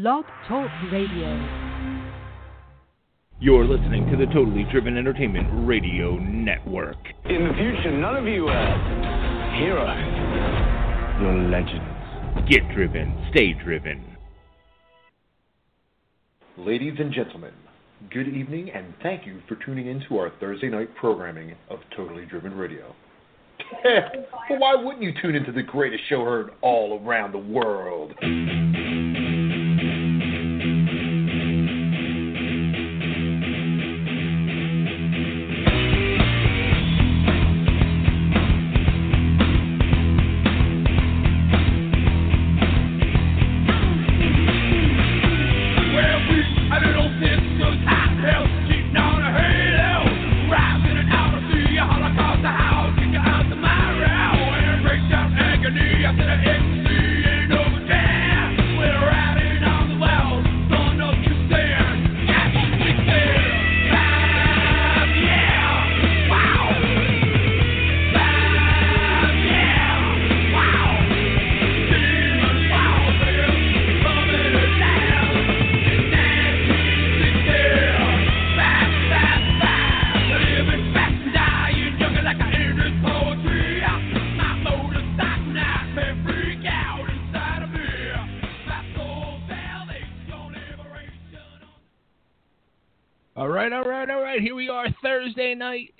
Blog Talk Radio. You're listening to the Totally Driven Entertainment Radio Network. In the future, none of you uh, are heroes. You're legends. Get driven, stay driven. Ladies and gentlemen, good evening and thank you for tuning in to our Thursday night programming of Totally Driven Radio. well, why wouldn't you tune into the greatest show heard all around the world?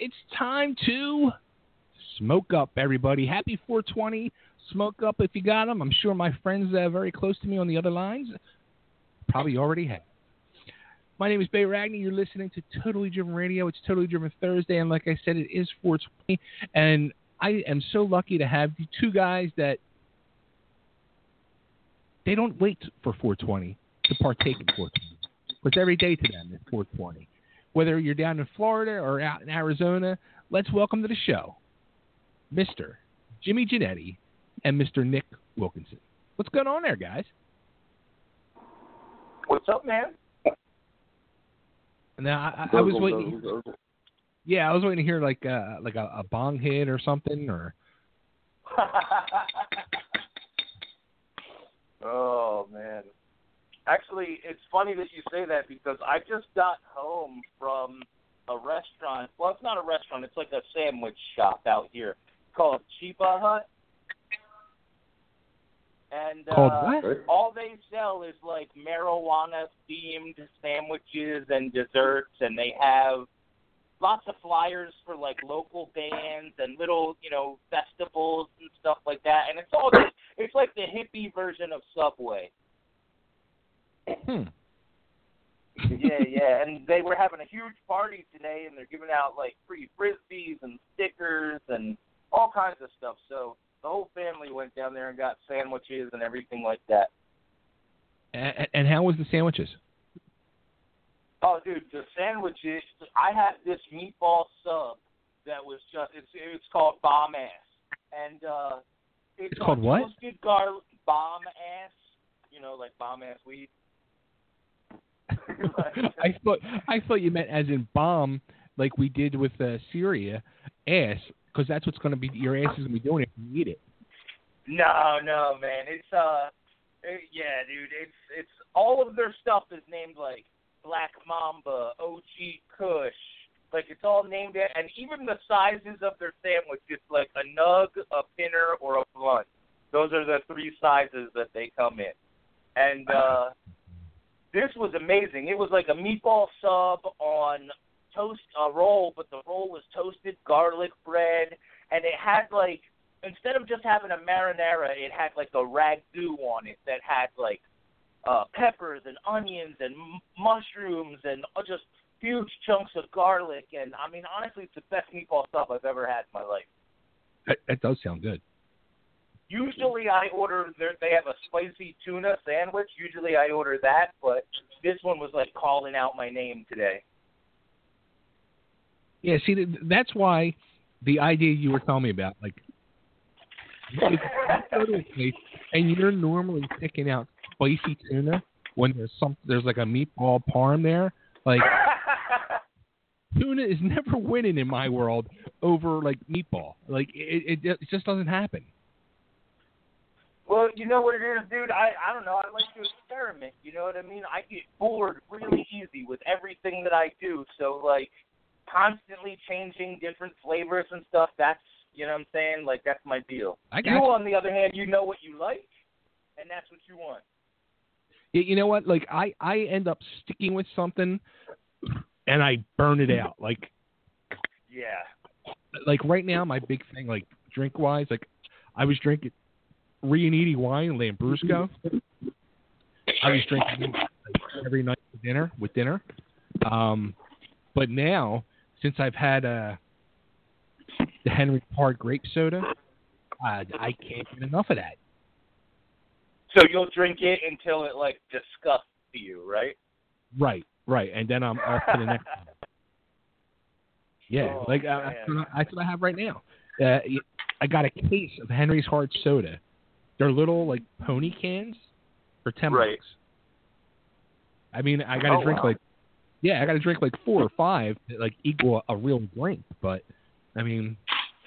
It's time to smoke up, everybody. Happy 420. Smoke up if you got them. I'm sure my friends uh, very close to me on the other lines probably already have. My name is Bay Ragney. You're listening to Totally Driven Radio. It's Totally Driven Thursday, and like I said, it is 420. And I am so lucky to have the two guys that they don't wait for 420 to partake in 420. It's every day to them at 420. Whether you're down in Florida or out in Arizona, let's welcome to the show Mr. Jimmy Jannetty and Mr. Nick Wilkinson. What's going on there, guys? What's up, man? Now I, I, I was waiting. Yeah, I was waiting to hear like uh, like a, a bong hit or something, or. oh man. Actually, it's funny that you say that because I just got home from a restaurant. Well, it's not a restaurant. It's like a sandwich shop out here called Cheba Hut. And Called uh, what? all they sell is like marijuana themed sandwiches and desserts, and they have lots of flyers for like local bands and little, you know, festivals and stuff like that. And it's all just, it's like the hippie version of Subway. Hmm. yeah, yeah, and they were having a huge party today, and they're giving out like free frisbees and stickers and all kinds of stuff. So the whole family went down there and got sandwiches and everything like that. And, and how was the sandwiches? Oh, dude, the sandwiches. I had this meatball sub that was just it's it's called bomb ass, and uh, it's, It's called what? Toasted garlic bomb ass. You know, like bomb ass weed. I thought I thought you meant as in bomb, like we did with uh, Syria, ass, because that's what's going to be your ass is going to be doing if you eat it. No, no, man. It's uh, it, yeah, dude. It's it's all of their stuff is named like Black Mamba, OG Kush. Like it's all named it, and even the sizes of their sandwich, it's like a nug, a pinner, or a blunt. Those are the three sizes that they come in. And uh, this was amazing. It was like a meatball sub on toast a roll, but the roll was toasted garlic bread, and it had like instead of just having a marinara, it had like a ragu on it that had like uh peppers and onions and m- mushrooms and uh, just huge chunks of garlic. And I mean, honestly, it's the best meatball sub I've ever had in my life. That, that does sound good. Usually I order their, they have a spicy tuna sandwich. Usually I order that, but this one was like calling out my name today. Yeah, see, that's why the idea you were telling me about, like, you go to a place and you're normally picking out spicy tuna when there's some there's like a meatball parm there, like tuna is never winning in my world over like meatball. Like it, it, it just doesn't happen. Well, you know what it is, dude. I I don't know. I like to experiment. You know what I mean? I get bored really easy with everything that I do. So like, constantly changing different flavors and stuff. That's you know what I'm saying. Like that's my deal. I got you, you. on the other hand, you know what you like, and that's what you want. Yeah, You know what? Like I I end up sticking with something, and I burn it out. Like Yeah. like right now, my big thing, like drink wise, like I was drinking Riunite wine, Lambrusco. I was drinking every night for dinner with dinner. Um, but now, since I've had uh, the Henry's Hard grape soda, uh, I can't get enough of that. So you'll drink it until it like disgusts you, right? Right, right, and then I'm off to the next. one. Yeah, Oh, like uh, that's, what I, that's what I have right now. Uh, I got a case of Henry's Hard Soda. They're little like pony cans for ten Right. bucks. I mean, I got to Oh, drink wow. like, yeah, I got to drink like four or five that like equal a real drink. But I mean,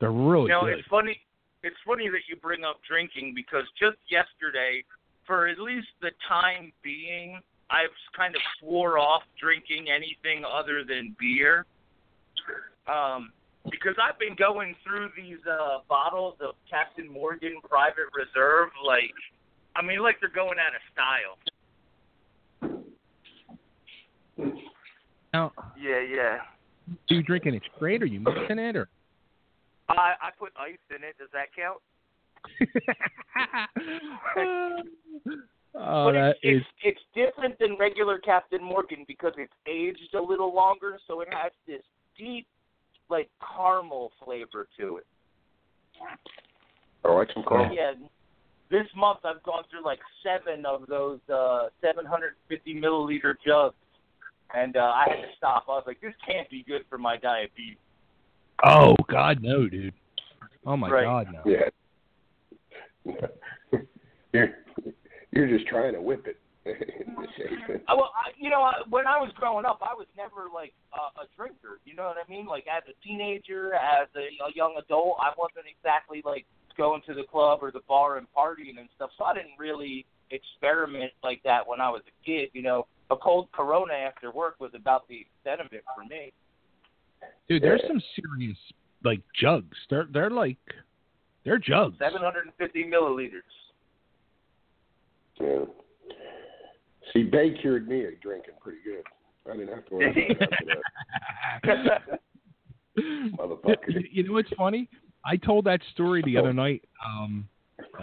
they're really You know, good. it's funny. It's funny that you bring up drinking because just yesterday, for at least the time being, I've kind of swore off drinking anything other than beer. Um, because I've been going through these uh bottles of Captain Morgan Private Reserve, like, I mean, like they're going out of style. Now, Yeah, yeah. do you drinking it straight or you mixing it or? I I put ice in it. Does that count? oh, but that it's, is it's it's different than regular Captain Morgan because it's aged a little longer, so it has this deep, like caramel flavor to it. I like some caramel. Yeah, this month I've gone through like seven of those uh 750 milliliter jugs, and uh, I had to stop. I was like, this can't be good for my diabetes. Oh God, no, dude. Oh my Right. God, no. Yeah. you're you're just trying to whip it into shape. I, well, I, you know, I, when I was growing up, I was never like a, a drinker. You know what I mean? Like as a teenager, as a, a young adult, I wasn't exactly like going to the club or the bar and partying and stuff. So I didn't really experiment like that when I was a kid. You know, a cold Corona after work was about the extent of it for me. Dude, there's Yeah. some serious like jugs. They're they're like they're jugs. 750 milliliters. Yeah. See, Bay cured me of drinking pretty good. I didn't have to worry about that after that. Motherfucker. You, you know what's funny? I told that story the other night um,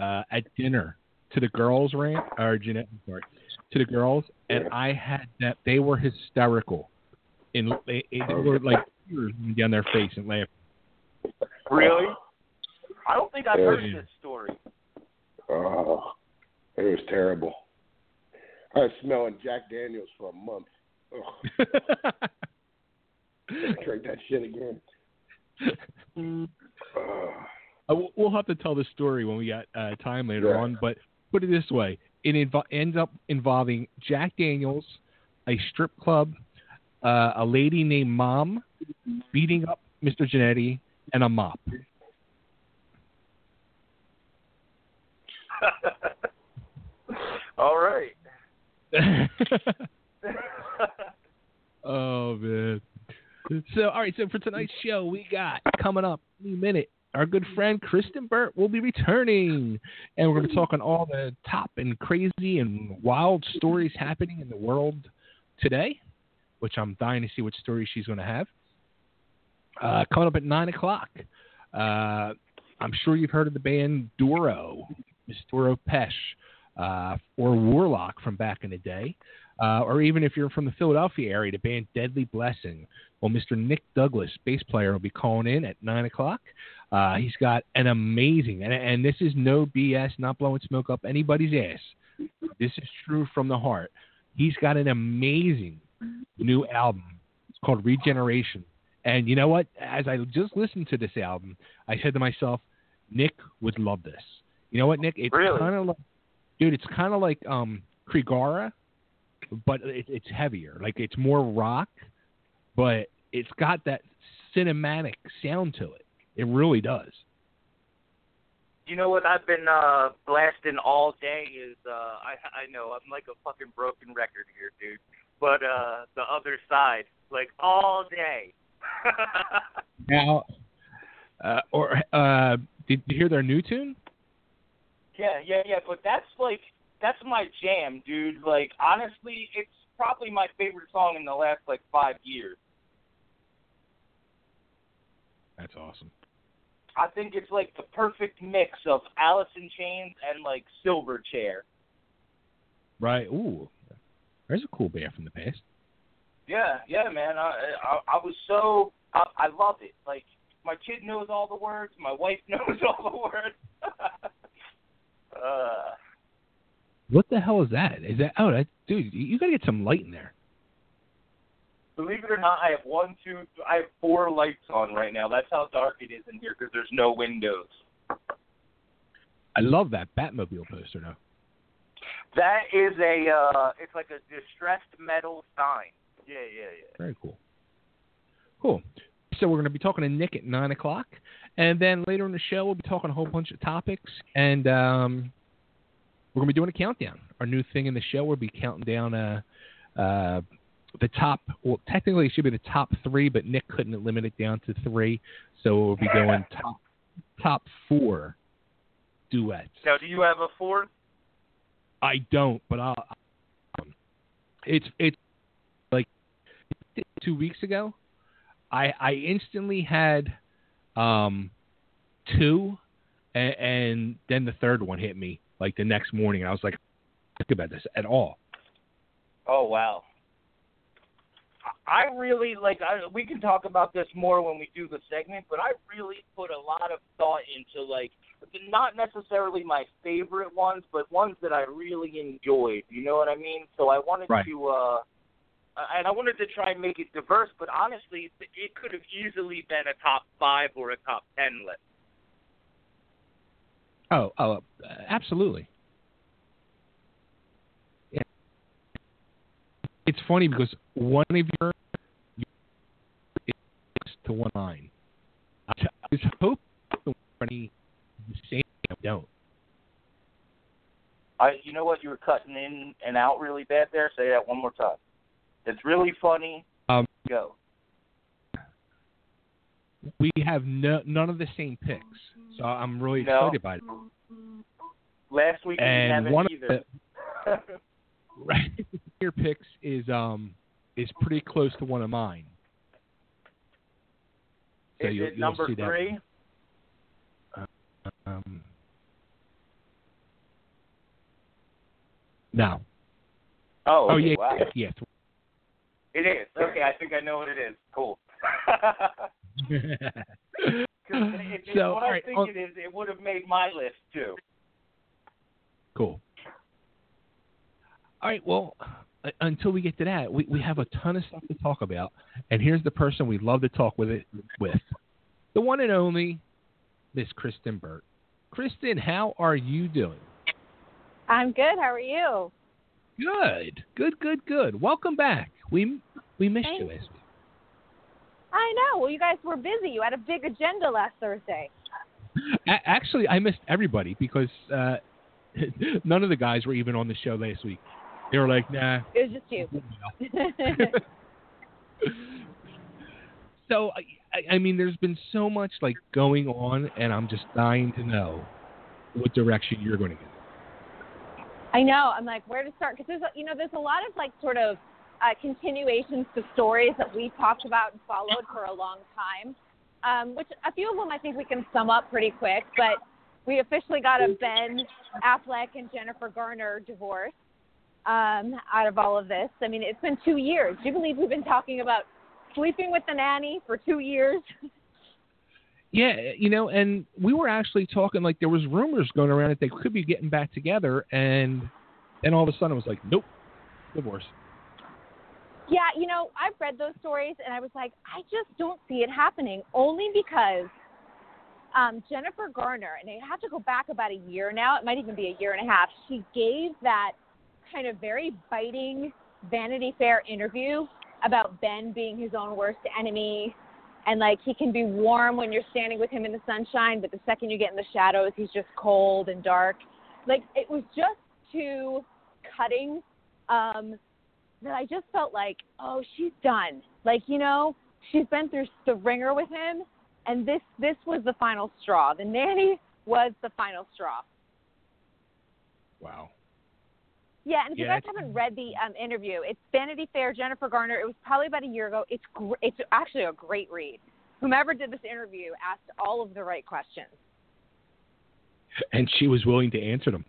uh, at dinner to the girls, rant or Jeanette, I'm sorry, to the girls, and Yeah. I had that they were hysterical, and they, they were like tears running down their face and laughing. Really? I don't think I've Yeah. heard this story. Oh, it was terrible. I was smelling Jack Daniels for a month. Ugh, drink that shit again. Ugh. Uh, we'll- we'll have to tell the story when we got uh, time later Yeah. on. But put it this way: it invo- ends up involving Jack Daniels, a strip club, uh, a lady named Mom beating up Mr. Jannetty, and a mop. All right. oh man. So all right, so for tonight's show, we got coming up any minute. Our good friend Kristyn Burtt will be returning, and we're going to be talking all the top and crazy and wild stories happening in the world today, which I'm dying to see what story she's going to have. Uh, coming up at nine o'clock. Uh, I'm sure you've heard of the band Doro, Miss Doro Pesch, uh, or Warlock from back in the day uh, or even if you're from the Philadelphia area, the band Deadly Blessing. Well, Mr. Nick Douglas, bass player, will be calling in at nine o'clock. Uh, he's got an amazing, and, and this is no BS, not blowing smoke up anybody's ass. This is true from the heart. He's got an amazing new album. It's called Regeneration. And you know what? As I just listened to this album, I said to myself, Nick would love this. You know what, Nick? It's Really? kind of like, dude, it's kind of like um, Krigara, but it, it's heavier. Like it's more rock, but it's got that cinematic sound to it. It really does. you know what I've been uh blasting all day is uh I I know I'm like a fucking broken record here, dude. But uh the other side, like all day. Now, uh, or uh, did you hear their new tune? Yeah, yeah, yeah. But that's like that's my jam, dude. Like honestly, it's probably my favorite song in the last like five years. That's awesome. I think it's like the perfect mix of Alice in Chains and like Silverchair. Right. Ooh, there's a cool band from the past. Yeah, yeah, man. I I, I was so I, I love it. Like my kid knows all the words, my wife knows all the words. uh, What the hell is that? Is that oh, that dude? You gotta get some light in there. believe it or not, I have one, two, I have four lights on right now. That's how dark it is in here because there's no windows. I love that Batmobile poster though. That is a uh it's like a distressed metal sign. Yeah, yeah, yeah. Very cool. Cool. So we're going to be talking to Nick at nine o'clock, and then later in the show we'll be talking a whole bunch of topics, and um, we're going to be doing a countdown. Our new thing in the show, we'll be counting down uh, uh, the top. Well, technically it should be the top three, but Nick couldn't limit it down to three, so we'll be going top top four duets. Now, do you have a fourth? I don't, but I'll. Um, it's it's like two weeks ago. I I instantly had um two, and, and then the third one hit me like the next morning. I was like, think about this at all. Oh wow. I really like. I, we can talk about this more when we do the segment, but I really put a lot of thought into like not necessarily my favorite ones, but ones that I really enjoyed. You know what I mean? So I wanted Right. to, uh and I wanted to try and make it diverse. But honestly, it could have easily been a top five or a top ten list. Oh, oh, uh, absolutely. Yeah. It's funny because one of your is to one line. I was hoping the same. I don't. I, you know what? You were cutting in and out really bad there. Say that one more time. It's really funny. Um, Go. we have no, none of the same picks, so I'm really No. excited about it. Last week we And it one of the right your picks is um is pretty close to one of mine. So Is you'll, it you'll number see that three? one. Um, no. Oh, Oh, yeah, wow. yeah. It is. Okay, I think I know what it is. Cool. 'Cause if it's So, what all I right, think on- it is, it would have made my list too. cool. All right. Well, uh, until we get to that, we, we have a ton of stuff to talk about, and here's the person we love to talk with it with, the one and only Miss Kristyn Burtt. Kristyn, how are you doing? I'm good. How are you? Good, good, good, good. Welcome back. We we missed you Thanks. last week. I know. Well, you guys were busy. You had a big agenda last Thursday. A- actually, I missed everybody because uh, none of the guys were even on the show last week. They were like, "Nah." It was just you. so I, I- mean, there's been so much like going on, and I'm just dying to know what direction you're going to get. I know. I'm like, where to start? Because there's, a, you know, there's a lot of like sort of uh, continuations to stories that we've talked about and followed for a long time. Um, which a few of them I think we can sum up pretty quick. But we officially got a Ben Affleck and Jennifer Garner divorce um, out of all of this. I mean, it's been two years. Do you believe we've been talking about sleeping with the nanny for two years? Yeah, you know, and we were actually talking like there was rumors going around that they could be getting back together, and then all of a sudden it was like, nope, divorce. Yeah, you know, I've read those stories and I was like, I just don't see it happening only because um, Jennifer Garner, and I have to go back about a year now, it might even be a year and a half, she gave that kind of very biting Vanity Fair interview about Ben being his own worst enemy and like he can be warm when you're standing with him in the sunshine, but the second you get in the shadows, he's just cold and dark. Like it was just too cutting um, that I just felt like, oh, she's done. Like you know, she's been through the ringer with him, and this this was the final straw. The nanny was the final straw. Wow. Yeah, and if Yeah, you guys haven't read the um, interview, it's Vanity Fair, Jennifer Garner. It was probably about a year ago. It's gr- it's actually a great read. Whomever did this interview asked all of the right questions. And she was willing to answer them.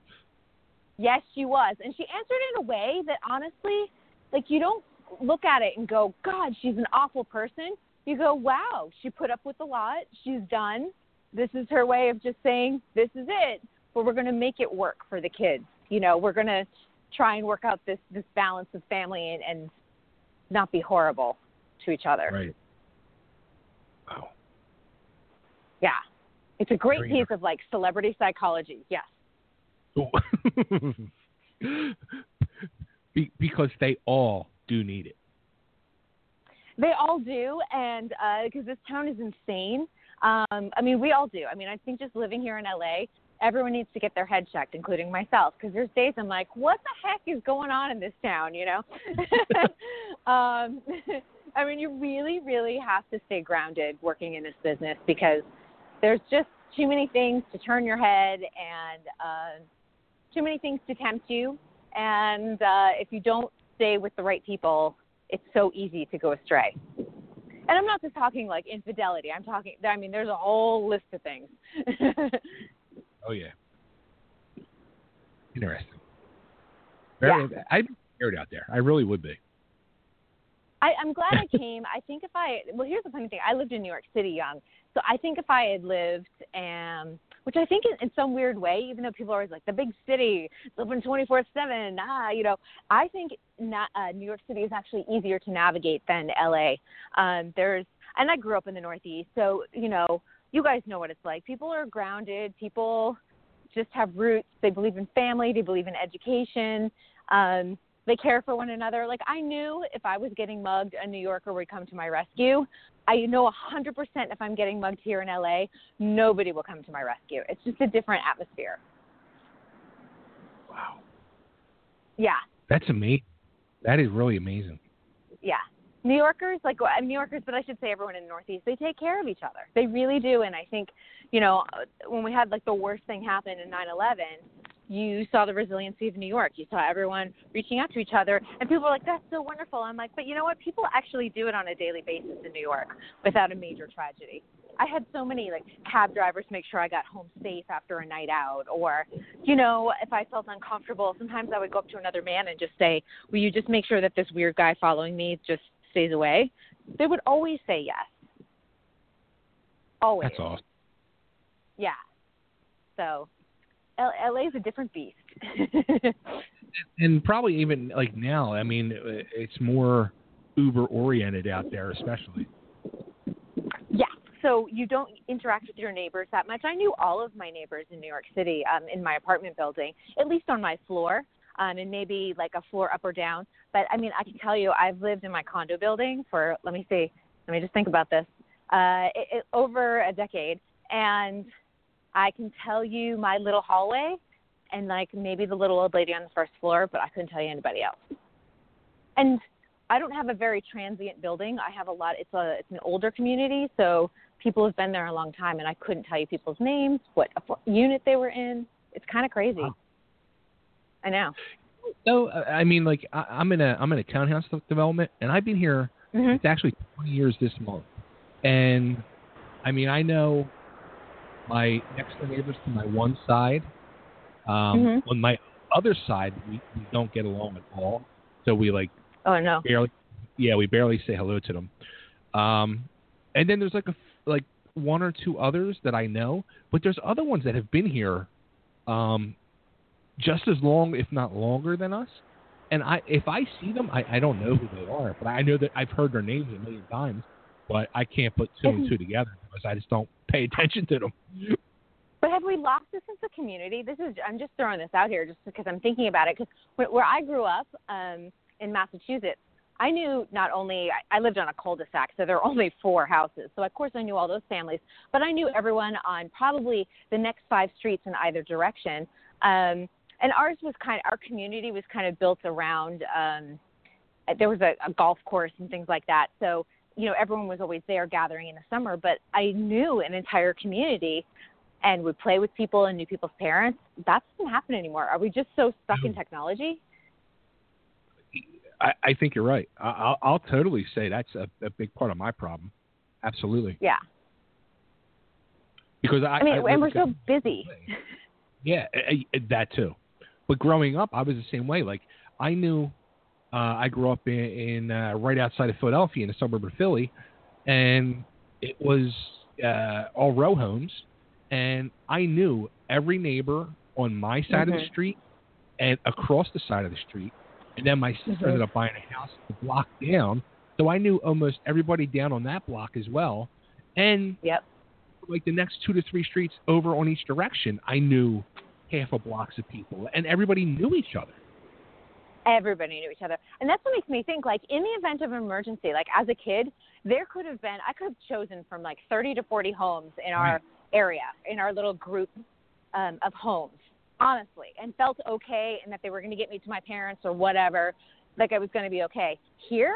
Yes, she was, and she answered in a way that honestly, like you don't look at it and go, God, she's an awful person. You go, Wow, she put up with a lot. She's done. This is her way of just saying, This is it. But we're going to make it work for the kids. You know, we're going to try and work out this this balance of family and, and not be horrible to each other. Right. Wow. Yeah, it's a great Very piece of like celebrity psychology. Yes. Be- because they all do need it. They all do, and because this town is insane. Um, I mean, we all do. I mean, I think just living here in LA, everyone needs to get their head checked, including myself. Because there's days I'm like, what the heck is going on in this town? You know. um, I mean, you really, really have to stay grounded working in this business because there's just too many things to turn your head and uh, too many things to tempt you. And uh, if you don't stay with the right people, it's so easy to go astray. And I'm not just talking like infidelity. I'm talking. I mean, there's a whole list of things. Oh yeah. Interesting. Very, I'd be scared out there. I really would be. I, I'm glad I came. I think if I well, here's the funny thing. I lived in New York City young, so I think if I had lived, um, which I think in, in some weird way, even though people are always like the big city, it's open 24/7. Ah, you know, I think not, uh, New York City is actually easier to navigate than LA. Um, there's, and I grew up in the Northeast, so you know, you guys know what it's like. People are grounded. People just have roots. They believe in family. They believe in education. Um, they care for one another. Like I knew if I was getting mugged, a New Yorker would come to my rescue. I know a hundred percent if I'm getting mugged here in LA, nobody will come to my rescue. It's just a different atmosphere. Wow. Yeah, That's amazing. That is really amazing. yeah. New Yorkers, like New Yorkers, but I should say everyone in the Northeast, they take care of each other. They really do. And I think, you know, when we had like the worst thing happen in 9/11, you saw the resiliency of New York. You saw everyone reaching out to each other, and people were like, "That's so wonderful." I'm like, but you know what? People actually do it on a daily basis in New York without a major tragedy. I had so many like cab drivers make sure I got home safe after a night out, or, you know, if I felt uncomfortable, sometimes I would go up to another man and just say, "Will you just make sure that this weird guy following me just stays away?" They would always say yes. Always. That's awesome. Yeah. So, LA is a different beast. And probably even like now, I mean, it's more Uber oriented out there, especially. yeah. So you don't interact with your neighbors that much. I knew all of my neighbors in New York City, um, in my apartment building, at least on my floor, um, and maybe like a floor up or down. But I mean, I can tell you, I've lived in my condo building for let me see, let me just think about this, uh, it, it, over a decade, and I can tell you my little hallway, and like maybe the little old lady on the first floor, but I couldn't tell you anybody else. And I don't have a very transient building. I have a lot. It's a it's an older community, so people have been there a long time, and I couldn't tell you people's names, what unit they were in. It's kind of crazy. Wow. I know. No, I I mean, like I, I'm in a I'm in a townhouse development, and I've been here. hmm It's actually 20 years this month, and I mean, I know my next door neighbors to my one side. Um, Mhm. On my other side, we, we don't get along at all. So we like Oh no. barely, yeah, we barely say hello to them. Um, and then there's like a like one or two others that I know, but there's other ones that have been here, um, just as long, if not longer than us. And I, if I see them, I, I don't know who they are, but I know that I've heard their names a million times, but I can't put two and two together because I just don't pay attention to them. But have we lost a sense of community? This is I'm just throwing this out here just because I'm thinking about it. Because where, where I grew up um, in Massachusetts, I knew not only I lived on a cul-de-sac, so there were only four houses. So of course I knew all those families, but I knew everyone on probably the next five streets in either direction. Um, and ours was kind of our community was kind of built around. Um, there was a, a golf course and things like that. So you know everyone was always there gathering in the summer. But I knew an entire community and would play with people and knew people's parents. That doesn't happen anymore. Are we just so stuck in technology? I, I think you're right. I, I'll, I'll totally say that's a, a big part of my problem. Absolutely. Yeah. Because I, I mean, I and we're so busy. Yeah, that too. But growing up, I was the same way. Like I knew, uh, I grew up in, in uh, right outside of Philadelphia, in a suburb of Philly, and it was uh, all row homes, and I knew every neighbor on my side of the Mhm. street and across the side of the street, and then my sister Mhm. ended up buying a house a block down, so I knew almost everybody down on that block as well, and Yep. like the next two to three streets over on each direction, I knew half a blocks of people, and everybody knew each other. Everybody knew each other and that's what makes me think like in the event of an emergency like as a kid there could have been i could have chosen from like 30 to 40 homes in our Right. area in our little group um, of homes honestly and felt okay and that they were going to get me to my parents or whatever like i was going to be okay here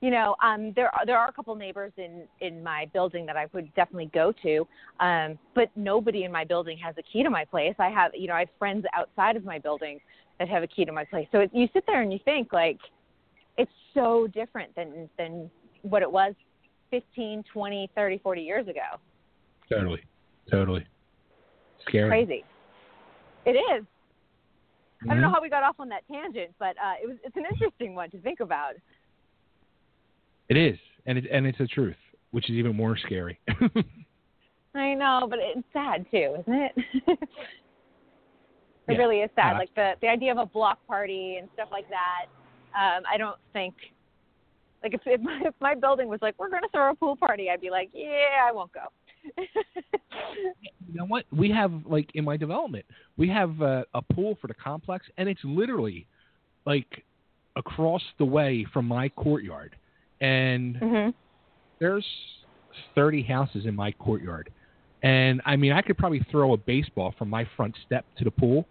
you know um there are there are a couple neighbors in in my building that i would definitely go to um but nobody in my building has a key to my place. I have you know i have friends outside of my building that have a key to my place. So it, you sit there and you think like it's so different than than what it was 15 20 30 40 years ago. Totally, totally. Scary. crazy. It is. I don't know Mhm. how we got off on that tangent but uh it was it's an interesting one to think about It is, and it, and it's the truth, which is even more scary. I know, but it's sad too, isn't it? it Yeah. really is sad. Yeah. Like the the idea of a block party and stuff like that. Um, I don't think like if if my, if my building was like we're going to throw a pool party, I'd be like, yeah, I won't go. you know what? We have like in my development, we have uh, a pool for the complex, and it's literally like across the way from my courtyard, and mhm. there's 30 houses in my courtyard. And I mean, I could probably throw a baseball from my front step to the pool.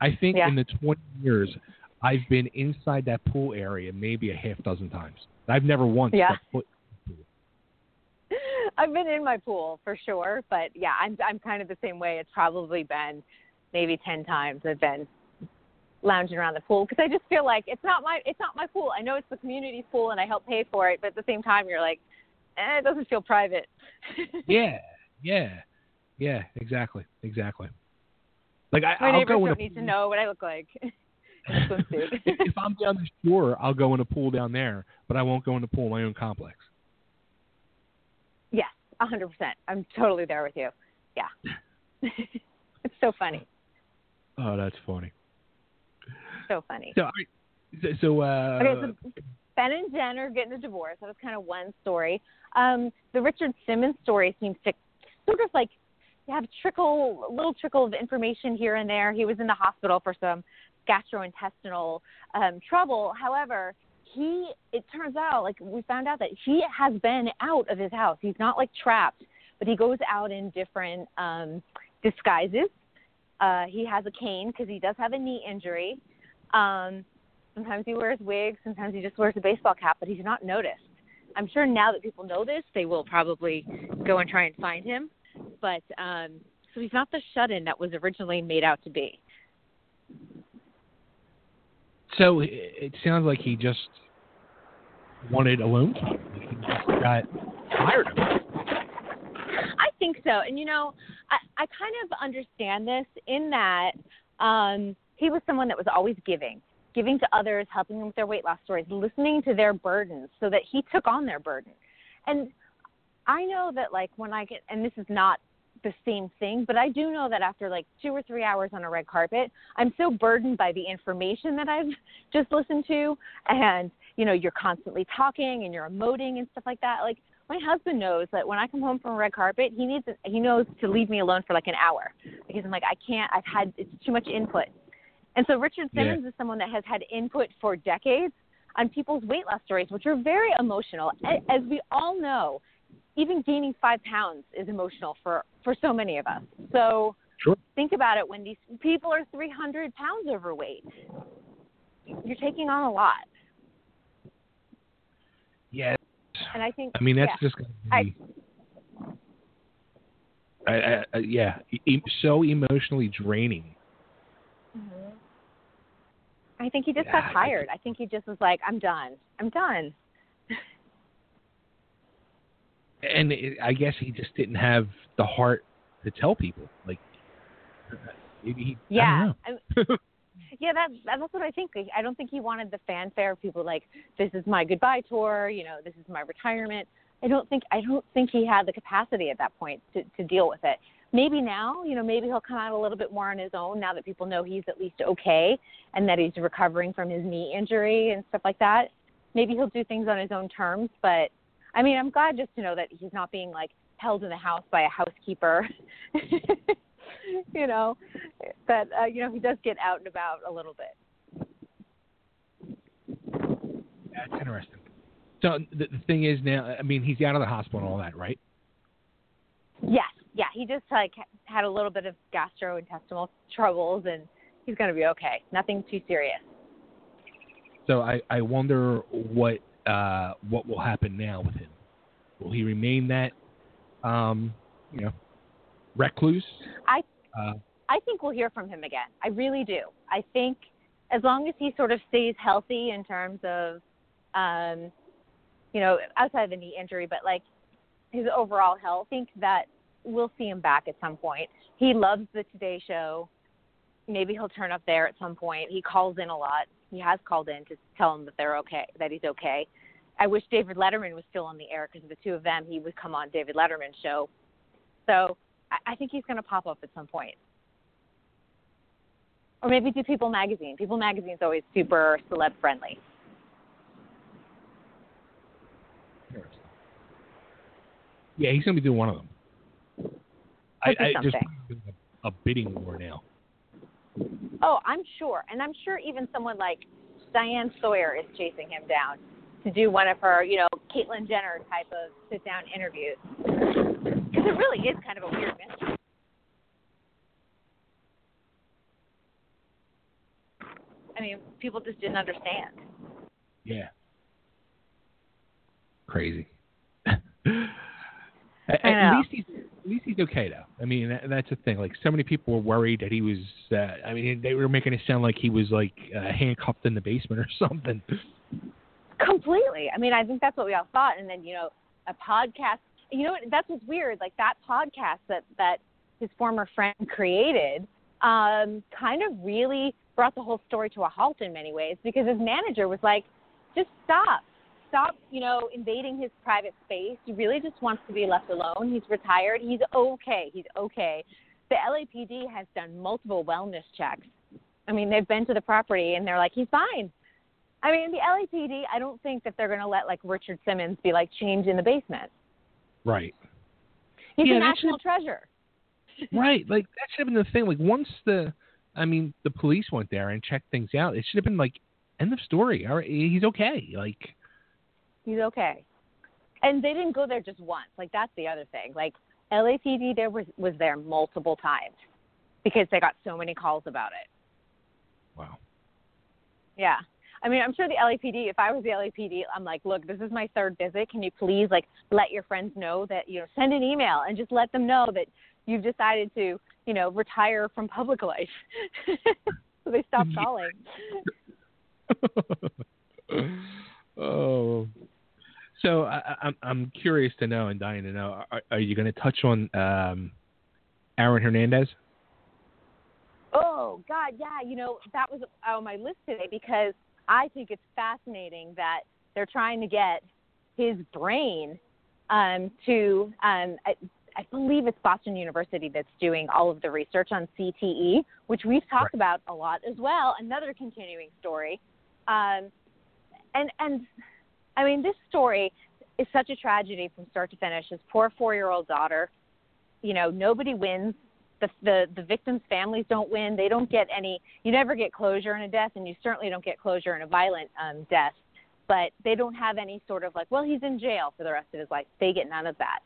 I think Yeah. in the 20 years, I've been inside that pool area maybe a half dozen times. I've never once Yeah. foot. I've been in my pool for sure, but yeah, I'm I'm kind of the same way. It's probably been maybe 10 times I've been lounging around the pool because I just feel like it's not my it's not my pool. I know it's the community's pool and I help pay for it, but at the same time you're like, eh, it doesn't feel private. Yeah, yeah, yeah, exactly, exactly. Like I, My I'll neighbors go in a don't need to know what I look like. in a swimsuit. if, if I'm down the shore, I'll go in a pool down there, but I won't go in the pool in my own complex. yes, a hundred percent. I'm totally there with you. Yeah. it's so funny. Oh, that's funny. So funny. So, so, uh, Okay, so Ben and Jen are getting a divorce. That was kind of one story. Um, the Richard Simmons story seems to sort of like have trickle, a little trickle of information here and there. He was in the hospital for some gastrointestinal um, trouble. However, he it turns out like we found out that he has been out of his house. He's not like trapped, but he goes out in different um, disguises. Uh, he has a cane because he does have a knee injury. Um, sometimes he wears wigs. Sometimes he just wears a baseball cap, but he's not noticed. I'm sure now that people know this, they will probably go and try and find him. But um, so he's not the shut-in that was originally made out to be. so it, it sounds like he just wanted alone time. He just got tired of it. I think so. And you know, I, I kind of understand this in that um, he was someone that was always giving, giving to others, helping them with their weight loss stories, listening to their burdens so that he took on their burden. And I know that like when I get, and this is not the same thing, but I do know that after like two or three hours on a red carpet, I'm so burdened by the information that I've just listened to, and you know, you're constantly talking and you're emoting and stuff like that. Like my husband knows that when I come home from a red carpet, he needs he knows to leave me alone for like an hour because I'm like I can't. I've had it's too much input, and so Richard Yeah. Simmons is someone that has had input for decades. on people's weight loss stories, which are very emotional. As we all know, even gaining five pounds is emotional for for so many of us. So Sure. think about it when these people are 300 pounds overweight. You're taking on a lot, Yeah. and I think I mean, that's yeah. just going to be. I, I, I, yeah, so emotionally draining. Mhm. I think he just Yeah, got I- tired. I think he just was like, I'm done. I'm done. And it, I guess he just didn't have the heart to tell people. Like, maybe he. Yeah. I- yeah, that, that's what I think. I don't think he wanted the fanfare of people like, this is my goodbye tour, you know, this is my retirement. I don't think I don't think he had the capacity at that point to, to deal with it. Maybe now, you know, maybe he'll come out a little bit more on his own now that people know he's at least okay and that he's recovering from his knee injury and stuff like that. Maybe he'll do things on his own terms, but I mean, I'm glad just to know that he's not being like held in the house by a housekeeper. you know, that uh, you know he does get out and about a little bit. That's interesting. So the, the thing is now, I mean, he's out of the hospital and all that, right? Yes, yeah, he just like had a little bit of gastrointestinal troubles, and he's gonna be okay. Nothing too serious. So I, I wonder what uh, what will happen now with him. Will he remain that, um, you know, recluse? I Uh, I think we'll hear from him again. I really do. I think as long as he sort of stays healthy in terms of, um, you know, outside of the knee injury, but like his overall health, I think that we'll see him back at some point. He loves the Today Show. Maybe he'll turn up there at some point. He calls in a lot. He has called in to tell him that they're okay, that he's okay. I wish David Letterman was still on the air because the two of them, he would come on David Letterman's show. So I, I think he's going to pop up at some point. Or maybe do People Magazine. People Magazine is always super celeb friendly. yeah, he's gonna be doing one of them. I, I just a, bidding war now. Oh, I'm sure. And I'm sure even someone like Diane Sawyer is chasing him down to do one of her, you know, Caitlyn Jenner type of sit down interviews. Because it really is kind of a weird mystery. I mean, people just didn't understand. Yeah. Crazy. at, at least he's least he's okay though. I mean, that, that's the thing. Like so many people were worried that he was. Uh, I mean, they were making it sound like he was like uh, handcuffed in the basement or something. Completely. I mean, I think that's what we all thought. And then, you know, a podcast. You know, that's what's weird. Like that podcast that that his former friend created, um, kind of really brought the whole story to a halt in many ways because his manager was like, "Just stop, stop. You know, invading his private space. He really just wants to be left alone. He's retired. He's okay. He's okay." The LAPD has done multiple wellness checks. I mean, they've been to the property and they're like, "He's fine." I mean, the LAPD, I don't think that they're going to let like Richard Simmons be like change in the basement. Right. He's Yeah, a national treasure. right. Like that should have been the thing. Like once the, I mean, the police went there and checked things out. It should have been like end of story. All right, he's okay. Like He's okay. And they didn't go there just once. Like that's the other thing. Like LAPD there was was there multiple times because they got so many calls about it. wow. Yeah. I mean, I'm sure the LAPD, if I was the LAPD, I'm like, look, this is my third visit. Can you please like let your friends know that, you know, send an email and just let them know that you've decided to, you know, retire from public life. so they stop calling. oh. So I, I- I'm I'm curious to know and dying to know. Are, are you going to touch on um, Aaron Hernandez? Oh God, yeah. You know that was on my list today because I think it's fascinating that they're trying to get his brain um, to. Um, I, I believe it's Boston University that's doing all of the research on CTE, which we've talked about a lot as well. Another continuing story, um, and and I mean this story is such a tragedy from start to finish. His poor four-year-old daughter. You know, nobody wins the, the the victims' families don't win. They don't get any. You never get closure in a death, and you certainly don't get closure in a violent um, death. but they don't have any sort of like, well, he's in jail for the rest of his life. They get none of that.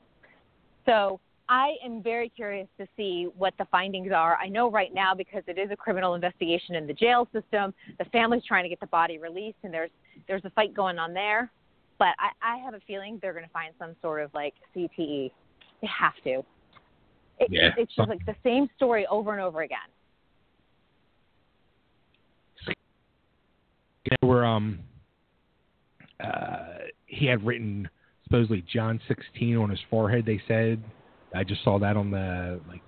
So I am very curious to see what the findings are. I know right now because it is a criminal investigation in the jail system, the family's trying to get the body released, and there's there's a fight going on there. But I, I have a feeling they're going to find some sort of like CTE. They have to. It, Yeah. It's just like the same story over and over again. There were um uh he had written supposedly John 16 on his forehead. They said I just saw that on the like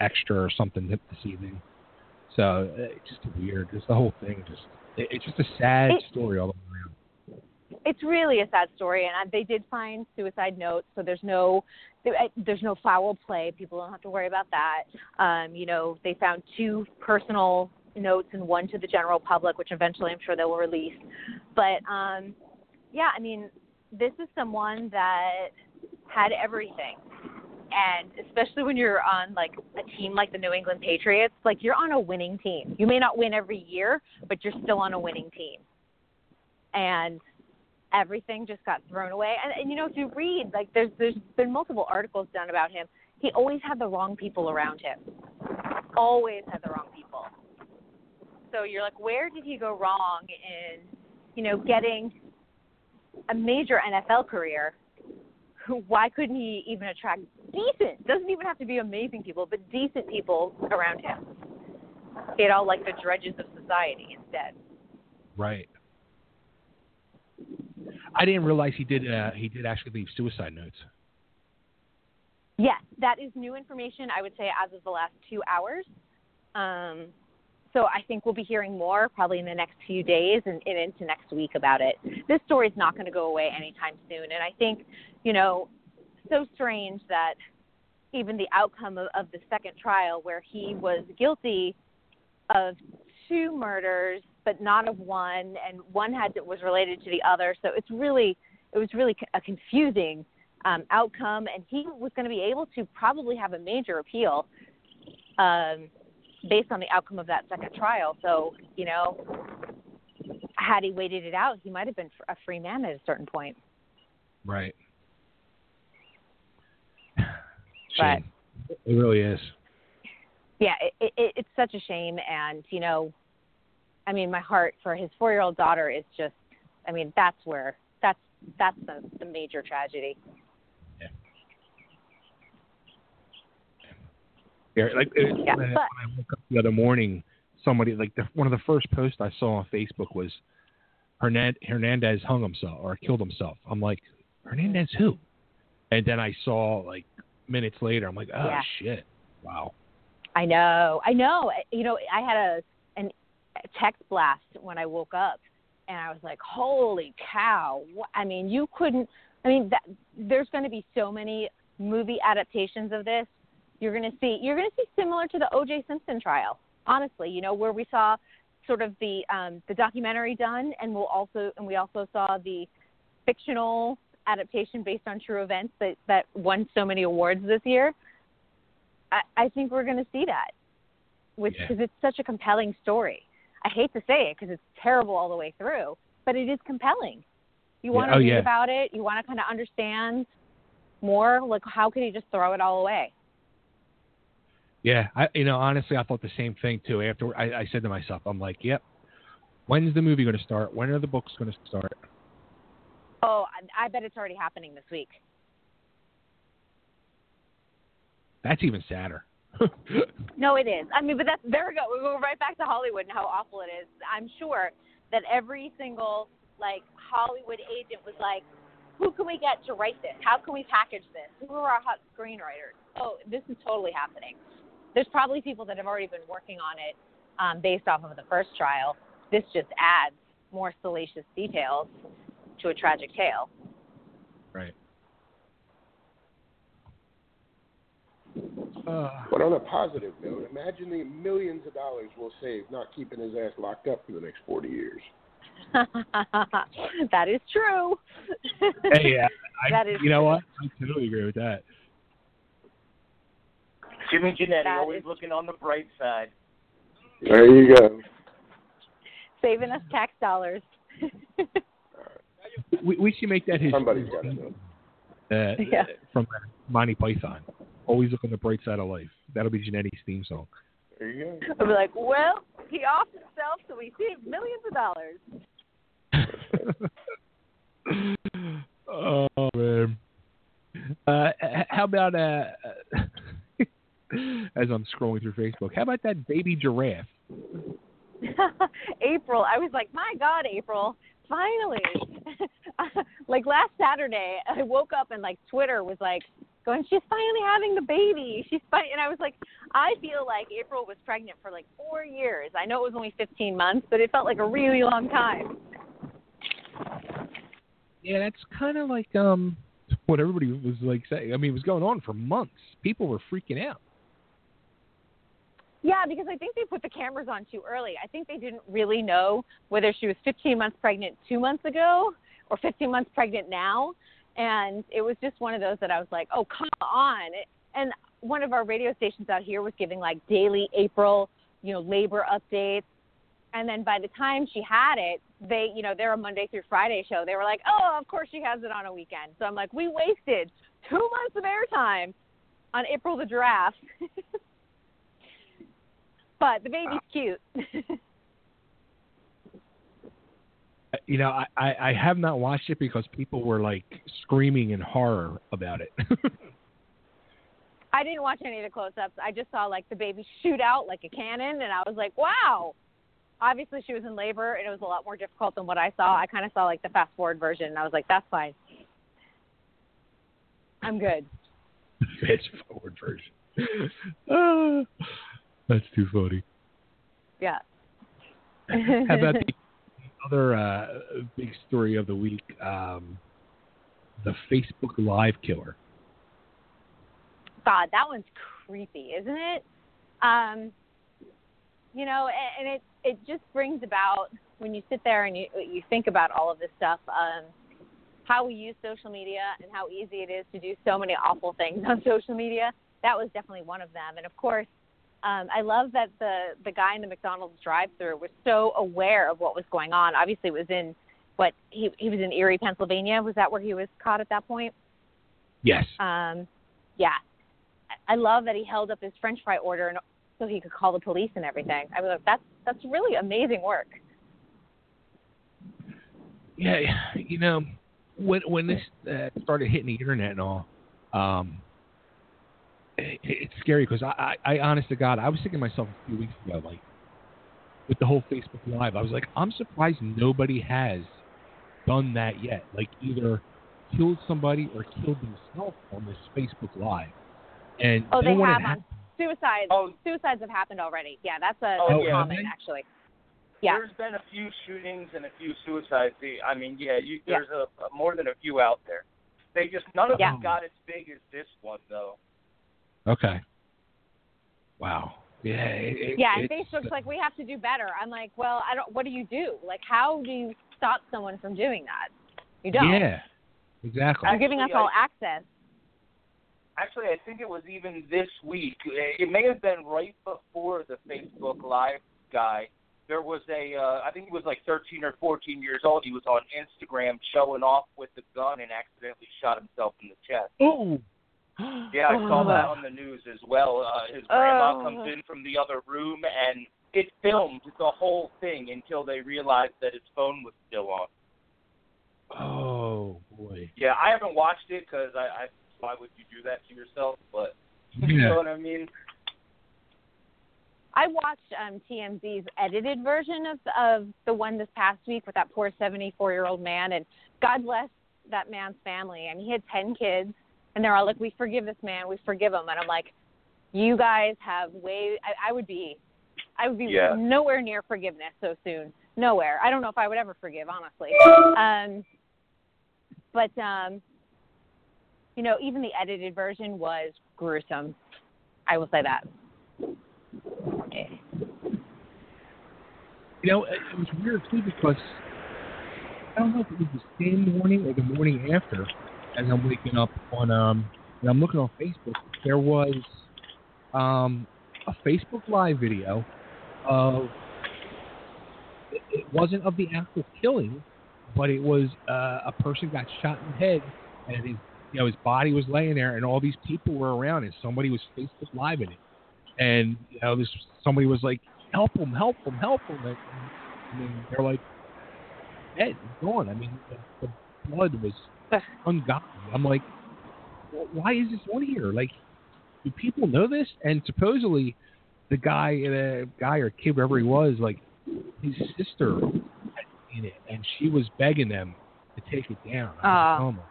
extra or something this evening. So uh, it's just weird. Just the whole thing. Just it, it's just a sad It- story all the way around. it's really a sad story, and I- they did find suicide notes, so there's no there's no foul play. People don't have to worry about that. Um, you know, they found two personal notes and one to the general public, which eventually I'm sure they will release. But um, yeah, I mean, this is someone that had everything. And especially when you're on like a team like the New England Patriots, like you're on a winning team. You may not win every year, but you're still on a winning team. And everything just got thrown away. And, and you know, if you read, like, there's there's been multiple articles done about him. He always had the wrong people around him. Always had the wrong people. So you're like, where did he go wrong in, you know, getting a major NFL career? Why couldn't he even attract decent? Doesn't even have to be amazing people, but decent people around him. Had all like the dredges of society instead. Right. I didn't realize he did. Uh, he did actually leave suicide notes. Yes, that is new information. I would say as of the last two hours. Um, so I think we'll be hearing more probably in the next few days and, and into next week about it. This story is not going to go away anytime soon, and I think, you know, so strange that even the outcome of, of the second trial, where he was guilty of two murders but not of one, and one had to, was related to the other. So it's really it was really a confusing um, outcome, and he was going to be able to probably have a major appeal um, based on the outcome of that second trial. So, you know, had he waited it out, he might have been a free man at a certain point. Right. But- It really is. Yeah, it, it, it's such a shame, and you know, I mean, my heart for his four-year-old daughter is just, I mean, that's where that's that's the the major tragedy. Yeah, like it, Yeah, when, I- but- I woke up the other morning, somebody like the, one of the first posts I saw on Facebook was Hernandez hung himself or killed himself. I'm like, Hernandez who? And then I saw like minutes later, I'm like, oh Yeah. shit, wow. I know, I know. You know, I had a an a text blast when I woke up, and I was like, "Holy cow!" I mean, you couldn't. I mean, that, there's going to be so many movie adaptations of this. You're going to see. You're going to see similar to the O.J. Simpson trial. Honestly, you know, where we saw sort of the um, the documentary done, and we'll also and we also saw the fictional adaptation based on true events that that won so many awards this year. I, I think we're going to see that, which Yeah. because it's such a compelling story. I hate to say it because it's terrible all the way through, but it is compelling. You want to Oh, read yeah. about it. You want to kind of understand more. Like, how could he just throw it all away? Yeah, I you know honestly I thought the same thing too. After I, I said to myself, I'm like, yep. When's the movie going to start? When are the books going to start? Oh, I, bet it's already happening this week. That's even sadder. No, it is. I mean, but that's there we go. We go right back to Hollywood and how awful it is. I'm sure that every single like Hollywood agent was like, "Who can we get to write this? How can we package this? Who are our hot screenwriters?" Oh, this is totally happening. There's probably people that have already been working on it um, based off of the first trial. This just adds more salacious details to a tragic tale. right. Uh, But on a positive note, imagine the millions of dollars we'll save not keeping his ass locked up for the next 40 years. that is true. hey, yeah, I, That is you know true. what? I totally agree with that. Jimmy Jannetty That always is- looking on the bright side. There you go. Saving us tax dollars. We, we should make that his. Somebody's got to. Uh, Yeah. From Monty Python. Always look on the bright side of life. That'll be Jannetty's theme song. There you go. I'll be like, well, he offed himself, so we saved millions of dollars. oh man. Uh, how about uh, as I'm scrolling through Facebook, how about that baby giraffe? April, I was like, my God, April, finally. like last Saturday, I woke up and like Twitter was like going, she's finally having the baby. She's fine. And I was like, I feel like April was pregnant for like four years. I know it was only 15 months, but it felt like a really long time. Yeah, that's kind of like um what everybody was like saying. I mean, it was going on for months. People were freaking out. Yeah, because I think they put the cameras on too early. I think they didn't really know whether she was 15 months pregnant two months ago or 15 months pregnant now. And it was just one of those that I was like, oh, come on. And one of our radio stations out here was giving like daily April, you know, labor updates. And then by the time she had it, they, you know, they're a Monday through Friday show. They were like, oh, of course she has it on a weekend. So I'm like, we wasted two months of airtime on April the giraffe. but the baby's cute. You know, I, I, I have not watched it because people were like screaming in horror about it. I didn't watch any of the close-ups. I just saw like the baby shoot out like a cannon, and I was like, wow. Obviously, she was in labor, and it was a lot more difficult than what I saw. I kind of saw like the fast-forward version, and I was like, that's fine. I'm good. Fast forward version. Ah, that's too funny. Yeah. How about the other uh, big story of the week? Um, the Facebook Live killer. God, that one's creepy, isn't it? Um, you know, and, and it it just brings about when you sit there and you you think about all of this stuff, um, how we use social media and how easy it is to do so many awful things on social media. That was definitely one of them, and of course. Um, I love that the the guy in the McDonald's drive-through was so aware of what was going on. Obviously, it was in what he he was in Erie, Pennsylvania. Was that where he was caught at that point? Yes. Um, yeah, I love that he held up his French fry order and so he could call the police and everything. I mean, that's that's really amazing work. Yeah, you know, when when this uh, started hitting the internet and all, um, it, it's scary because I, I, I, honest to God, I was thinking to myself a few weeks ago, like with the whole Facebook Live, I was like, I'm surprised nobody has done that yet. Like either killed somebody or killed themselves on this Facebook Live. And oh, they then when have it on happened, suicides. Oh. Suicides have happened already. Yeah, that's a Oh, that's yeah. common actually. Yeah. There's been a few shootings and a few suicides. I mean, yeah, you, Yeah. there's a, a more than a few out there. They just none of Yeah. them got as big as this one though. Okay. Wow. Yeah. It, it- Yeah, and Facebook's like we have to do better. I'm like, well, I don't. What do you do? Like, how do you stop someone from doing that? You don't. Yeah. Exactly. You're giving us all access. Actually, I think it was even this week. It may have been right before the Facebook Live guy. There was a, uh, I think he was like 13 or 14 years old. He was on Instagram showing off with the gun and accidentally shot himself in the chest. Oh. Yeah, I saw that on the news as well. Uh, his grandma Oh. comes in from the other room and it filmed the whole thing until they realized that his phone was still on. Oh boy. Yeah, I haven't watched it because I, I, why would you do that to yourself? But you know what I mean. I watched um, TMZ's edited version of of the one this past week with that poor 74 year old man, and God bless that man's family. I mean, he had 10 kids, and they're all like, "We forgive this man, we forgive him," and I'm like, "You guys have way. I, I would be, I would be Yeah. nowhere near forgiveness so soon. Nowhere. I don't know if I would ever forgive, honestly. Um, but um, you know, even the edited version was gruesome. I will say that. You know, it it was weird too because I don't know if it was the same morning or the morning after as I'm waking up on um and I'm looking on Facebook, there was um a Facebook live video of it, wasn't of the actual killing, but it was uh, a person got shot in the head, and his you know his body was laying there, and all these people were around, and somebody was Facebook live in it, and you know this somebody was like, "Help him! Help him! Help him!" And, and they're like, "Dead, gone." I mean, the, the blood was ungodly. I'm like, why is this on here? Like, do people know this? And supposedly, the guy, the guy or kid, wherever he was, like his sister had seen it, and she was begging them to take it down. I Aw. was like,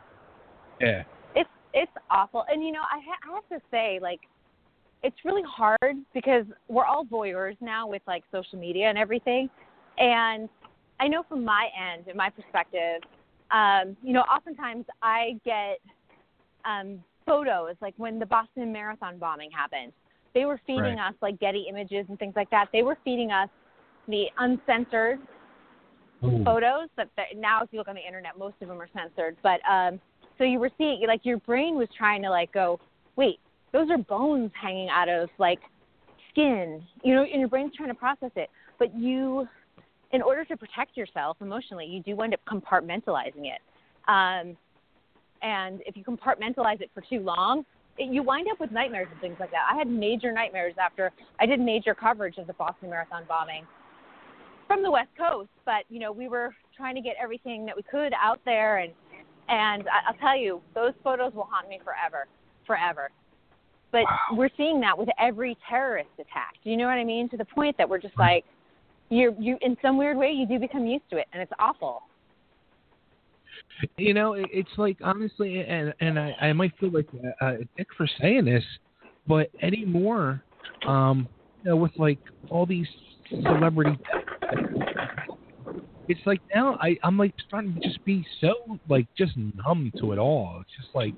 oh Yeah. it's it's awful and you know I, ha- I have to say like it's really hard because we're all voyeurs now with like social media and everything and i know from my end and my perspective um you know oftentimes i get um photos like when the boston marathon bombing happened. They were feeding us like getty images and things like that. They were feeding us the uncensored Ooh. photos that, that now if you look on the internet most of them are censored. But um so you were seeing like your brain was trying to like go wait those are bones hanging out of like skin. You know and your brain's trying to process it. But you in order to protect yourself emotionally you do wind up compartmentalizing it um and if you compartmentalize it for too long it, you wind up with nightmares and things like that i had major nightmares after i did major coverage of the boston marathon bombing from the West Coast, but you know we were trying to get everything that we could out there, and and I, I'll tell you, those photos will haunt me forever, forever. But we're seeing that with every terrorist attack. Do you know what I mean? To the point that we're just like, you you in some weird way you do become used to it, and it's awful. You know, it's like honestly, and and I, I might feel like a, a dick for saying this, but anymore, um, you know, with like all these celebrity, it's like now I I'm like starting to just be so like just numb to it all. It's just like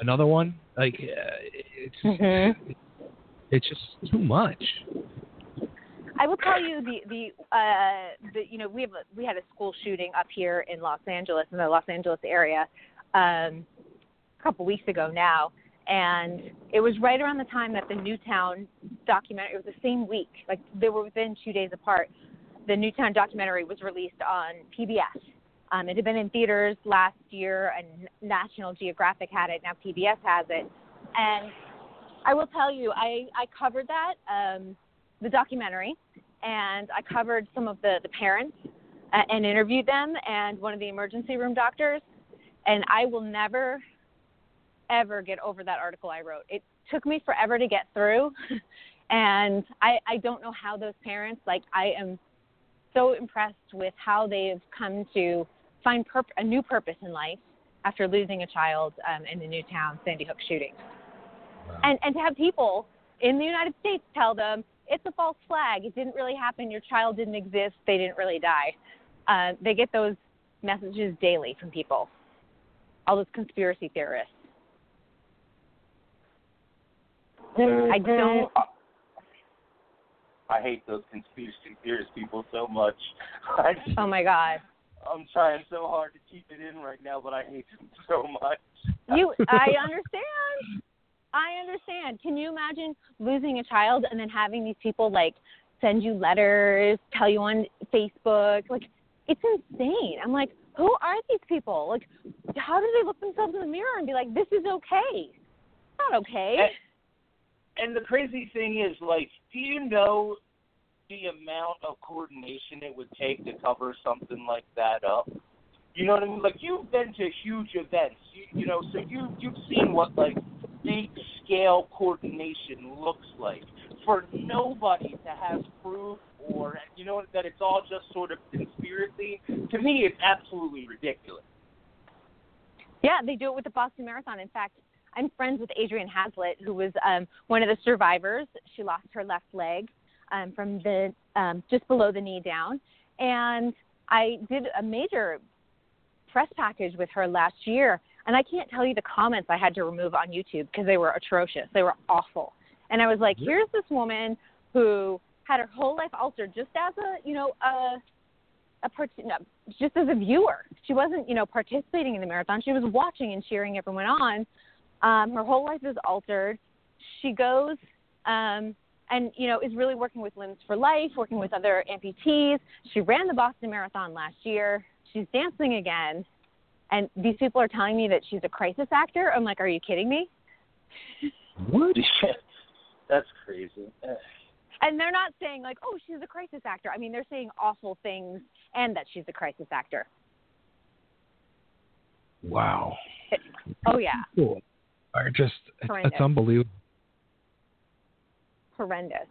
another one. Like uh, it's Mhm. it's just too much. I will tell you the the uh the you know we have a, we had a school shooting up here in Los Angeles in the Los Angeles area um a couple weeks ago now and it was right around the time that the Newtown documentary it was the same week like they were within 2 days apart the Newtown documentary was released on PBS um it had been in theaters last year and National Geographic had it now PBS has it and I will tell you I I covered that um the documentary and I covered some of the, the parents uh, and interviewed them and one of the emergency room doctors. And I will never, ever get over that article I wrote. It took me forever to get through. and I, I don't know how those parents, like, I am so impressed with how they've come to find perp- a new purpose in life after losing a child um, in the Newtown Sandy Hook shooting. And, and to have people in the United States tell them it's a false flag. It didn't really happen. Your child didn't exist. They didn't really die. Uh, they get those messages daily from people, all those conspiracy theorists. I don't. I hate those conspiracy theorists people so much. I, Oh my God. I'm trying so hard to keep it in right now, but I hate them so much. You, I understand. I understand. Can you imagine losing a child and then having these people like send you letters, tell you on Facebook? Like, it's insane. I'm like, who are these people? Like, how do they look themselves in the mirror and be like, this is okay? It's not okay. And the crazy thing is, like, do you know the amount of coordination it would take to cover something like that up? You know what I mean? Like, you've been to huge events, you, you know, so you you've seen what like big scale coordination looks like. For nobody to have proof or you know that it's all just sort of conspiracy, to me, it's absolutely ridiculous. Yeah, they do it with the Boston Marathon. In fact, I'm friends with Adrianne Haslet, who was um, one of the survivors. She lost her left leg um, from the um, just below the knee down, and I did a major press package with her last year. And I can't tell you the comments I had to remove on YouTube because they were atrocious. They were awful. And I was like, here's this woman who had her whole life altered just as a, you know, a a part- no, just as a viewer. She wasn't, you know, participating in the marathon. She was watching and cheering everyone on. Um, her whole life is altered. She goes um, and, you know, is really working with Limbs for Life, working with other amputees. She ran the Boston Marathon last year. she's dancing again, and these people are telling me that she's a crisis actor. I'm like, are you kidding me? What? That's crazy. And they're not saying like, oh, she's a crisis actor. I mean, they're saying awful things and that she's a crisis actor. Wow. Oh yeah, Cool. I just it's, Horrendous. it's unbelievable. horrendous.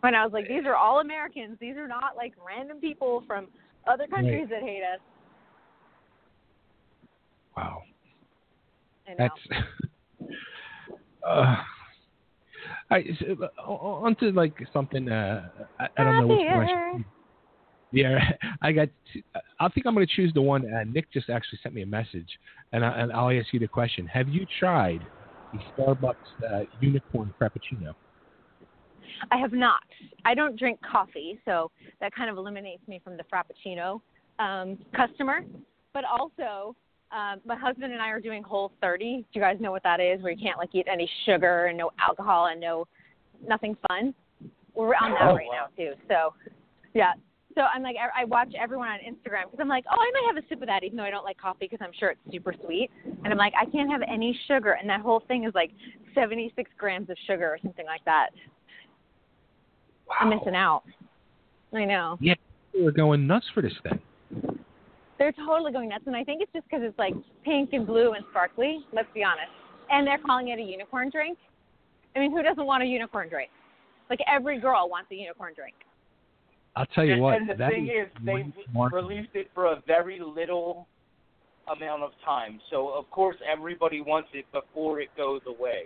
When I was like, these are all Americans. These are not like random people from other countries that hate us. Wow. That's uh I so, uh, on like something uh I, I don't know which one I Happier. should yeah, I got. I think I'm going to choose the one. Uh, Nick just actually sent me a message, and, I, and I'll ask you the question: Have you tried the Starbucks uh, unicorn frappuccino? I have not. I don't drink coffee, so that kind of eliminates me from the Frappuccino um, customer. But also, um, my husband and I are doing Whole 30. Do you guys know what that is? Where you can't like eat any sugar and no alcohol and no nothing fun. We're on that Oh, right wow. now too. So, yeah. So I'm like, I I watch everyone on Instagram because I'm like, oh, I might have a sip of that, even though I don't like coffee because I'm sure it's super sweet. And I'm like, I can't have any sugar, and that whole thing is like 76 grams of sugar or something like that. I'm missing out. I know. Yeah, we're going nuts for this thing. They're totally going nuts, and I think it's just because it's like pink and blue and sparkly. Let's be honest. And they're calling it a unicorn drink. I mean, who doesn't want a unicorn drink? Like every girl wants a unicorn drink. I'll tell you and, what. and the that thing is, they one released it for a very little amount of time. So of course everybody wants it before it goes away.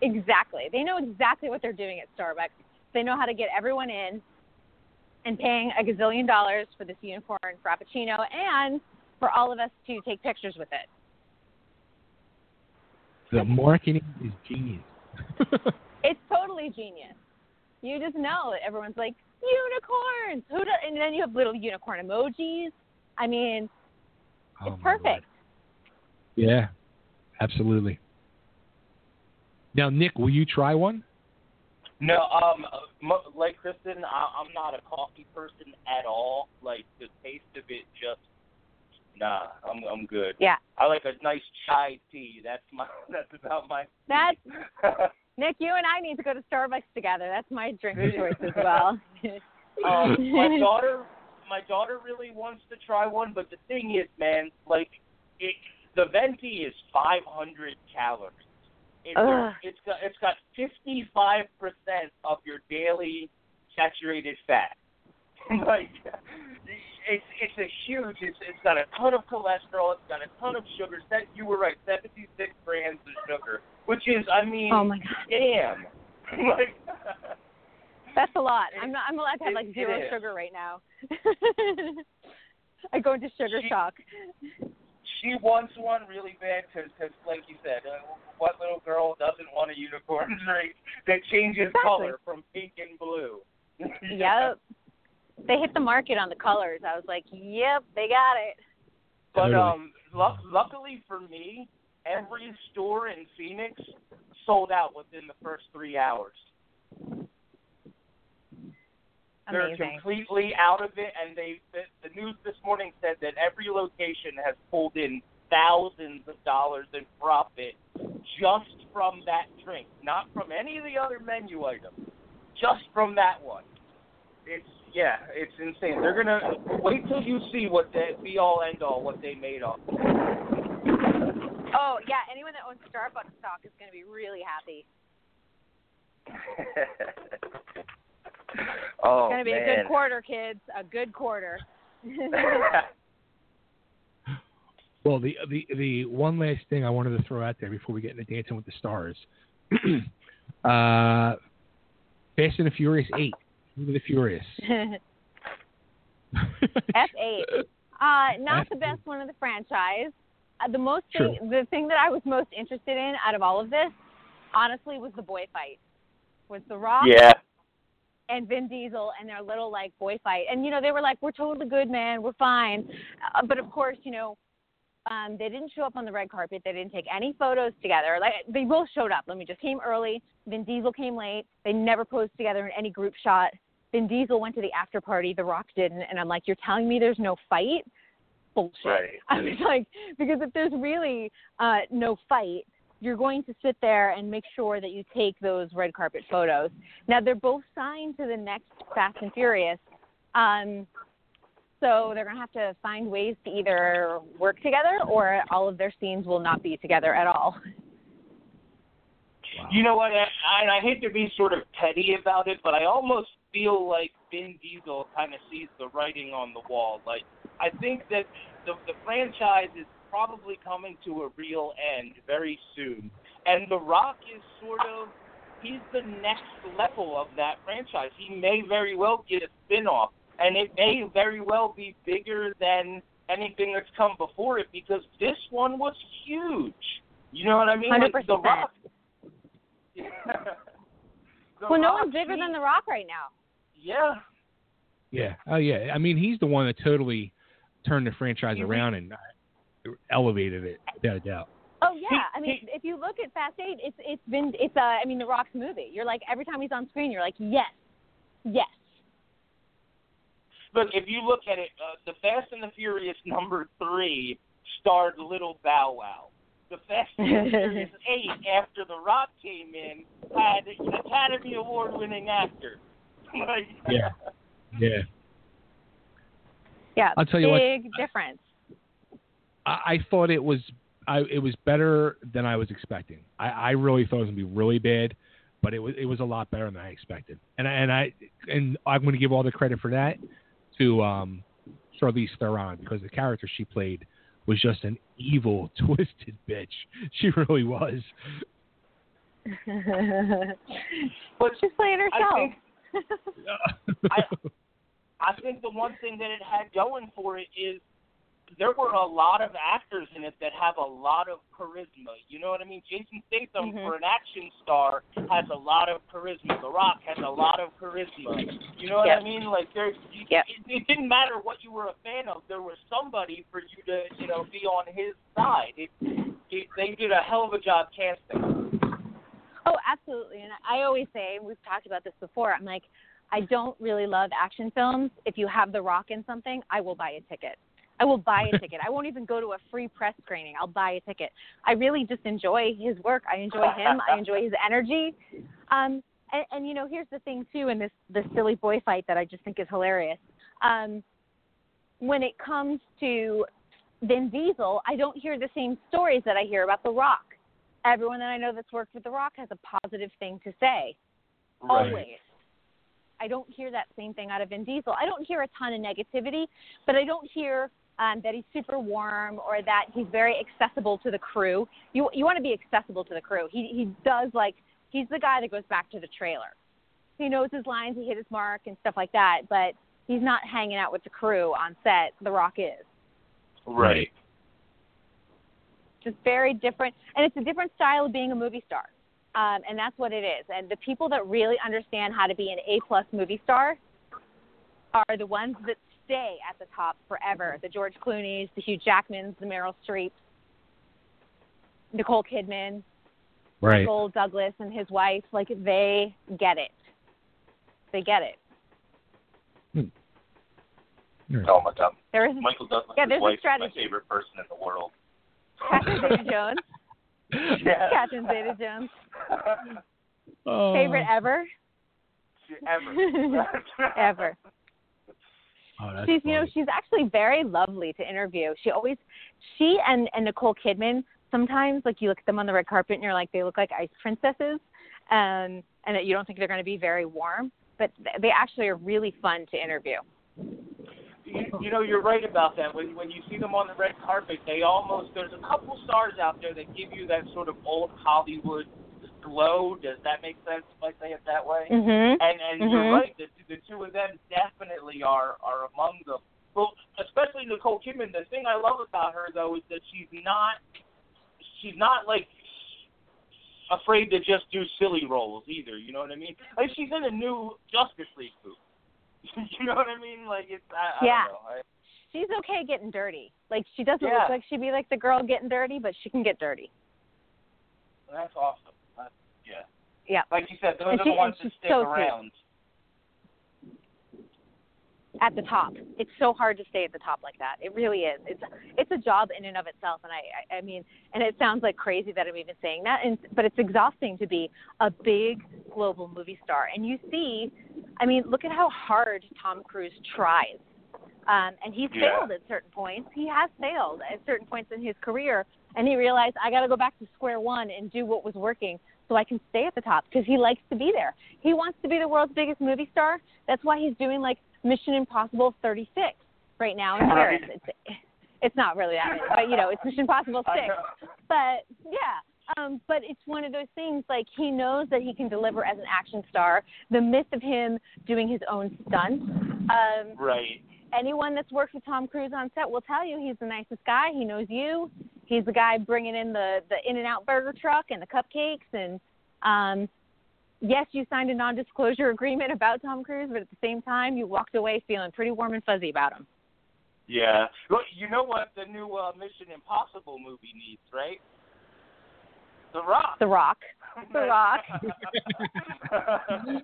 Exactly. They know exactly what they're doing at Starbucks. They know how to get everyone in and paying a gazillion dollars for this unicorn frappuccino and for all of us to take pictures with it. the marketing is genius. It's totally genius. You just know that everyone's like unicorns. Who do, and then you have little unicorn emojis. I mean, Oh, it's Lord. perfect. Yeah, absolutely. Now, Nick, will you try one? No, um, like Kristyn, I, I'm not a coffee person at all. Like the taste of it, just nah. I'm I'm good. Yeah. I like a nice chai tea. That's my that's about my. That's Nick. You and I need to go to Starbucks together. That's my drink of choice as well. um, my daughter, my daughter really wants to try one, but the thing is, man, like it, the venti is 500 calories. It, it's got it's got 55 percent of your daily saturated fat. like it's it's a huge. It's it's got a ton of cholesterol. It's got a ton of sugar. That you were right, 76 grams of sugar, which is, I mean, oh my god, damn. like. that's a lot. I'm not. I'm allowed to have like zero sugar right now. I go into sugar She- shock. She wants one really bad because, like you said, uh, what little girl doesn't want a unicorn drink that changes Exactly. color from pink and blue? Yep. They hit the market on the colors. I was like, yep, they got it. But Totally. um, lu- luckily for me, every store in Phoenix sold out within the first three hours. They're Amazing. completely out of it, and they the, the news this morning said that every location has pulled in thousands of dollars in profit just from that drink, not from any of the other menu items, just from that one. It's yeah, it's insane. They're gonna wait till you see what the be all end all what they made off. Oh yeah, anyone that owns Starbucks stock is going to be really happy. oh It's going to be a good quarter, kids. A good quarter. Well, the the the one last thing I wanted to throw out there before we get into Dancing with the Stars, uh, Fast and the Furious Eight, the Furious. F eight. Uh, not the F8. best one of the franchise. Uh, the most True. thing, the thing that I was most interested in out of all of this, honestly, was the boy fight. Was The Rock yeah. And Vin Diesel and their little like boy fight. And you know, they were like, "We're totally good, man. We're fine." Uh, but of course, you know, um, they didn't show up on the red carpet. They didn't take any photos together. Like they both showed up. Let me just came early. Vin Diesel came late. They never posed together in any group shot. Vin Diesel went to the after party. The Rock didn't. And I'm like, "You're telling me there's no fight?" bullshit. Right. I was like, because if there's really uh, no fight, you're going to sit there and make sure that you take those red carpet photos. Now they're both signed to the next Fast and Furious, um, so they're going to have to find ways to either work together or all of their scenes will not be together at all. You know what? I, I hate to be sort of petty about it, but I almost feel like Vin Diesel kind of sees the writing on the wall. Like I think that the the franchise is probably coming to a real end very soon, and The Rock is sort of he's the next level of that franchise. He may very well get a spin-off, and it may very well be bigger than anything that's come before it because this one was huge. You know what I mean? Like The 100%. Rock. The well, no Rock, one's bigger he- than The Rock right now. Yeah. Yeah. Oh yeah. I mean, he's the one that totally turned the franchise Mhm. around and elevated it, without a doubt. Oh yeah, I mean, if you look at Fast Eight, it's it's been it's uh I mean The Rock's movie. You're like every time he's on screen, you're like yes, yes. Look, if you look at it, uh, the Fast and the Furious number three starred Little Bow Wow. The Fast and the Furious eight, after The Rock came in, had an Academy Award winning actor. like, Yeah. Yeah. Yeah, I'll tell you what- big difference. I, I thought it was I it was better than I was expecting. I, I really thought it was gonna be really bad, but it was it was a lot better than I expected. And I, and I and I'm gonna give all the credit for that to um Charlize Theron because the character she played was just an evil, twisted bitch. She really was. But She's playing I herself. think I, I think the one thing that it had going for it is there were a lot of actors in it that have a lot of charisma. You know what I mean? Jason Statham, Mhm. for an action star, has a lot of charisma. The Rock has a lot of charisma. You know what Yep. I mean? Like there's, you, Yep. it, it didn't matter what you were a fan of. There was somebody for you to, you know, be on his side. It, it, they did a hell of a job casting. Oh, absolutely. And I always say, and we've talked about this before. I'm like, I don't really love action films. If you have The Rock in something, I will buy a ticket. I will buy a ticket. I won't even go to a free press screening. I'll buy a ticket. I really just enjoy his work. I enjoy him. I enjoy his energy. Um, and, and you know, here's the thing too, in this this silly boy fight that I just think is hilarious. Um, when it comes to Vin Diesel, I don't hear the same stories that I hear about The Rock. Everyone that I know that's worked with The Rock has a positive thing to say. Always. I don't hear that same thing out of Vin Diesel. I don't hear a ton of negativity, but I don't hear um, that he's super warm or that he's very accessible to the crew. You you want to be accessible to the crew. He he does like he's the guy that goes back to the trailer. He knows his lines, he hit his mark and stuff like that, but he's not hanging out with the crew on set. The Rock is. Right. just very different and it's a different style of being a movie star um, and that's what it is and the people that really understand how to be an a plus movie star are the ones that stay at the top forever the george clooney's the hugh jackmans the meryl streeps nicole kidman Right. michael douglas and his wife like they get it they get it hmm. Oh my God. there is Michael Douglas' Yeah, there's a wife is my favorite person in the world. catherine zeta jones Yeah. catherine zeta jones Oh. favorite ever Ever. ever Oh, that's she's you know she's actually very lovely to interview. She always she and and nicole kidman sometimes like you look at them on the red carpet and you're like they look like ice princesses um and that you don't think they're going to be very warm but they actually are really fun to interview. You, you know, you're right about that. When when you see them on the red carpet, they almost there's a couple stars out there that give you that sort of old Hollywood glow. Does that make sense if I say it that way? mhm And and you're Mhm. right. The the two of them definitely are are among them. Well, especially Nicole Kidman. The thing I love about her though is that she's not she's not like afraid to just do silly roles either. You know what I mean? Like she's in a new Justice League movie. you know what I mean? Like it's I, I Yeah. don't know. I, she's okay getting dirty like she doesn't Yeah. look like she'd be like the girl getting dirty but she can get dirty that's awesome. Yeah. Like you said, those And are she- the ones that stick so around. at the top. It's so hard to stay at the top like that. It really is. It's it's a job in and of itself, and I I, I mean, and it sounds like crazy that I'm even saying that, and but it's exhausting to be a big global movie star. And you see, I mean, look at how hard Tom Cruise tries. Um, and he's Yeah. failed at certain points. He has failed at certain points in his career, and he realized I got to go back to square one and do what was working so I can stay at the top because he likes to be there. He wants to be the world's biggest movie star. That's why he's doing like Mission Impossible 36 right now in Paris. It's it's not really that, many, but you know, it's Mission Impossible 6. But yeah, um, but it's one of those things like he knows that he can deliver as an action star. The myth of him doing his own stunts. Um, Right. anyone that's worked with Tom Cruise on set will tell you he's the nicest guy. He knows you. He's the guy bringing in the the In and Out Burger truck and the cupcakes and um yes, you signed a non-disclosure agreement about Tom Cruise, but at the same time, you walked away feeling pretty warm and fuzzy about him. Yeah. Well, you know what the new uh, Mission Impossible movie needs, right? The Rock. The Rock. The Rock.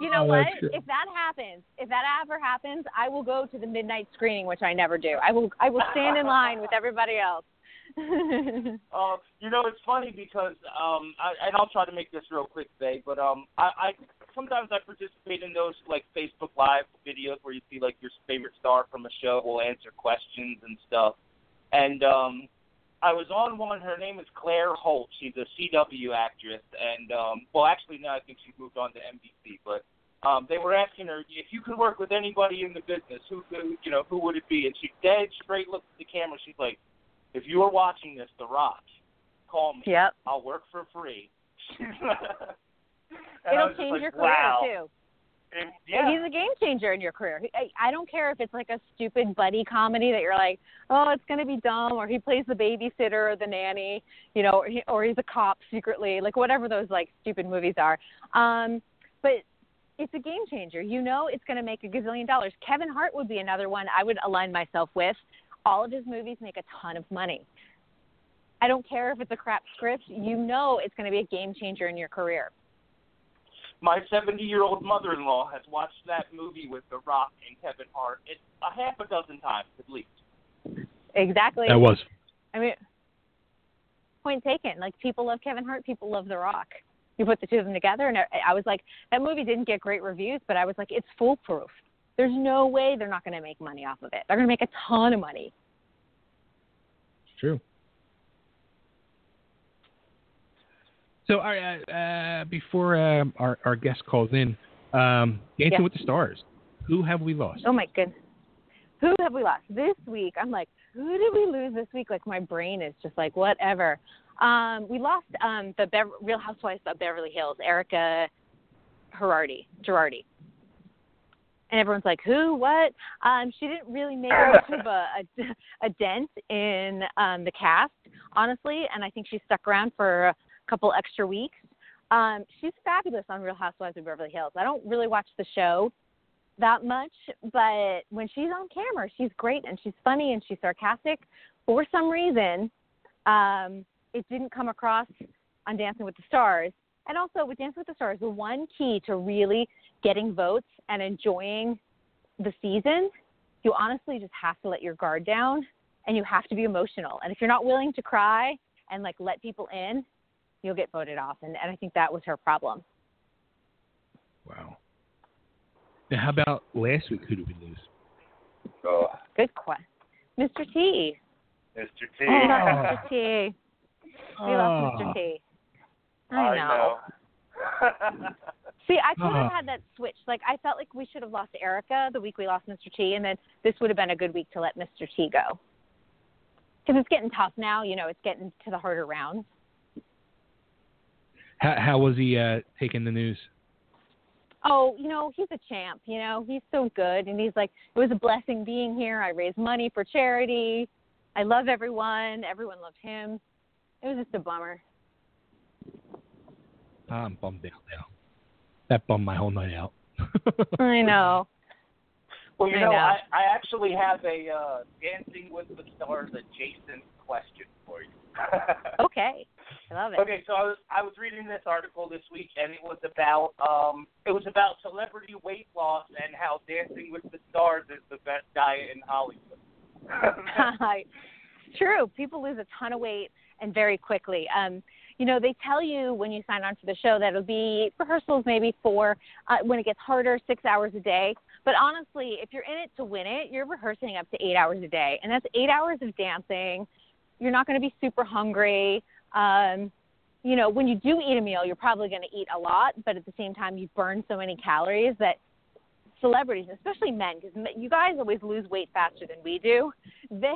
You know what? that's. If that happens, if that ever happens, I will go to the midnight screening, which I never do. I will I will stand in line with everybody else. Uh, you know, it's funny because um, I, and I'll try to make this real quick, Faye, but um, I, I sometimes I participate in those like Facebook Live videos where you see like your favorite star from a show will answer questions and stuff. And um, I was on one. Her name is Claire Holt. She's a CW actress, and um, well, actually now I think she's moved on to NBC. But um, they were asking her if you could work with anybody in the business, who, who you know, who would it be? And she dead straight looked at the camera. She's like, if you are watching this, The Rock, call me. yep. I'll work for free. It'll change like, your career wow. too. And, yeah. He's a game changer in your career. I, I don't care if it's like a stupid buddy comedy that you're like, oh, it's gonna be dumb, or he plays the babysitter or the nanny, you know, or, he, or he's a cop secretly, like whatever those like stupid movies are. Um, but it's a game changer. You know, it's gonna make a gazillion dollars. Kevin Hart would be another one I would align myself with. All of his movies make a ton of money. I don't care if it's a crap script. You know, it's going to be a game changer in your career. My 70 year old mother in law has watched that movie with The Rock and Kevin Hart it, a half a dozen times at least. Exactly. That was I mean, point taken. Like people love Kevin Hart, people love The Rock. You put the two of them together, and I I was like, that movie didn't get great reviews, but I was like, it's foolproof. There's no way they're not going to make money off of it. They're going to make a ton of money. It's true. So, all right, uh, uh, before um, our our guest calls in, um, Dancing Yeah. with the Stars, who have we lost? Oh my goodness. Who have we lost this week? I'm like, who did we lose this week? Like my brain is just like whatever. Um, we lost um, the Bev- Real Housewives of Beverly Hills, Erika Girardi. Girardi. And everyone's like, who? What? Um, she didn't really make much of a, a, a dent in um, the cast, honestly, and I think she stuck around for a couple extra weeks. Um, she's fabulous on Real Housewives of Beverly Hills. I don't really watch the show that much, but when she's on camera, she's great and she's funny and she's sarcastic. For some reason, um, it didn't come across on Dancing with the Stars. And also with Dancing with the Stars, the one key to really getting votes and enjoying the season, you honestly just have to let your guard down and you have to be emotional. And if you're not willing to cry and like let people in, you'll get voted off. And, and I think that was her problem. Wow. Now, how about last week? Who did we lose? Oh, Good question. Mr. T. Mr. T. We lost ah. Mr. T. We lost Oh. Mr. T. I I know. know. See, I could have had that switch. Like, I felt like we should have lost Erika the week we lost Mr. T, and then this would have been a good week to let Mr. T go. Because it's getting tough now. You know, it's getting to the harder rounds. How, how was he uh, taking the news? Oh, you know, he's a champ. You know, he's so good. And he's like, it was a blessing being here. I raised money for charity. I love everyone. Everyone loved him. It was just a bummer. I'm bummed out now. That bummed my whole night out. I know. Well, you I know, know. I, I actually have a uh, Dancing with the Stars adjacent question for you. Okay, I love it. Okay, so I was I was reading this article this week, and it was about um it was about celebrity weight loss and how Dancing with the Stars is the best diet in Hollywood. it's true. People lose a ton of weight and very quickly. Um, you know, they tell you when you sign on for the show that it'll be rehearsals maybe four, uh, when it gets harder, six hours a day. But honestly, if you're in it to win it, you're rehearsing up to eight hours a day. And that's eight hours of dancing. You're not going to be super hungry. Um, you know, when you do eat a meal, you're probably going to eat a lot, but at the same time, you burn so many calories that celebrities, especially men, because you guys always lose weight faster than we do. They,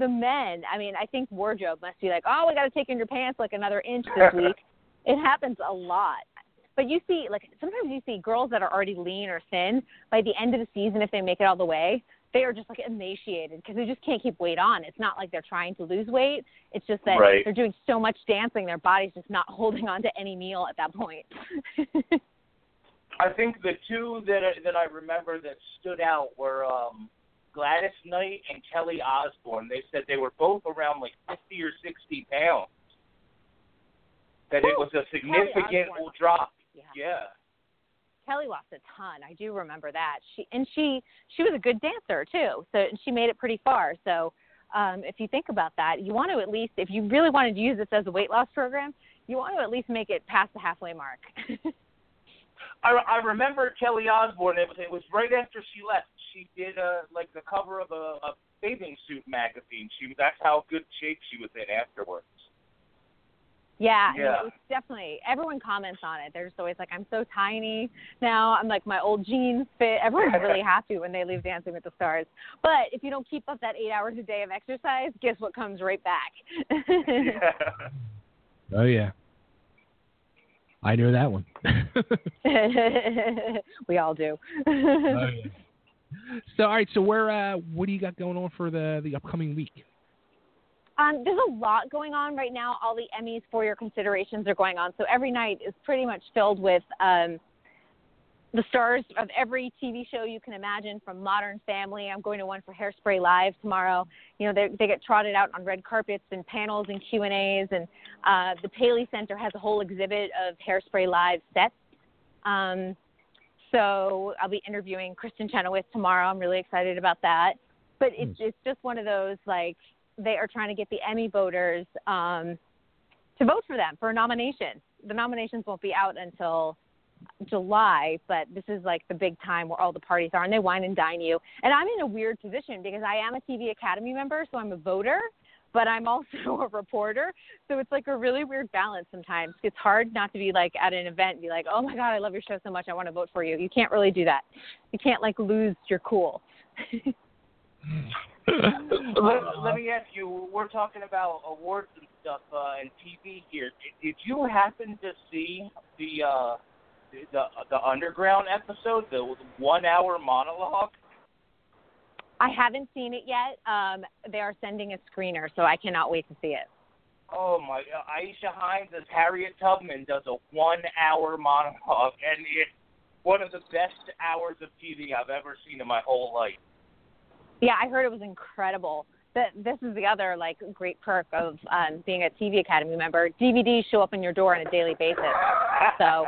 the men, I mean, I think wardrobe must be like, oh, we got to take in your pants like another inch this week. it happens a lot. But you see, like sometimes you see girls that are already lean or thin. By the end of the season, if they make it all the way, they are just like emaciated because they just can't keep weight on. It's not like they're trying to lose weight. It's just that Right. they're doing so much dancing, their body's just not holding on to any meal at that point. I think the two that I, that I remember that stood out were um Gladys Knight and Kelly Osbourne. They said they were both around like 50 or 60 pounds. That it was a significant drop. yeah. Yeah. Kelly lost a ton. I do remember that. She and she she was a good dancer too. So and she made it pretty far. So um, if you think about that, you want to at least if you really wanted to use this as a weight loss program, you want to at least make it past the halfway mark. I, I remember Kelly Osbourne. It was it was right after she left. She did uh like the cover of a, a bathing suit magazine. She that's how good shape she was in afterwards. yeah, I mean, Yeah. it was definitely everyone comments on it. They're just always like, I'm so tiny now. I'm like my old jeans fit. Everyone's really happy when they leave Dancing with the Stars. But if you don't keep up that eight hours a day of exercise, guess what comes right back? Yeah. Oh yeah. I know that one. we all do. oh, yeah. So all right, so where uh what do you got going on for the the upcoming week? Um, there's a lot going on right now. All the Emmys for your considerations are going on. So every night is pretty much filled with um, the stars of every TV show you can imagine, from Modern Family. I'm going to one for Hairspray Live tomorrow. You know, they they get trotted out on red carpets and panels and Q and A's, and uh, the Paley Center has a whole exhibit of Hairspray Live sets. Um, so I'll be interviewing Kristin Chenoweth tomorrow. I'm really excited about that. But it's it's just one of those like they are trying to get the Emmy voters um, to vote for them for a nomination. The nominations won't be out until July, but this is like the big time where all the parties are and they wine and dine you. And I'm in a weird position because I am a TV Academy member, so I'm a voter, but I'm also a reporter. So it's like a really weird balance sometimes. It's hard not to be like at an event and be like, oh my God, I love your show so much. I want to vote for you. You can't really do that. You can't like lose your cool. let, let me ask you. We're talking about awards and stuff uh, and TV here. Did, did you happen to see the uh, the the, underground episode, the one-hour monologue? I haven't seen it yet. Um, they are sending a screener, so I cannot wait to see it. Oh my! Uh, Aisha Hinds as Harriet Tubman does a one-hour monologue, and it's one of the best hours of TV I've ever seen in my whole life. Yeah, I heard it was incredible. That this is the other like great perk of um, being a TV Academy member. DVDs show up in your door on a daily basis. So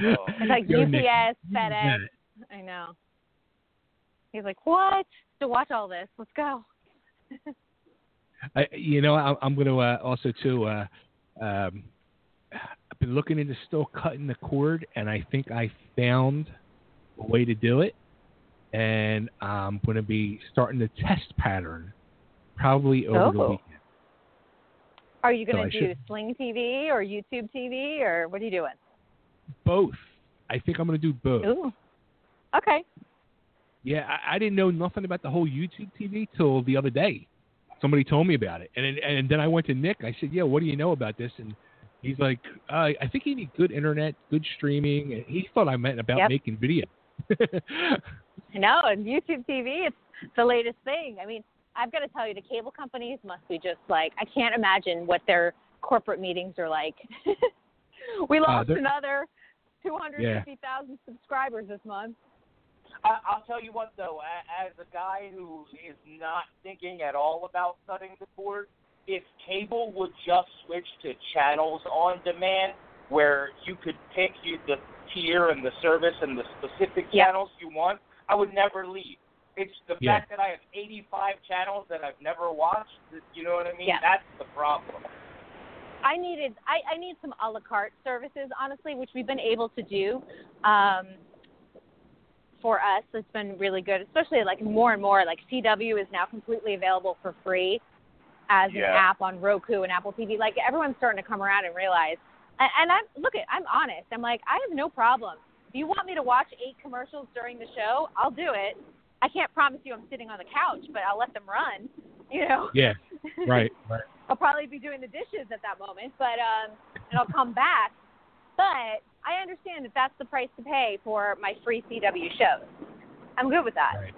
it's like Yo, UPS, FedEx. I know. He's like, what? To watch all this? Let's go. I, you know, I, I'm going to uh, also too. Uh, um, I've been looking into still cutting the cord, and I think I found a way to do it. And I'm going to be starting the test pattern probably over the Oh. weekend. Are you going I to do should- Sling TV or YouTube TV or what are you doing? Both. I think I'm going to do both. Ooh. Okay. Yeah, I, I didn't know nothing about the whole YouTube TV till the other day. Somebody told me about it, and and then I went to Nick. I said, "Yeah, what do you know about this?" And he's like, uh, "I think you need good internet, good streaming." And he thought I meant about Yep. making video. no, and YouTube TV, it's the latest thing. I mean, I've got to tell you, the cable companies must be just like, I can't imagine what their corporate meetings are like. we lost they're- another 250,000 subscribers this month. I, I'll tell you what, though, a- as a guy who is not thinking at all about cutting the cord, if cable would just switch to channels on demand, where you could pick you, the tier and the service and the specific Yeah. channels you want, I would never leave. It's the Yeah. fact that I have 85 channels that I've never watched. You know what I mean? Yeah. That's the problem. I needed I, I need some a la carte services, honestly, which we've been able to do. Um, for us, it's been really good, especially like more and more. Like CW is now completely available for free as an app on Roku and Apple TV. Like everyone's starting to come around and realize. And, and I'm look at I'm honest. I'm like I have no problem. If you want me to watch eight commercials during the show, I'll do it. I can't promise you I'm sitting on the couch, but I'll let them run. You know. Yeah. Right. Right. I'll probably be doing the dishes at that moment, but um, and I'll come back. But I understand that that's the price to pay for my free CW shows. I'm good with that. Right.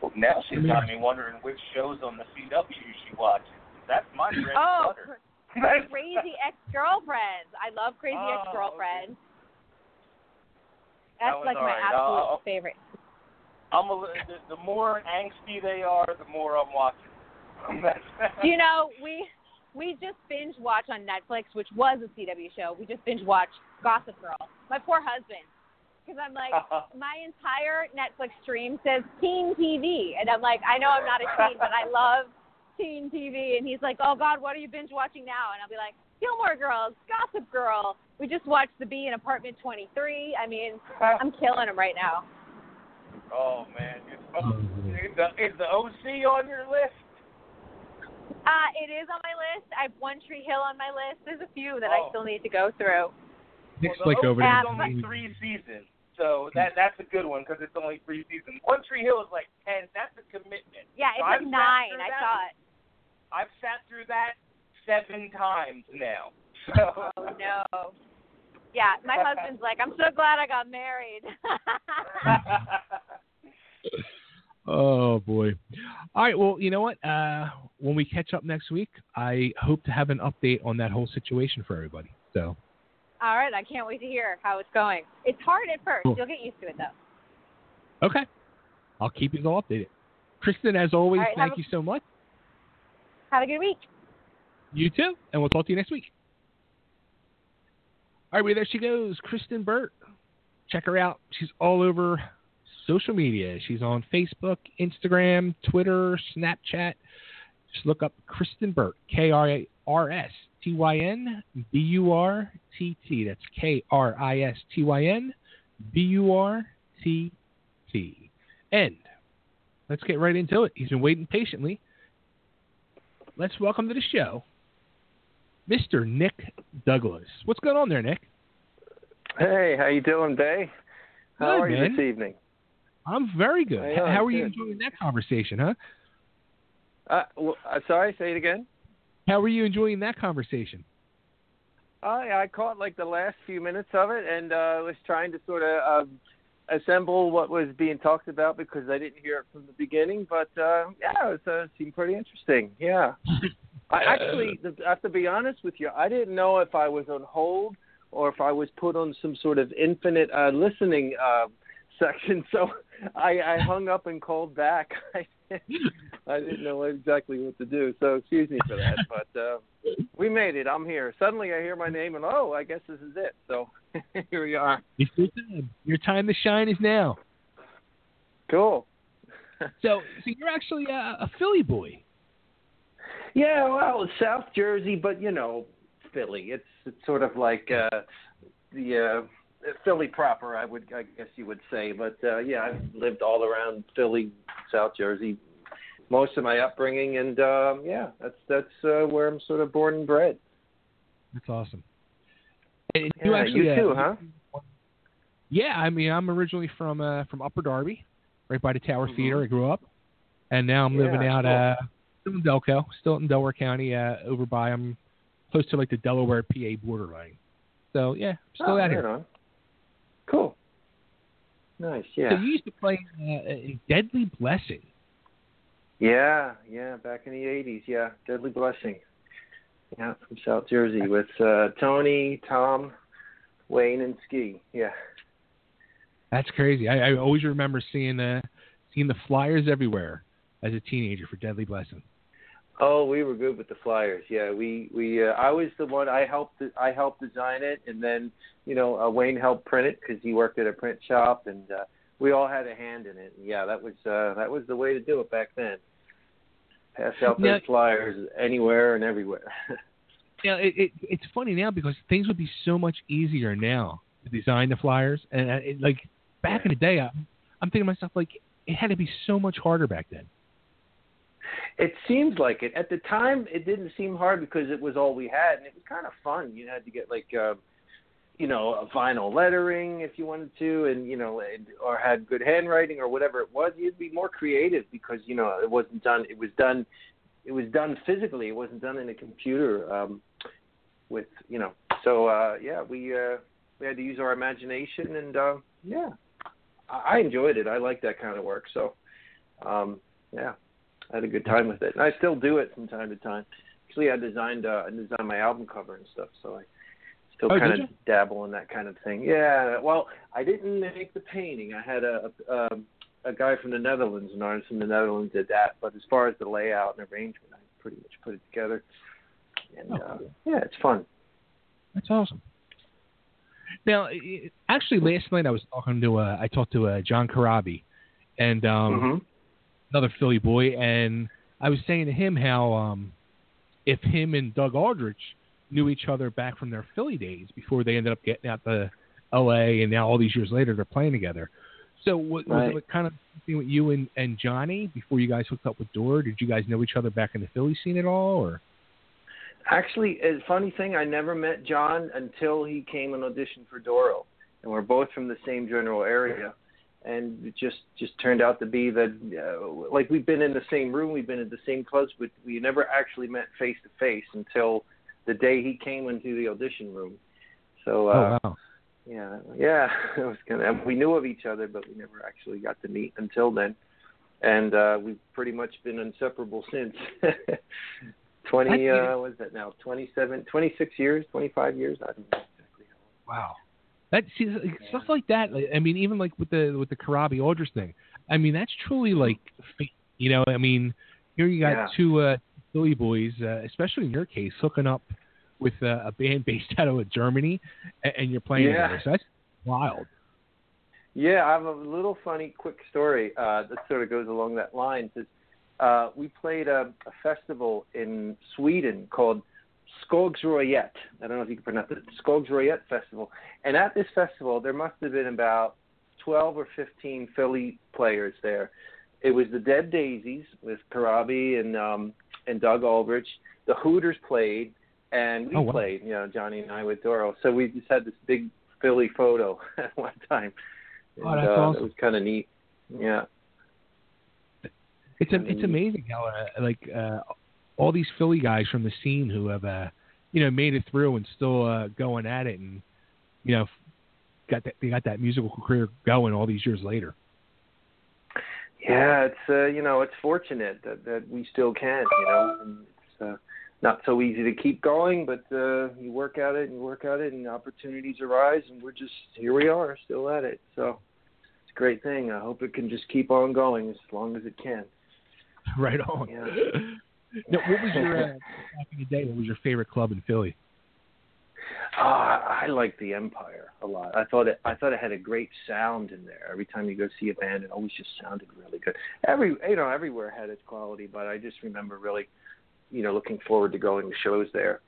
Well, now she's got me wondering which shows on the CW she watches. That's my bread Oh, butter. cr- Crazy Ex Girlfriends. I love Crazy Oh, Ex Girlfriends. That That's was like my alright. absolute I'll- favorite. I'm a, the, the more angsty they are, the more I'm watching. You know, we we just binge watch on Netflix, which was a CW show. We just binge watch Gossip Girl. My poor husband, because I'm like, my entire Netflix stream says teen TV, and I'm like, I know I'm not a teen, but I love teen TV. And he's like, Oh God, what are you binge watching now? And I'll be like, Gilmore Girls, Gossip Girl. We just watched The Bee in Apartment 23. I mean, I'm killing him right now. Oh man, is, Oh, is, the, is the OC on your list? Uh, it is on my list. I have One Tree Hill on my list. There's a few that I Oh. still need to go through. Nick's well, the like over OC there. is only three seasons, so that that's a good one because it's only three seasons. One Tree Hill is like ten. That's a commitment. Yeah, it's So like I've nine. I that. saw it. I've sat through that seven times now. So Oh no. Yeah, my husband's like, I'm so glad I got married. Oh boy. All right. Well, you know what? Uh, when we catch up next week, I hope to have an update on that whole situation for everybody. So. All right, I can't wait to hear how it's going. It's hard at first. Cool. You'll get used to it though. Okay. I'll keep you all updated. Kristyn, as always, All right, thank a- you so much. Have a good week. You too, and we'll talk to you next week. All right, well, there she goes, Kristyn Burtt. Check her out. She's all over social media. She's on Facebook, Instagram, Twitter, Snapchat. Just look up Kristyn Burtt, K R R S T Y N B U R T T. That's K R I S T Y N B U R T T. And let's get right into it. He's been waiting patiently. Let's welcome to the show Mr. Nick Douglas. What's going on there, Nick? Hey, how you doing, Bay? How Good, are you man. this evening? I'm very good. I H- know, How are you enjoying that conversation, huh? Uh, w- uh, sorry, say it again. How are you enjoying that conversation? I I caught like the last few minutes of it, and uh, was trying to sort of um, assemble what was being talked about because I didn't hear it from the beginning. But uh, yeah, it, was, uh, it seemed pretty interesting. Yeah, I actually I have to be honest with you. I didn't know if I was on hold or if I was put on some sort of infinite uh, listening uh, section. So I, I hung up and called back. I, I didn't know exactly what to do, so excuse me for that. But uh, we made it. I'm here. Suddenly I hear my name, and oh, I guess this is it. So here we are. It's your time. Your time to shine is now. Cool. So, so you're actually a, a Philly boy. Yeah, well, South Jersey, but you know, Philly. It's it's sort of like uh, the uh, Philly proper, I would I guess you would say. But uh, yeah, I've lived all around Philly, South Jersey, most of my upbringing, and um, yeah, that's that's uh, where I'm sort of born and bred. That's awesome. And Yeah, you actually, you uh, too, huh? Yeah, I mean, I'm originally from uh, from Upper Darby, right by the Tower Mhm. Theater. I grew up, and now I'm living out cool. uh, still in Delco, still in Delaware County, uh, over by I'm close to like the Delaware PA borderline. So yeah, still Oh, out here. on. Cool. Nice. Yeah. So you used to play uh, in Deadly Blessing. Yeah, yeah, back in the '80s. Yeah, Deadly Blessing. Yeah, from South Jersey with uh, Tony, Tom, Wayne, and Ski. Yeah. That's crazy. I, I always remember seeing the seeing the flyers everywhere as a teenager for Deadly Blessing. Oh, we were good with the flyers. Yeah, we we uh, I was the one I helped I helped design it, and then you know uh, Wayne helped print it because he worked at a print shop, and uh, we all had a hand in it. And yeah, that was uh, that was the way to do it back then. Pass out those Yeah. flyers anywhere and everywhere. Yeah, it, it it's funny now because things would be so much easier now to design the flyers, and uh, it, like back in the day, I, I'm thinking to myself like it had to be so much harder back then. It seems like it. At the time, it didn't seem hard because it was all we had, and it was kind of fun. You had to get like, uh, you know, a vinyl lettering if you wanted to, and you know, and- or had good handwriting or whatever it was. You'd be more creative because you know it wasn't done. It was done. It was done physically. It wasn't done in a computer. Um, with you know, so uh, yeah, we uh, we had to use our imagination, and uh, yeah, I, I enjoyed it. I like that kind of work. So, um, yeah. I had a good time with it, and I still do it from time to time. Actually, I designed uh, I designed my album cover and stuff, so I still Oh, kind of dabble in that kind of thing. Yeah, well, I didn't make the painting. I had a a, um, a guy from the Netherlands, an artist from the Netherlands, did that. But as far as the layout and arrangement, I pretty much put it together. And Oh, uh, yeah, it's fun. That's awesome. Now, actually, last night I was talking to uh, I talked to uh, John Corabi, and um, Mhm. Another Philly boy, and I was saying to him how um, if him and Doug Aldrich knew each other back from their Philly days before they ended up getting out to L.A. and now all these years later they're playing together. So was Right. it kind of thing with you and, and Johnny before you guys hooked up with Doro? Did you guys know each other back in the Philly scene at all, or? Actually, a funny thing, I never met John until he came and auditioned for Doro, and we're both from the same general area, and it just just turned out to be that uh, like we've been in the same room, we've been in the same clubs, but we never actually met face to face until the day he came into the audition room. So uh, oh wow. yeah, yeah, it was kind of we knew of each other, but we never actually got to meet until then, and uh, we've pretty much been inseparable since. Twenty, uh, what is that now? Twenty-seven, twenty-six years, twenty-five years. I don't know exactly. how Wow. That see like, stuff like that. like, I mean, even like with the with the Corabi Aldrich thing. I mean, that's truly like, fate, you know. I mean, here you got Yeah. two uh, Philly boys, uh, especially in your case, hooking up with uh, a band based out of Germany, and, and you're playing Yeah. together. So that's wild. Yeah, I have a little funny, quick story uh, that sort of goes along that line. Is, uh, we played a, a festival in Sweden called Skogsröjet. I don't know if you can pronounce it. Skogsröjet Festival. And at this festival, there must have been about 12 or 15 Philly players there. It was the Dead Daisies with Corabi and um, and Doug Aldrich. The Hooters played, and we Oh, wow. played. You know, Johnny and I with Doro. So we just had this big Philly photo at one time. And, Oh, that's uh, awesome. It was kind of neat. Yeah. It's a, it's amazing how uh, like uh, all these Philly guys from the scene who have uh, you know made it through and still uh, going at it and you know got that they got that musical career going all these years later. Yeah, it's uh, you know it's fortunate that that we still can, you know, and it's uh, not so easy to keep going, but uh, you work at it and you work at it, and opportunities arise, and we're just here we are, still at it. So it's a great thing. I hope it can just keep on going as long as it can. right on. Yeah. Now, what was your uh, back in the day? What was your favorite club in Philly? Uh, I like the Empire a lot. I thought it. I thought it had a great sound in there. Every time you go see a band, it always just sounded really good. Every you know, everywhere had its quality, but I just remember really, you know, looking forward to going to shows there.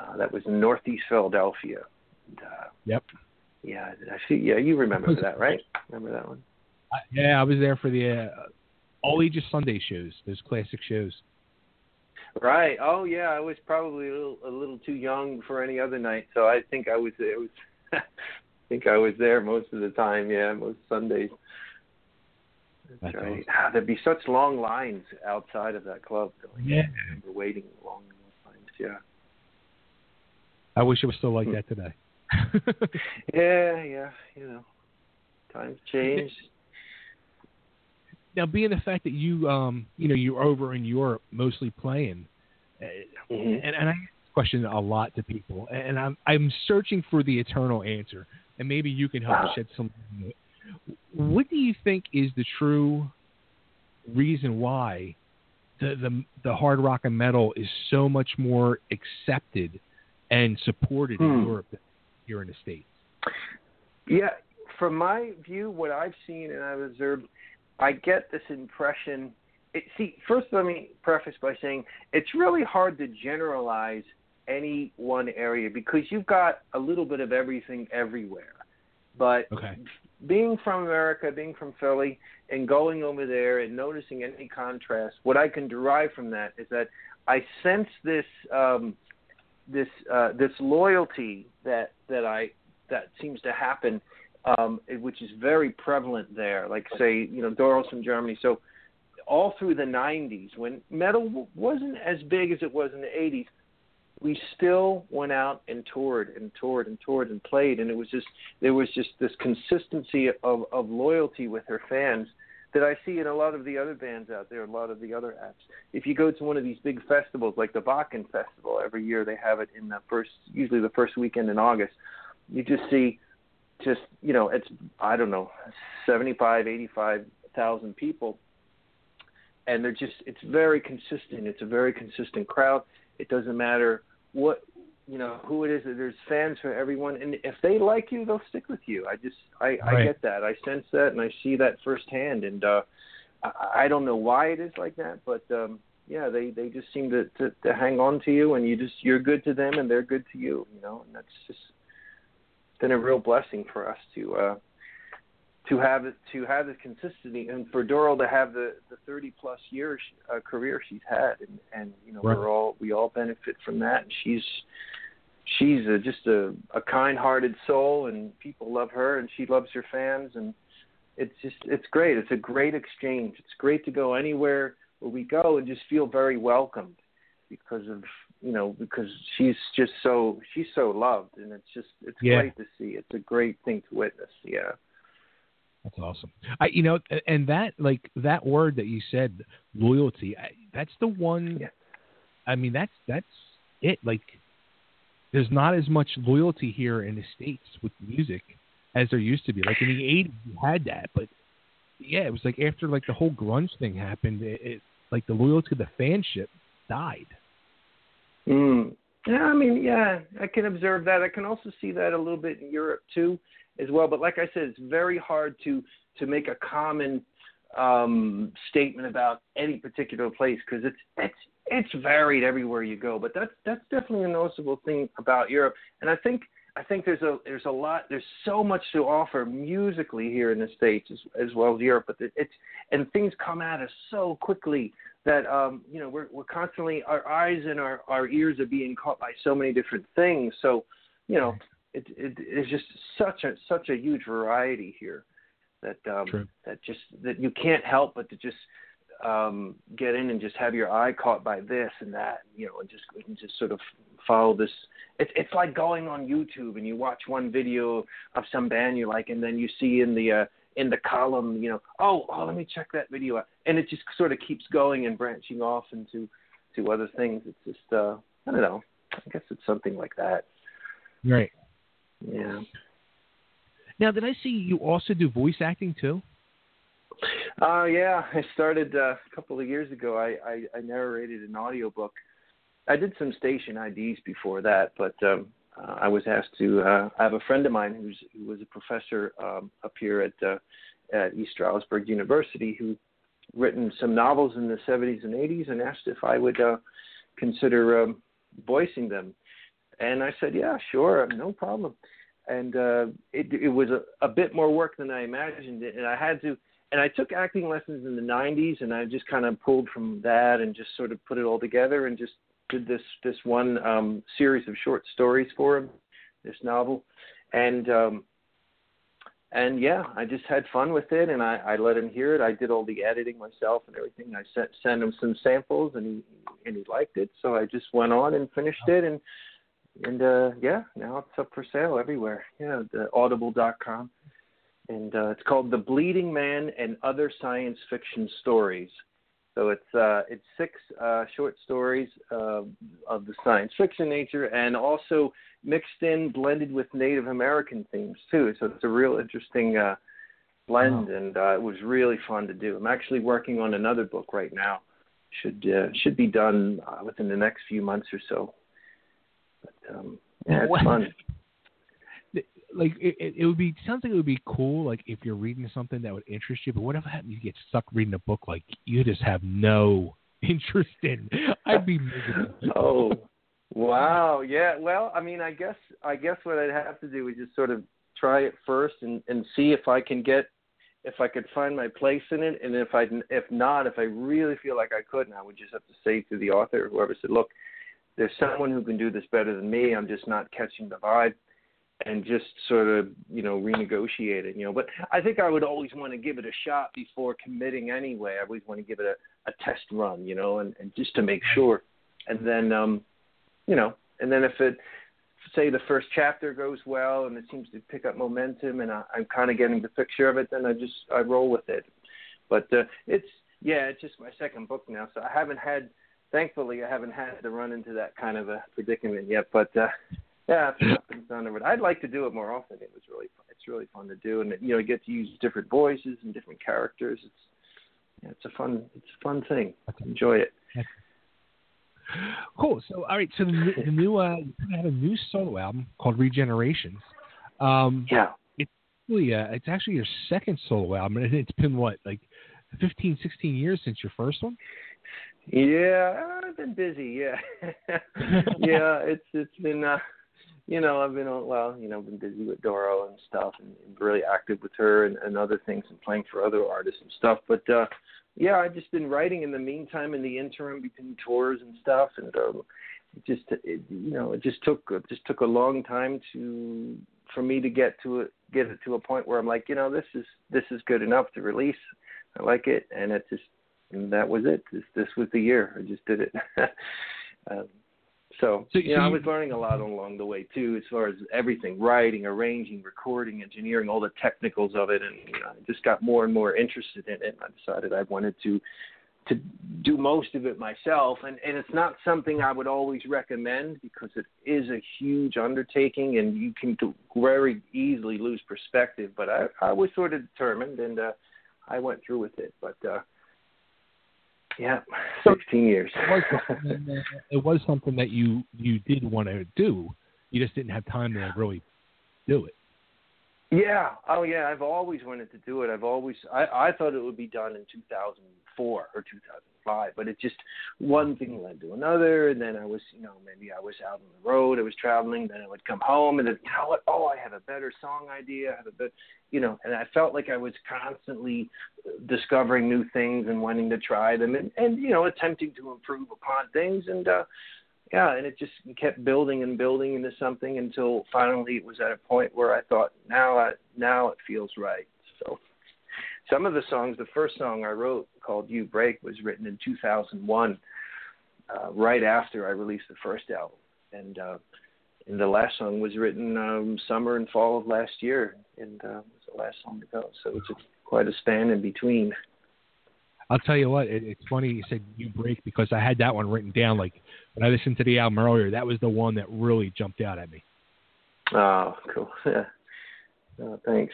Uh, that was in Northeast Philadelphia. And, uh, Yep. yeah, I see. Yeah, you remember that, right? Remember that one? I, yeah, I was there for the uh, all ages Sunday shows, those classic shows. Right. Oh yeah, I was probably a little, a little too young for any other night, so I think I was. It was. I think I was there most of the time. Yeah, most Sundays. That's right. awesome. Ah, there'd be such long lines outside of that club. Going, Yeah. I remember waiting long lines. Yeah. I wish it was still like Hmm. that today. Yeah, yeah. You know, times change. Now, being the fact that you, um, you know, you're over in Europe mostly playing, uh, Mhm. and, and I ask this question a lot to people, and I'm I'm searching for the eternal answer, and maybe you can help Wow. shed some. light. What do you think is the true reason why the the, the hard rock and metal is so much more accepted and supported in Hmm. Europe than here in the states? Yeah, from my view, what I've seen and I've observed, I get this impression. It, see, first let me preface by saying it's really hard to generalize any one area because you've got a little bit of everything everywhere. But Okay. being from America, being from Philly, and going over there and noticing any contrast, what I can derive from that is that I sense this um, this uh, this loyalty that that I that seems to happen, um, which is very prevalent there. Like say, you know, Doro's from Germany. So all through the '90s, when metal wasn't as big as it was in the '80s, we still went out and toured and toured and toured and played, and it was just there was just this consistency of of loyalty with her fans that I see in a lot of the other bands out there, a lot of the other acts. If you go to one of these big festivals like the Wacken Festival, every year they have it in the first, usually the first weekend in August. You just see, just you know, it's I don't know, seventy-five, eighty-five thousand people, and they're just it's very consistent. It's a very consistent crowd. It doesn't matter what you know who it is. There's fans for everyone, and if they like you, they'll stick with you. I just I, I get that. I sense that, and I see that firsthand. And uh, I, I don't know why it is like that, but um, yeah, they they just seem to, to to hang on to you, and you just you're good to them, and they're good to you. You know, and that's just been a real blessing for us to. uh to have to have the consistency and for Doro to have the the 30 plus years uh, career she's had and and you know Right. we're all we all benefit from that and she's she's a, just a a kind-hearted soul and people love her and she loves her fans and it's just it's great it's a great exchange it's great to go anywhere where we go and just feel very welcomed because of you know because she's just so she's so loved and it's just it's Yeah. great to see it's a great thing to witness yeah That's awesome. I, you know, and that like that word that you said, loyalty. I, that's the one. Yeah. I mean, that's that's it. Like, there's not as much loyalty here in the states with music as there used to be. Like in the '80s, you had that, but yeah, it was like after like the whole grunge thing happened, it, it like the loyalty to the fanship died. Mm. Yeah, I mean, yeah, I can observe that. I can also see that a little bit in Europe too, as well. But like I said, it's very hard to to make a common um, statement about any particular place because it's it's it's varied everywhere you go. But that's that's definitely a noticeable thing about Europe. And I think I think there's a there's a lot there's so much to offer musically here in the states as, as well as Europe. But it's and things come at us so quickly that um, you know we're we're constantly our eyes and our our ears are being caught by so many different things. So you know it, it it's just such a such a huge variety here that um, True. that just that you can't help but to just um, get in and just have your eye caught by this and that, you know, and just and just sort of follow this. It's it's like going on YouTube and you watch one video of some band you like, and then you see in the uh, in the column, you know, oh, oh, let me check that video out, and it just sort of keeps going and branching off into to other things. It's just uh, I don't know. I guess it's something like that. Right. Yeah. Now, did I see you also do voice acting too? Uh, yeah, I started uh, a couple of years ago. I, I, I narrated an audiobook. I did some station IDs before that, but um, uh, I was asked to. Uh, I have a friend of mine who's who was a professor um, up here at uh, at East Stroudsburg University who written some novels in the 70s and 80s and asked if I would uh, consider um, voicing them. And I said, yeah, sure, no problem. And uh, it, it was a, a bit more work than I imagined, and I had to and I took acting lessons in the 90s, and I just kind of pulled from that and just sort of put it all together and just did this this one um, series of short stories for him, this novel, and um, and yeah, I just had fun with it, and I, I let him hear it. I did all the editing myself and everything. I sent sent him some samples, and he and he liked it, so I just went on and finished it, and and uh, yeah, now it's up for sale everywhere. Yeah, the Audible.com and uh, it's called The Bleeding Man and Other Science Fiction Stories. So it's uh, it's six uh, short stories uh, of the science fiction nature, and also mixed in, blended with Native American themes too. So it's a real interesting uh, blend, Wow. and uh, it was really fun to do. I'm actually working on another book right now. Should uh, should be done uh, within the next few months or so. But um, yeah, it's What- fun. Like it, it, would be sounds like it would be cool. Like if you're reading something that would interest you, but what if happened you get stuck reading a book like you just have no interest in? I'd be oh, wow. Yeah. Well, I mean, I guess I guess what I'd have to do is just sort of try it first and and see if I can get if I could find my place in it, and if I if not, if I really feel like I couldn't, I would just have to say to the author or whoever said, look, there's someone who can do this better than me. I'm just not catching the vibe. And just sort of, you know, renegotiate it, you know. But I think I would always want to give it a shot before committing anyway. I always want to give it a, a test run, you know, and, and just to make sure. And then, um, you know, and then if it, say the first chapter goes well and it seems to pick up momentum and I, I'm kind of getting the picture of it, then I just I roll with it. But uh, it's yeah, it's just my second book now, so I haven't had, thankfully, I haven't had to run into that kind of a predicament yet. But uh, yeah, something's done over it, I'd like to do it more often. It was really fun. it's really fun to do, and you know, you get to use different voices and different characters. It's yeah, it's a fun it's a fun thing. Enjoy it. Cool. So, all right. So the, new- the new, uh, you have a new solo album called Regenerations. Um, Yeah. really, uh, it's actually your second solo album, and it's been what, like 15, 16 years since your first one. Yeah, I've been busy. Yeah, yeah. It's it's been, uh, you know, I've been on. Well, you know, been busy with Doro and stuff, and, and really active with her and, and other things, and playing for other artists and stuff. But uh, yeah, I've just been writing in the meantime, in the interim between tours and stuff, and um, it just, it, you know, it just took it just took a long time to for me to get to it, get it to a point where I'm like, you know, this is this is good enough to release. I like it, and it just and that was it. This this was the year. I just did it. um, so, So- you so know, I was learning a lot along the way too, as far as everything, writing, arranging, recording, engineering, all the technicals of it, and you know, I just got more and more interested in it. And I decided I wanted to to do most of it myself, and and it's not something I would always recommend because it is a huge undertaking, and you can very easily lose perspective. But I I was sort of determined, and uh, I went through with it. But uh, yeah, sixteen years. It was, something that- it was something that you you did want to do. You just didn't have time to really do it. Yeah. Oh, yeah. I've always wanted to do it. I've always. I I thought it would be done in 2004 or 2005, but it just one thing led to another, and then I was, you know, maybe I was out on the road, I was traveling, then I would come home, and then you know what? Oh, I have a better song idea. I have a bit, you know, and I felt like I was constantly discovering new things and wanting to try them, and and you know, attempting to improve upon things, and. uh yeah, and it just kept building and building into something until finally it was at a point where I thought, now, I, now it feels right. So, some of the songs, the first song I wrote called "You Break" was written in 2001, uh, right after I released the first album, and uh, and the last song was written um, summer and fall of last year, and uh, was the last song to go. So it's a, quite a span in between. I'll tell you what, it, it's funny you said you break because I had that one written down. Like when I listened to the album earlier, that was the one that really jumped out at me. Oh, cool. Yeah. Oh, thanks.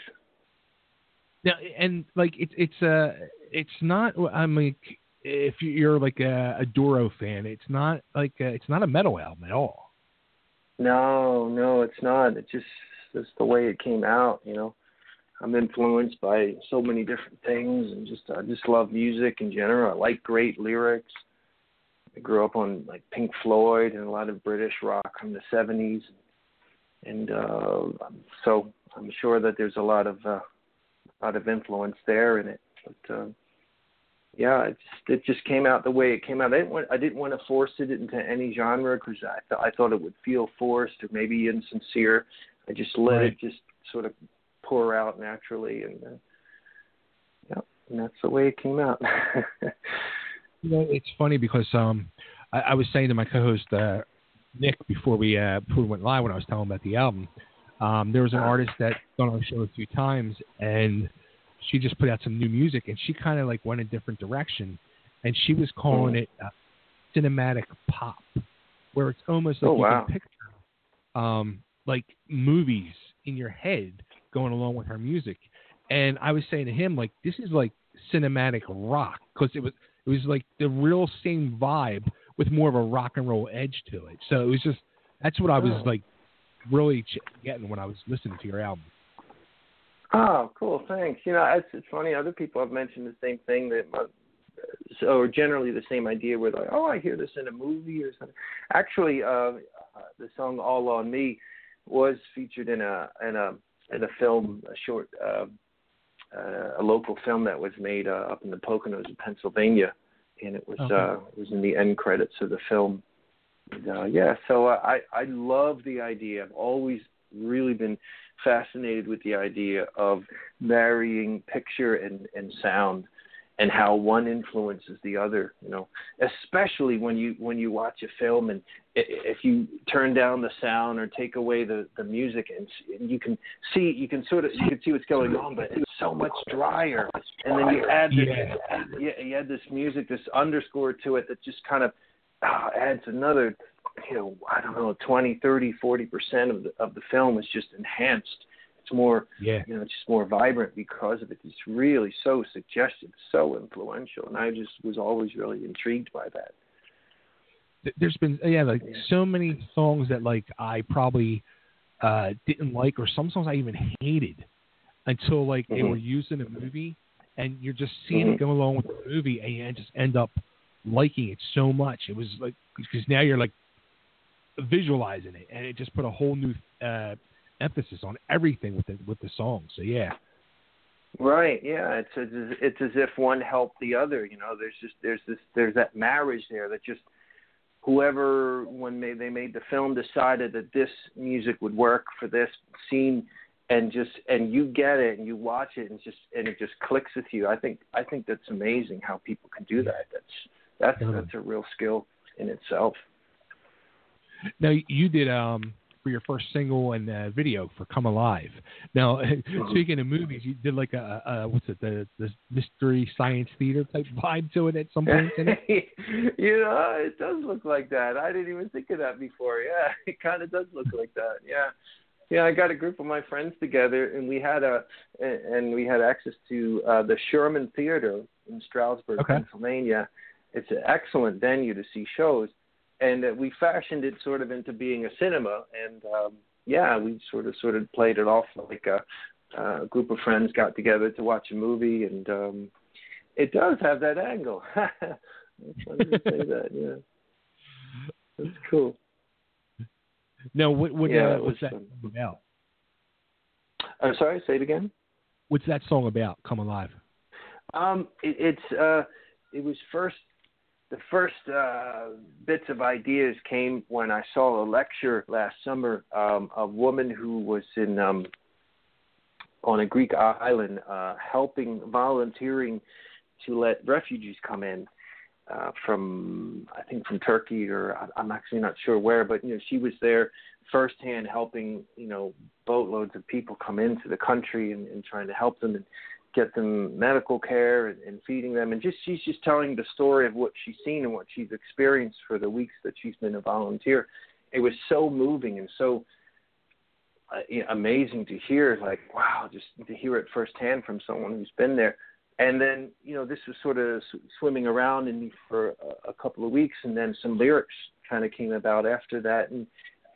Now, and like it's it's uh it's not. I mean, if you're like a, a Doro fan, it's not like a, it's not a metal album at all. No, no, it's not. It's just just the way it came out, you know. I'm influenced by so many different things and just I just love music in general. I like great lyrics. I grew up on like Pink Floyd and a lot of British rock from the 70s. And uh so I'm sure that there's a lot of uh a lot of influence there in it. But uh yeah, it just it just came out the way it came out. I didn't want I didn't want to force it into any genre because I th- I thought it would feel forced or maybe insincere. I just let Right. it just sort of pour out naturally, and uh, yeah, and that's the way it came out. You know, it's funny because um, I, I was saying to my co-host uh, Nick before we uh, before we went live when I was telling him about the album. Um, there was an artist that done our show a few times, and she just put out some new music, and she kind of like went a different direction, and she was calling it uh, cinematic pop, where it's almost like Oh, you wow. can picture um, like movies in your head going along with her music, and I was saying to him like, this is like cinematic rock because it was it was like the real same vibe with more of a rock and roll edge to it. So it was just that's what I was Oh. like really ch- getting when I was listening to your album. Oh, cool. Thanks. You know, it's it's funny. Other people have mentioned the same thing that, uh, so or generally the same idea. Where like, oh, I hear this in a movie or something. Actually, uh, the song "All on Me" was featured in a in a in a film, a short, uh, uh, a local film that was made uh, up in the Poconos of Pennsylvania, and it was Okay. uh, it was in the end credits of the film. And, uh, yeah, so uh, I I love the idea. I've always really been fascinated with the idea of marrying picture and, and sound and how one influences the other you know especially when you when you watch a film and if you turn down the sound or take away the the music and, you can see you can sort of you can see what's going on but it's so much drier and then you add this Yeah. you, add this music this underscore to it that just kind of uh, adds another you know i don't know twenty thirty forty percent of the of the film is just enhanced more Yeah. you know just more vibrant because of it it's really so suggestive so influential and i just was always really intrigued by that There's been yeah like Yeah. so many songs that like I probably uh didn't like or some songs I even hated until like they Mhm. were used in a movie and you're just seeing it Mhm. go along with the movie and you just end up liking it so much. It was like because now you're like visualizing it and it just put a whole new uh emphasis on everything with the with the song. So yeah. Right. Yeah. It's as it's as if one helped the other. You know, there's just there's this there's that marriage there that just whoever when they they made the film decided that this music would work for this scene and just and you get it and you watch it and just and it just clicks with you. I think I think that's amazing how people can do that. That's that's that's a real skill in itself. Now you did um for your first single and uh, video for "Come Alive." Now, speaking of movies, you did like a, a what's it the the mystery science theater type vibe to it at some point in it. you know, it does look like that. I didn't even think of that before. Yeah, it kind of does look like that. Yeah, yeah. I got a group of my friends together, and we had a and we had access to uh, the Sherman Theater in Stroudsburg, Okay. Pennsylvania. It's an excellent venue to see shows, and uh, we fashioned it sort of into being a cinema. And um, yeah, we sort of sort of played it off like a, a group of friends got together to watch a movie, and um, it does have that angle. It's funny to say that. Yeah, that's cool. No, what what Yeah, uh, what's was that about? I'm sorry. Say it again. What's that song about? "Come Alive." Um, it, it's uh, it was first. The first uh, bits of ideas came when I saw a lecture last summer. Um, a woman who was in um, on a Greek island, uh, helping volunteering to let refugees come in uh, from I think from Turkey or I'm actually not sure where, but you know she was there firsthand helping you know boatloads of people come into the country and, and trying to help them and get them medical care and, and feeding them. And just she's just telling the story of what she's seen and what she's experienced for the weeks that she's been a volunteer. It was so moving and so uh, amazing to hear like wow just to hear it firsthand from someone who's been there. And then you know this was sort of swimming around in me for a, a couple of weeks and then some lyrics kind of came about after that. And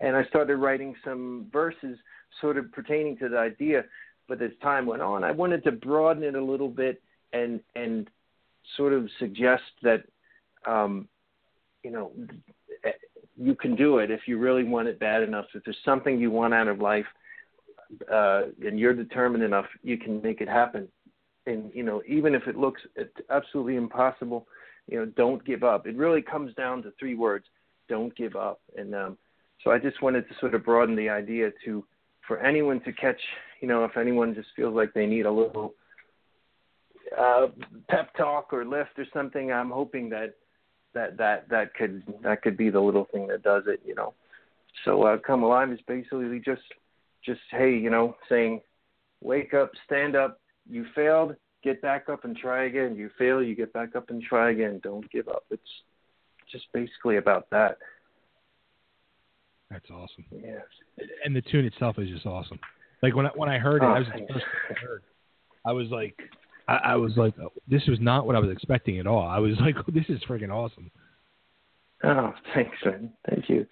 and I started writing some verses sort of pertaining to the idea but as time went on I wanted to broaden it a little bit and and sort of suggest that um you know you can do it if you really want it bad enough. If there's something you want out of life uh and you're determined enough you can make it happen. And you know even if it looks absolutely impossible you know don't give up. It really comes down to three words don't give up. And um so i just wanted to sort of broaden the idea to for anyone to catch you know if anyone just feels like they need a little uh pep talk or lift or something i'm hoping that that that that could that could be the little thing that does it you know. So uh come alive is basically just just hey you know saying wake up stand up. You failed get back up and try again. You fail you get back up and try again. Don't give up. It's just basically about that That's awesome. yeah And the tune itself is just awesome. Like when I when I heard it, Oh, that was first I heard. I was like, I, I was like, oh, this was not what I was expecting at all. I was like, oh, this is freaking awesome. Oh, thanks, man. Thank you.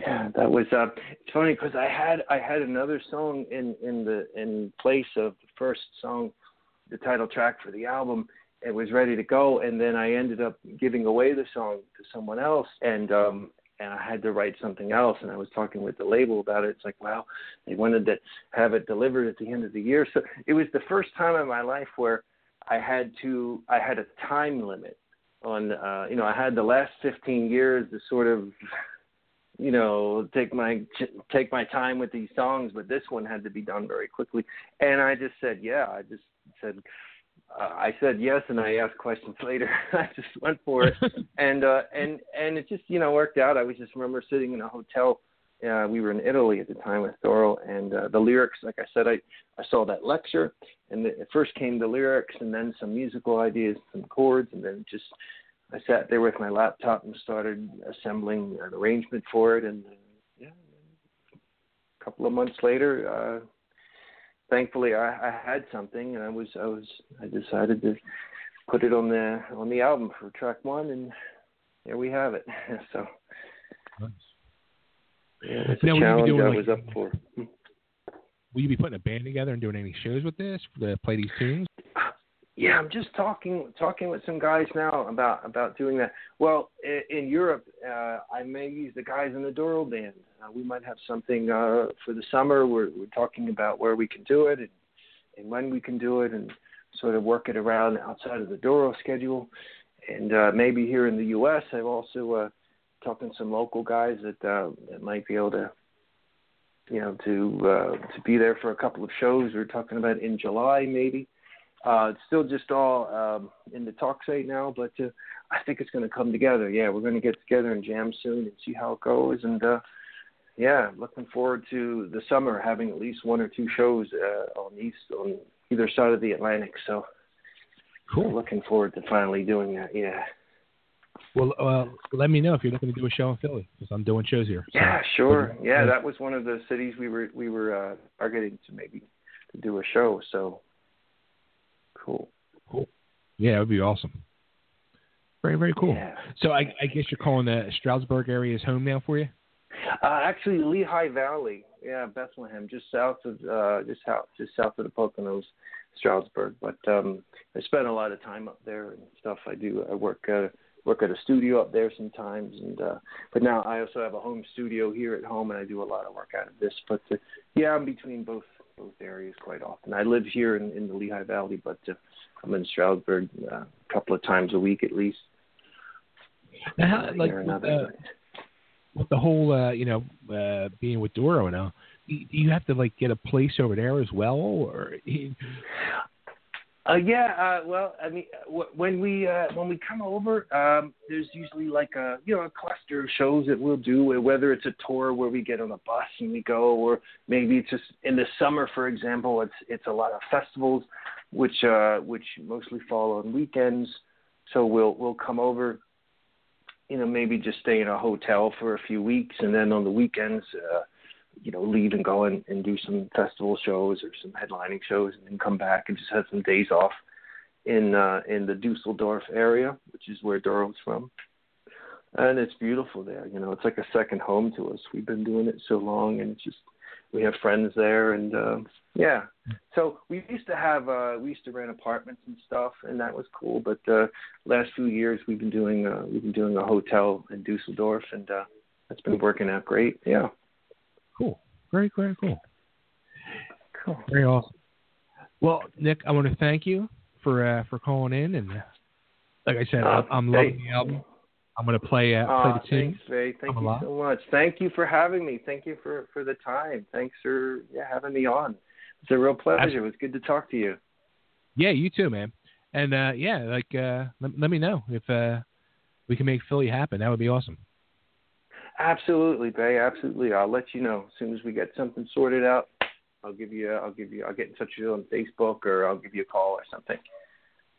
Yeah, that was. Uh, it's funny because I had I had another song in in the in place of the first song, the title track for the album. It was ready to go, and then I ended up giving away the song to someone else, and um and I had to write something else. And I was talking with the label about it. It's like, wow, they wanted to have it delivered at the end of the year. So it was the first time in my life where I had to I had a time limit on uh you know I had the last 15 years to sort of you know take my take my time with these songs but this one had to be done very quickly and I just said yeah I just said uh, I said yes and I asked questions later. I just went for it. And uh and and it just you know worked out. I was just remember sitting in a hotel uh, we were in Italy at the time with Doro, and uh, the lyrics, like I said, I, I saw that lecture, and the, it first came the lyrics, and then some musical ideas, some chords, and then just I sat there with my laptop and started assembling an arrangement for it, and uh, yeah, a couple of months later, uh, thankfully I, I had something, and I was I was I decided to put it on the on the album for track one, and there we have it. so. Nice. Yeah, it's Now, a will you be challenge doing, I like- was up for. Hmm. Will you be putting a band together and doing any shows with this to play these tunes? Yeah, I'm just talking talking with some guys now about about doing that. Well, in, in Europe, uh, I may use the guys in the Doro band. Uh, we might have something uh, for the summer. We're we're talking about where we can do it and and when we can do it, and sort of work it around outside of the Doro schedule. And uh, maybe here in the U.S., I've also uh, talking to some local guys that uh, that might be able to you know, to uh, to be there for a couple of shows. We're talking about in July, maybe. Uh, it's still just all um, in the talk site now, but uh, I think it's going to come together. Yeah, we're going to get together and jam soon and see how it goes. And uh, yeah, looking forward to the summer having at least one or two shows uh, on east on either side of the Atlantic. So Cool. looking forward to finally doing that. Yeah. Well, uh, let me know if you're looking to do a show in Philly because I'm doing shows here. So- Yeah, sure. Yeah, that was one of the cities we were we were uh, targeting to maybe to do a show. So cool. Cool. Yeah, that would be awesome. Very, very cool. Yeah. So I, I guess you're calling the Stroudsburg area is home now for you? Uh, actually, Lehigh Valley. Yeah, Bethlehem, just south of uh, just south just south of the Poconos, Stroudsburg. But um, I spend a lot of time up there and stuff. I do. I work at work at a studio up there sometimes, and uh, but now I also have a home studio here at home, and I do a lot of work out of this. But uh, yeah, I'm between both both areas quite often. I live here in, in the Lehigh Valley, but uh, I'm in Stroudsburg uh, a couple of times a week at least. Now, how, uh, like with, uh, with the whole, uh, you know, uh, being with Doro now, do you have to like get a place over there as well, or Uh, yeah, uh, well, I mean, uh, wh- when we uh, when we come over, um, there's usually like a you know a cluster of shows that we'll do. Whether it's a tour where we get on a bus and we go, or maybe it's just in the summer, for example, it's it's a lot of festivals, which uh, which mostly fall on weekends. So we'll we'll come over, you know, maybe just stay in a hotel for a few weeks, and then on the weekends. Uh, you know, leave and go and, and do some festival shows or some headlining shows, and then come back and just have some days off in uh, in the Dusseldorf area, which is where Doro's from. And it's beautiful there. You know, it's like a second home to us. We've been doing it so long, and it's just we have friends there, and uh, yeah. So we used to have uh, we used to rent apartments and stuff, and that was cool. But uh, last few years we've been doing uh, we've been doing a hotel in Dusseldorf, and uh, that's been working out great. Yeah. Cool, very, very cool, Cool. very awesome. Well, Nick, I want to thank you for uh, for calling in, and uh, like I said, Uh, I'm, I'm hey. loving the album. I'm going to play uh, play the tune. thanks, Ray. Thank I'm you alive. so much. Thank you for having me. Thank you for, for the time. Thanks for yeah, having me on. It's a real pleasure. Abs- It was good to talk to you. Yeah, you too, man. And uh, yeah, like uh, let, let me know if uh, we can make Philly happen. That would be awesome. Absolutely, Bay. Absolutely. I'll let you know as soon as we get something sorted out. I'll give you. I'll give you. I'll get in touch with you on Facebook, or I'll give you a call or something.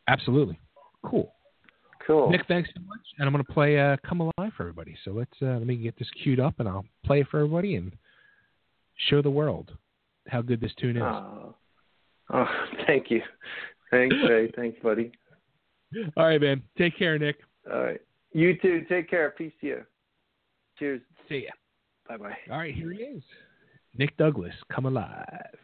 Absolutely. Cool. Cool. Nick, thanks so much. And I'm going to play uh, "Come Alive" for everybody. So let's uh, let me get this queued up, and I'll play it for everybody and show the world how good this tune is. Aw. Oh, thank you. Thanks, Bay. Thanks, buddy. All right, man. Take care, Nick. All right. You too. Take care. Peace to you. Cheers. See ya. Bye bye. All right, here he is. Nick Douglas, come alive.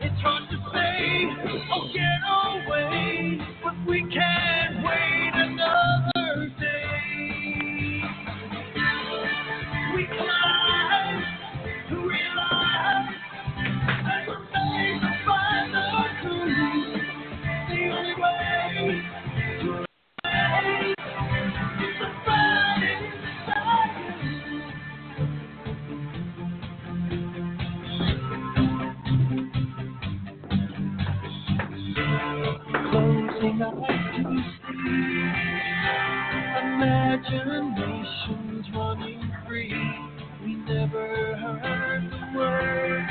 It's hard to say or get away, but we can't imaginations running free. We never heard the words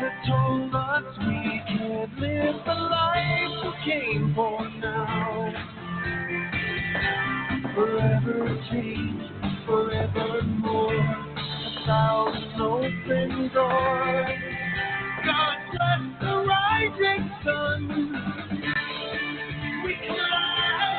that told us we can't live the life we came for now. Forever change, forevermore. A thousand open doors. God bless the rising sun. We climb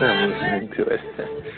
I'm listening to it.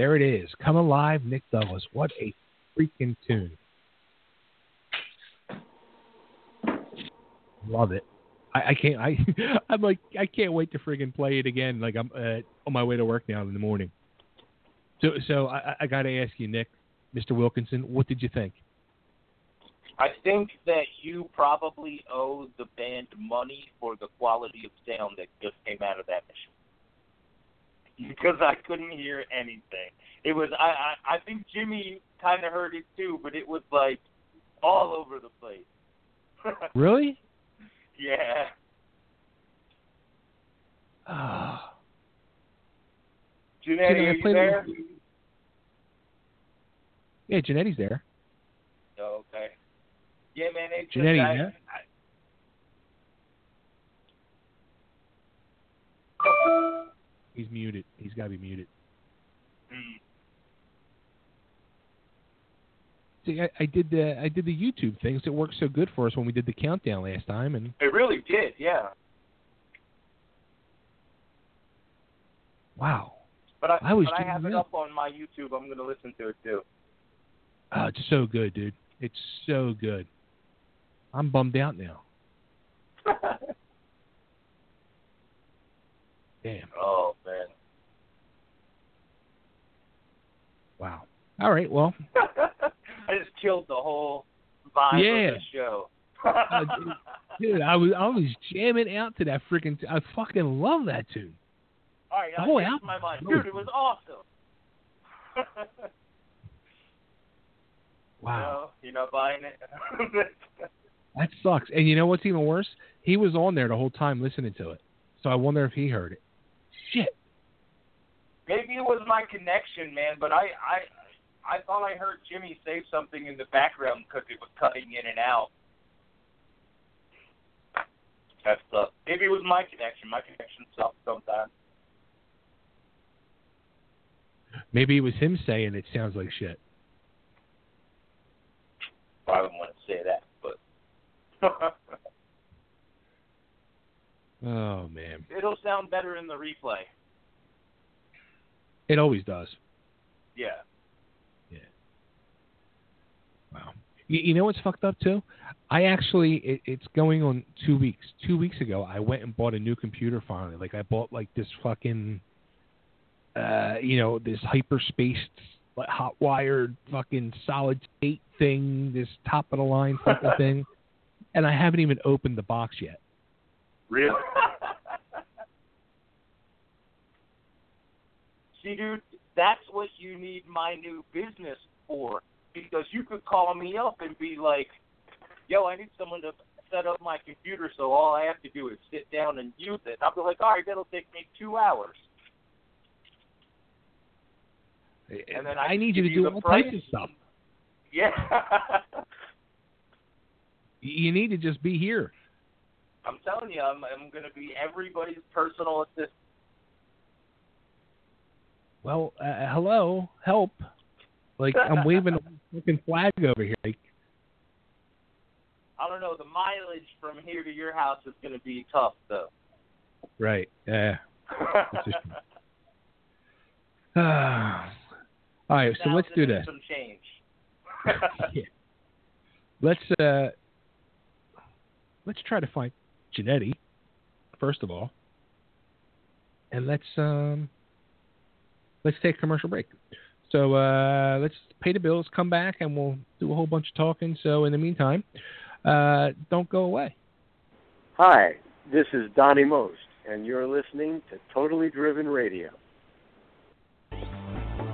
There it is. Come alive, Nick Douglas. What a freaking tune. Love it. I, I can't. I I'm like I can't wait to friggin' play it again. Like I'm uh, on my way to work now in the morning. So so I, I got to ask you, Nick, Mr. Wilkinson, what did you think? I think that you probably owe the band money for the quality of sound that just came out of that machine. Because I couldn't hear anything. It was I I, I think Jimmy kind of heard it too, but it was like all over the place. Really? yeah. Ah. Jannetty, are you there? yeah, Jannetty's there. Oh, okay. Yeah, man. It's Jannetty, just, I, yeah? He's muted. He's got to be muted. Mm. See, I, I did the I did the YouTube things. It worked so good for us when we did the countdown last time, and It really did, yeah. wow, But I, I was but I have it up on my YouTube. I'm going to listen to it too. oh, it's so good, dude. It's so good. I'm bummed out now. Damn. oh man. Wow. All right. Well, I just killed the whole vibe Yeah. of the show. uh, dude, I was I was jamming out to that freaking. T- I fucking love that tune. All right, the I whole album my mind, dude. It was awesome. Wow. No, you're not buying it. That sucks. And you know what's even worse? He was on there the whole time listening to it. So I wonder if he heard it. Shit. Maybe it was my connection, man. But I, I, I thought I heard Jimmy say something in the background because it was cutting in and out. That's the. Maybe it was my connection. My connection sucks sometimes. Maybe it was him saying it sounds like shit. I wouldn't want to say that, but Oh man. it'll sound better in the replay. It always does. Yeah. Yeah. Wow. You, you know what's fucked up too? I actually it, it's going on two weeks. Two weeks ago, I went and bought a new computer finally. Like I bought like this fucking, uh, you know, this hyperspace like hot wired fucking solid state thing, this top of the line fucking thing, and I haven't even opened the box yet. Really? See, dude, that's what you need my new business for. Because you could call me up and be like, yo, I need someone to set up my computer so all I have to do is sit down and use it. I'll be like, all right, that'll take me two hours. And then I, I need you to you do the all price. types of stuff. Yeah. You need to just be here. I'm telling you, I'm, I'm going to be everybody's personal assistant. Well, uh, hello, help! Like I'm waving a fucking flag over here. Like, I don't know. The mileage from here to your house is going to be tough, though. right? Yeah. Ah. all right, so let's do this. Some change. Yeah. Let's uh, let's try to find Jannetty first of all, and let's um, let's take a commercial break. So uh, let's pay the bills, come back, and we'll do a whole bunch of talking. So in the meantime, uh, don't go away. Hi, this is Donnie Most, and you're listening to Totally Driven Radio.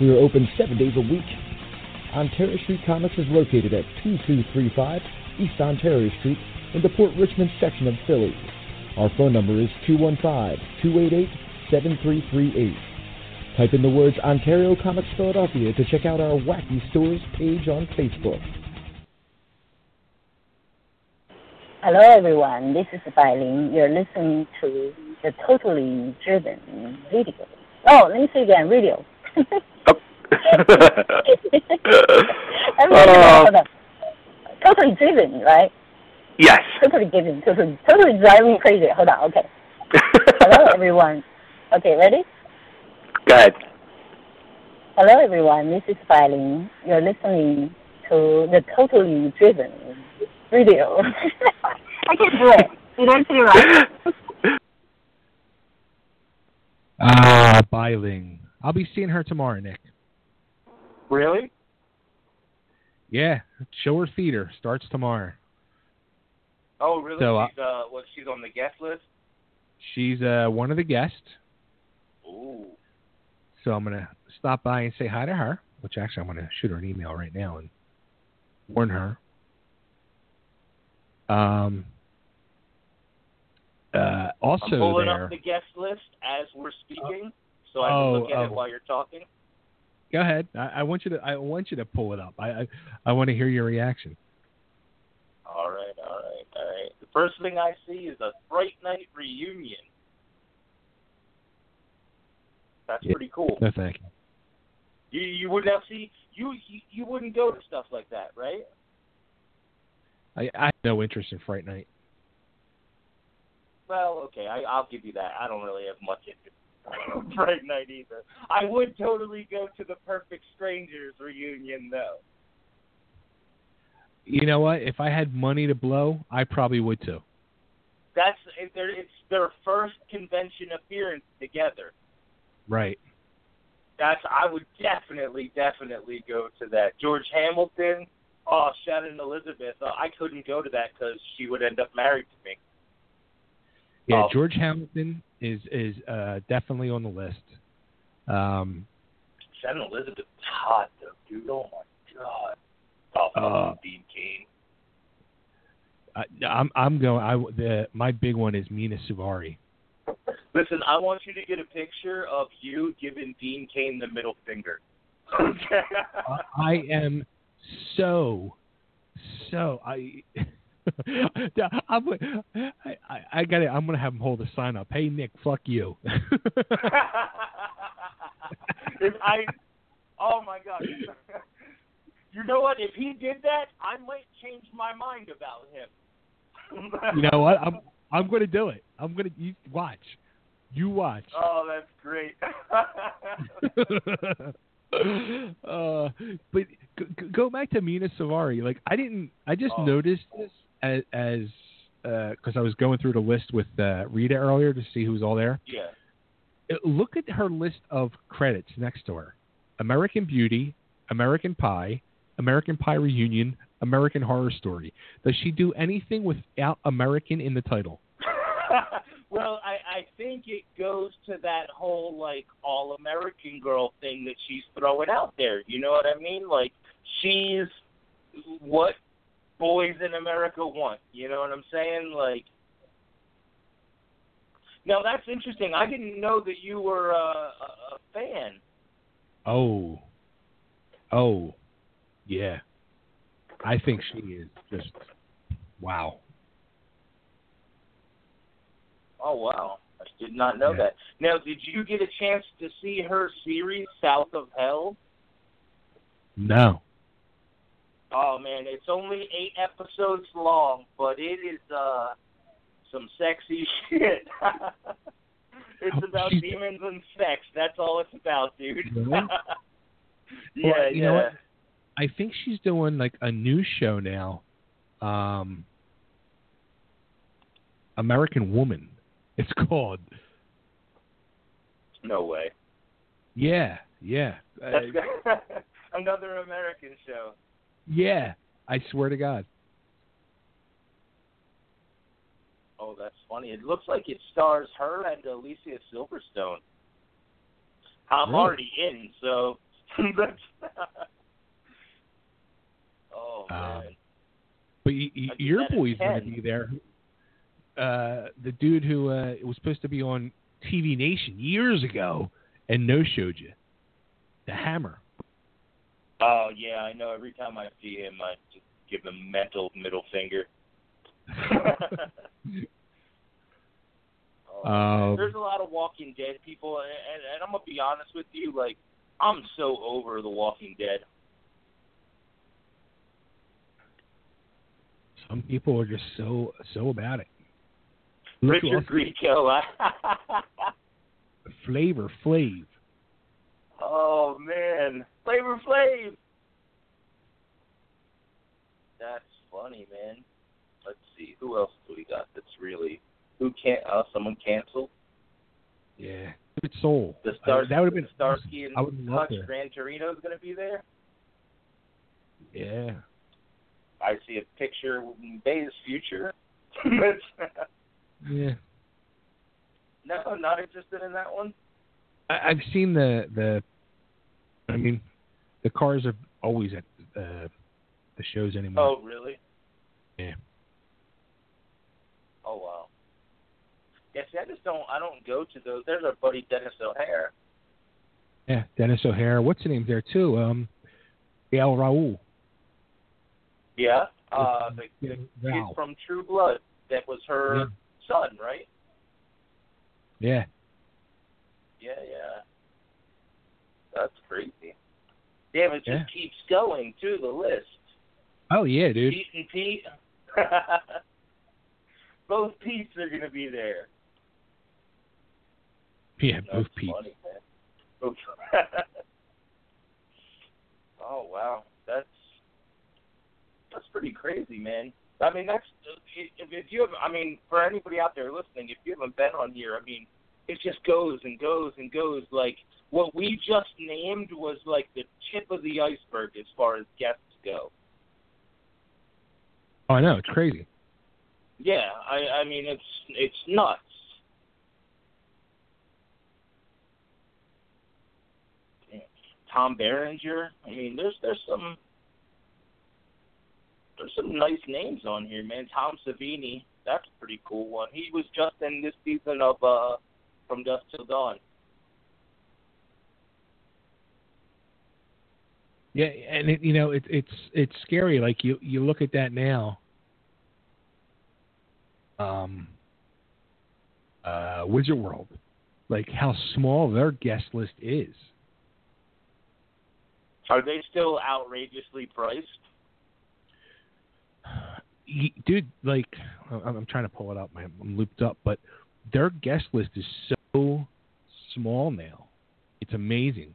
We are open seven days a week. Ontario Street Comics is located at 2235 East Ontario Street in the Port Richmond section of Philly. Our phone number is 215-288-7338. Type in the words Ontario Comics Philadelphia to check out our Wacky Stores page on Facebook. Hello, everyone. This is Bai Ling. You're listening to the Totally Driven video. Oh, let me say again, radio. Everybody, Uh, hold on. Totally driven, right? Yes. Totally driven, totally, totally driving crazy. Hold on, okay. Hello, everyone. Okay, ready? Go ahead. Hello, everyone. This is Bai Ling. You're listening to the Totally Driven video. I can't do it. Did I say it right? Ah, Bai Ling. I'll be seeing her tomorrow, Nick. Really? Yeah, show her theater starts tomorrow. Oh, really? So, uh, she's uh, what? She's on the guest list. She's uh, one of the guests, Ooh. so I'm gonna stop by and say hi to her. Which actually, I'm gonna shoot her an email right now and warn her. Um. Uh, also I'm pulling there. up the guest list as we're speaking, so I can oh, look at it oh. while you're talking. Go ahead. I, I want you to. I want you to pull it up. I I, I want to hear your reaction. All right, all right, all right. The first thing I see is a Fright Night reunion. That's Yeah. pretty cool. No, thank you. You you would not see you, you you wouldn't go to stuff like that, right? I, I have no interest in Fright Night. Well, okay, I, I'll give you that. I don't really have much interest in Fright Night either. I would totally go to the Perfect Strangers reunion though. You know what? If I had money to blow, I probably would too. That's it's their first convention appearance together. Right. That's I would definitely, definitely go to that. George Hamilton, oh Shannon Elizabeth. Uh, I couldn't go to that because she would end up married to me. Yeah, Oh. George Hamilton is is uh, definitely on the list. Um, Shannon Elizabeth is hot though, dude. Oh my god. Oh, Uh, Dean Cain. I, I'm I'm going. I the my big one is Mena Suvari. Listen, I want you to get a picture of you giving Dean Cain the middle finger. I am so so I. I'm, I, I, I got I'm gonna have him hold a sign up. Hey Nick, fuck you. if I, oh my god. You know what? If he did that, I might change my mind about him. you know what? I'm I'm gonna do it. I'm gonna you watch. You watch. Oh, that's great. uh, but g- g- go back to Mena Suvari. Like I didn't. I just Oh. noticed this as because I was going through the list with uh, Rita earlier to see who's all there. yeah. Uh, Look at her list of credits next to her: American Beauty, American Pie, American Pie Reunion, American Horror Story. Does she do anything without American in the title? well, I I think it goes to that whole like all American girl thing that she's throwing out there. You know what I mean? Like she's what boys in America want. You know what I'm saying? Like now that's interesting. I didn't know that you were uh, a, a fan. Oh. Oh. Yeah. I think she is just wow. Oh wow, I did not know that. Now, did you get a chance to see her series South of Hell? No. Oh man, it's only eight episodes long, but it is uh some sexy shit. it's Oh, about she's- demons and sex. That's all it's about, dude. Really? yeah, Well, you yeah. know what? I think she's doing like a new show now. Um American Woman. It's called. No way. Yeah, yeah. Uh, another American show. Yeah. I swear to God. Oh, that's funny. It looks like it stars her and Alicia Silverstone. I'm Really? already in, so that's. oh man. Um, But y- y- your boy's going to be there. Uh, the dude who uh, was supposed to be on TV Nation years ago and no showed you. The Hammer. Oh yeah, I know. Every time I see him, I just give him mental middle finger. Um, There's a lot of Walking Dead people, and, and, and I'm gonna be honest with you. Like, I'm so over The Walking Dead. Some people are just so so about it. Look Richard Grieco. Flavor Flav. Oh man, Flavor Flav. That's funny, man. Let's see, who else do we got that's really who can't? Uh, someone canceled. Yeah. Good soul. The Uh, Star, that would have been Starsky and I would love Hutch to. Gran Torino's going to be there. Yeah. I see a picture in Bay's future. Yeah. no, not interested in that one. I, I've seen the the. I mean, the cars are always at uh, the shows anymore. Oh, really? Yeah. Oh, wow. Yeah, see, I just don't. I don't go to those. There's our buddy Dennis O'Hare. Yeah. Dennis O'Hare. What's the name there too? Um, Gail Raul. Yeah. Uh, the, the kid from True Blood. That was her Yeah. son, right? Yeah. Yeah, yeah. That's crazy. Damn, it just Yeah. keeps going too. The list. Oh yeah, dude. Pete and Pete. Both Pete's are gonna be there. Yeah, both Pete's. funny, oh wow, that's that's pretty crazy, man. I mean, that's if, if you have. I mean, for anybody out there listening, if you haven't been on here, I mean, it just goes and goes and goes. Like what we just named was like the tip of the iceberg as far as guests go. Oh, I know it's crazy. Yeah, I I mean it's it's nuts. Tom Berenger. I mean, there's there's some there's some nice names on here, man. Tom Savini, that's a pretty cool one. He was just in this season of uh From Dusk Till Dawn. Yeah, and it, you know it, it's it's scary. Like you you look at that now. Um. Uh, Wizard World, like how small their guest list is. Are they still outrageously priced? Dude, like I'm, I'm trying to pull it up. I'm looped up, but their guest list is so small now. It's amazing.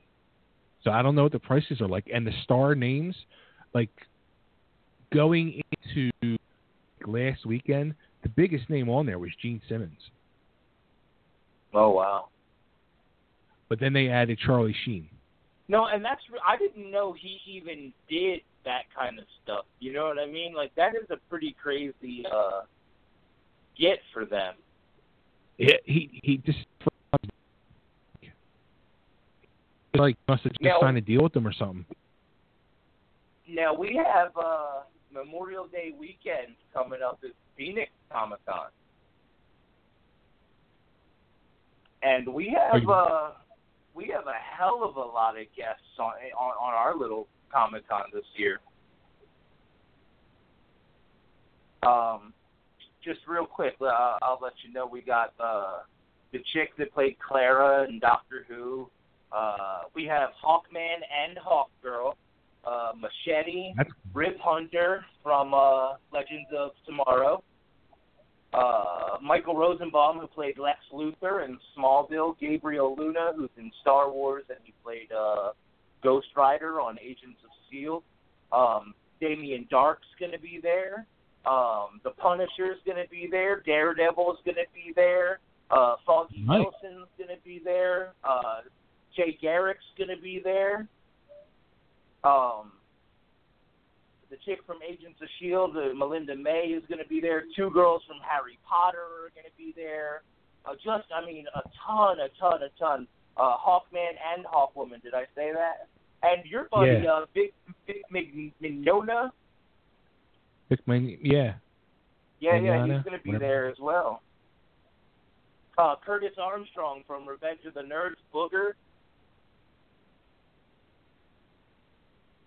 So I don't know what the prices are like, and the star names, like going into last weekend, the biggest name on there was Gene Simmons, Oh wow. but then they added Charlie Sheen. No, and that's I didn't know he even did that kind of stuff. You know what I mean? Like that is a pretty crazy uh get for them. Yeah, he he just like must have just Now- signed a deal with them or something. Now we have uh Memorial Day weekend coming up at Phoenix Comic Con. And we have uh we have a hell of a lot of guests on on, on our little Comic Con this year. Um, just real quick, uh, I'll let you know we got uh, the chick that played Clara in Doctor Who. Uh, we have Hawkman and Hawkgirl, uh, Machete, Rip Hunter from uh, Legends of Tomorrow, uh, Michael Rosenbaum, who played Lex Luthor in Smallville, Gabriel Luna, who's in Star Wars, and he played uh, Ghost Rider on Agents of S.H.I.E.L.D. Um, Damien Darhk's going to be there. Um, the Punisher's going to be there. Daredevil's going to be there. Uh, Foggy Nice. Wilson's going to be there. Uh, Jay Garrick's going to be there. Um, the chick from Agents of Shield, uh, Melinda May, is going to be there. Two girls from Harry Potter are going to be there. Uh, just, I mean, a ton, a ton, a ton. Uh, Hawkman and Hawkwoman. Did I say that? And your buddy, Yeah. uh, Vic, Vic Mignogna, Vic Man- yeah. yeah, yeah, he's going to be whatever. there as well. Uh, Curtis Armstrong from Revenge of the Nerds, Booger.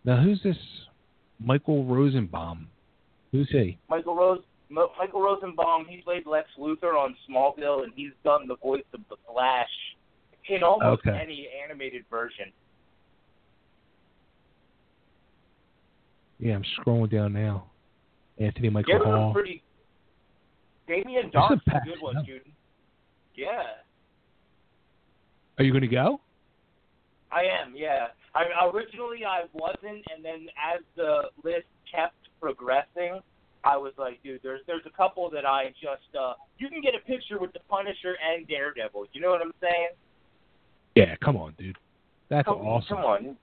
Now who's this Michael Rosenbaum? Who's he? Michael Rose, Michael Rosenbaum. He played Lex Luthor on Smallville, and he's done the voice of the Flash in almost Okay. any animated version. Yeah, I'm scrolling down now. Anthony Michael Yeah, Hall. pretty. Damien Darhk's is a good one, dude. Yeah, Are you going to go? I am. Yeah, I originally I wasn't, and then as the list kept progressing, I was like, dude, there's there's a couple that I just uh you can get a picture with the Punisher and Daredevil. You know what I'm saying? Yeah, come on, dude. That's come, awesome. Come on.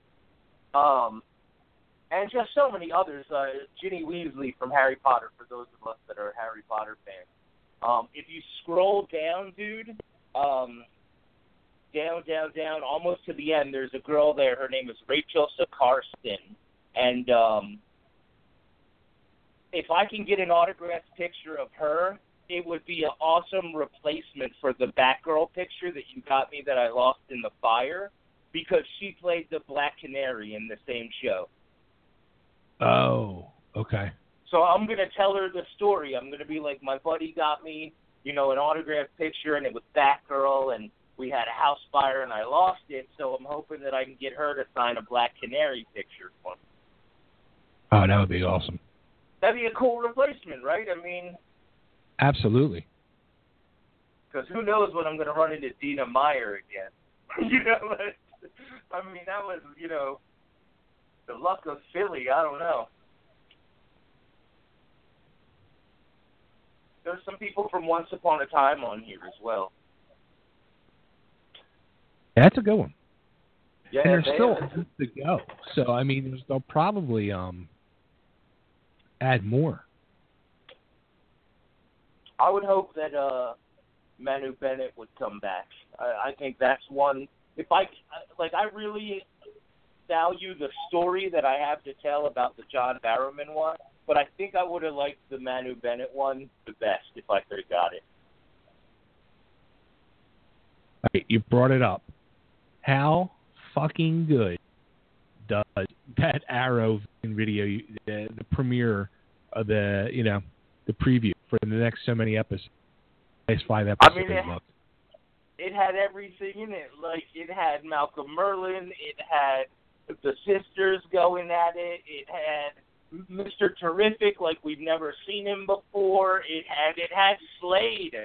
Um, and just so many others. Uh, Ginny Weasley from Harry Potter. For those of us that are Harry Potter fans, um, if you scroll down, dude, um, down, down, down, almost to the end, there's a girl there. Her name is Rachel Skarsten, and um, if I can get an autographed picture of her, it would be an awesome replacement for the Batgirl picture that you got me that I lost in the fire, because she played the Black Canary in the same show. Oh, okay. So I'm gonna tell her the story. I'm gonna be like, my buddy got me, you know, an autographed picture, and it was Batgirl, and we had a house fire, and I lost it. So I'm hoping that I can get her to sign a Black Canary picture for me. Oh, that would be awesome. That'd be a cool replacement, right? I mean, Absolutely. because who knows when I'm gonna run into Dina Meyer again? you know, I mean, that was, you know, the luck of Philly. I don't know. There's some people from Once Upon a Time on here as well. That's a good one. Yeah, and there's still to go. So I mean, they'll probably um add more. I would hope that uh Manu Bennett would come back. I, I think that's one. If I like, I really value the story that I have to tell about the John Barrowman one, but I think I would have liked the Manu Bennett one the best if I could have got it. Right, you brought it up. How fucking good does that Arrow video, the, the premiere of the, you know, the preview for the next so many episodes, next five episodes I mean, it- look? It had everything in it. Like it had Malcolm Merlyn. It had the sisters going at it. It had Mr. Terrific, like we've never seen him before. It had it had Slade.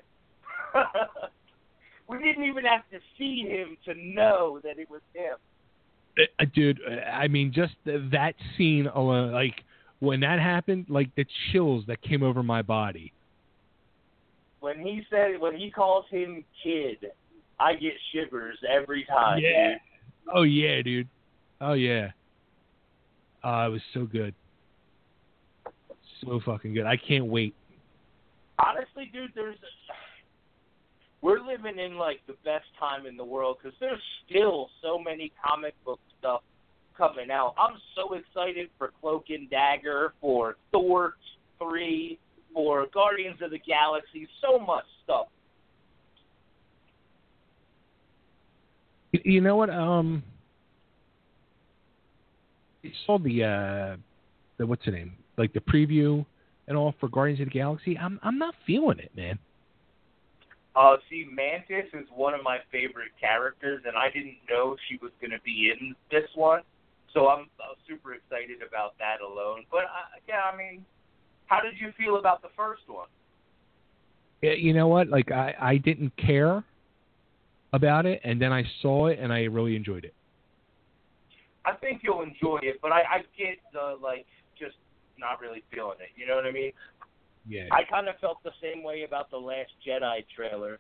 we didn't even have to see him to know that it was him. Uh, dude, uh, I mean, just that scene alone, like when that happened, like the chills that came over my body. When he said when he calls him kid, I get shivers every time. Yeah. dude. Oh yeah, dude. Oh yeah. Uh, it was so good. So fucking good. I can't wait. honestly, dude, there's we're living in like the best time in the world because there's still so many comic book stuff coming out. I'm so excited for Cloak and Dagger, for Thor three, for Guardians of the Galaxy. So much stuff. You, know what? Um, you saw the uh, the what's the name? Like the preview and all for Guardians of the Galaxy. I'm I'm not feeling it, man. Uh, see, Mantis is one of my favorite characters, and I didn't know she was going to be in this one, so I'm, I'm super excited about that alone. But uh, yeah, I mean, how did you feel about the first one? Yeah, you know what? Like I I didn't care about it, and then I saw it, and I really enjoyed it. I think you'll enjoy it, but I, I get the like just not really feeling it. You know what I mean? Yeah. I kind of felt the same way about the Last Jedi trailer.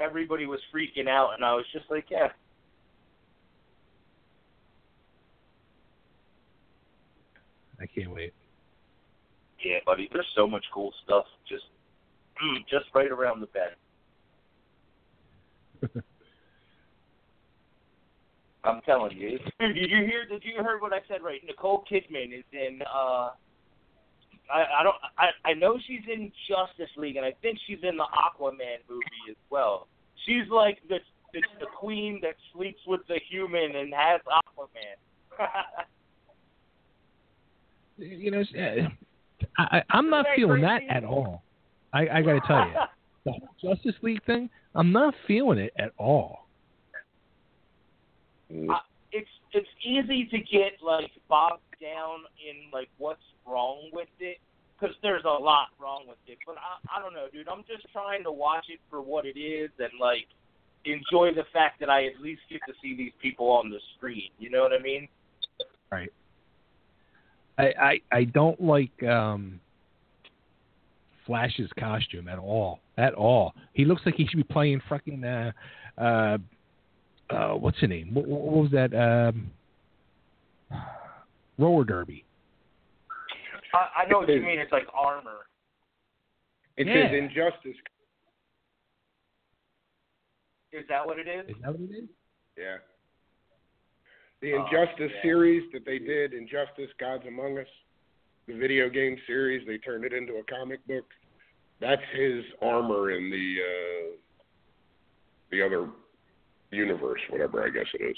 Everybody was freaking out, and I was just like, yeah. I can't wait. Yeah, buddy, there's so much cool stuff just mm, just right around the bend. I'm telling you. Did you hear? Did you hear what I said? Right, Nicole Kidman is in. uh I, I don't. I I know she's in Justice League, and I think she's in the Aquaman movie as well. She's like the the, the queen that sleeps with the human and has Aquaman. You know, I, I I'm not feeling that at all. I I got to tell you, the whole Justice League thing, I'm not feeling it at all. Uh, it's it's easy to get like bogged down in like what's wrong with it because there's a lot wrong with it. But I I don't know, dude. I'm just trying to watch it for what it is and like enjoy the fact that I at least get to see these people on the screen. You know what I mean? Right. I I, I don't like um Flash's costume at all. At all. He looks like he should be playing fucking uh uh uh what's the name? What, what was that um roller derby? I, I know what you mean. It's like armor. It's Yeah. his injustice. Is that what it is? Is that what it is? Yeah. The Oh, Injustice yeah. series that they did, Injustice: Gods Among Us, the video game series, they turned it into a comic book. That's his armor in the uh, the other universe, whatever I guess it is.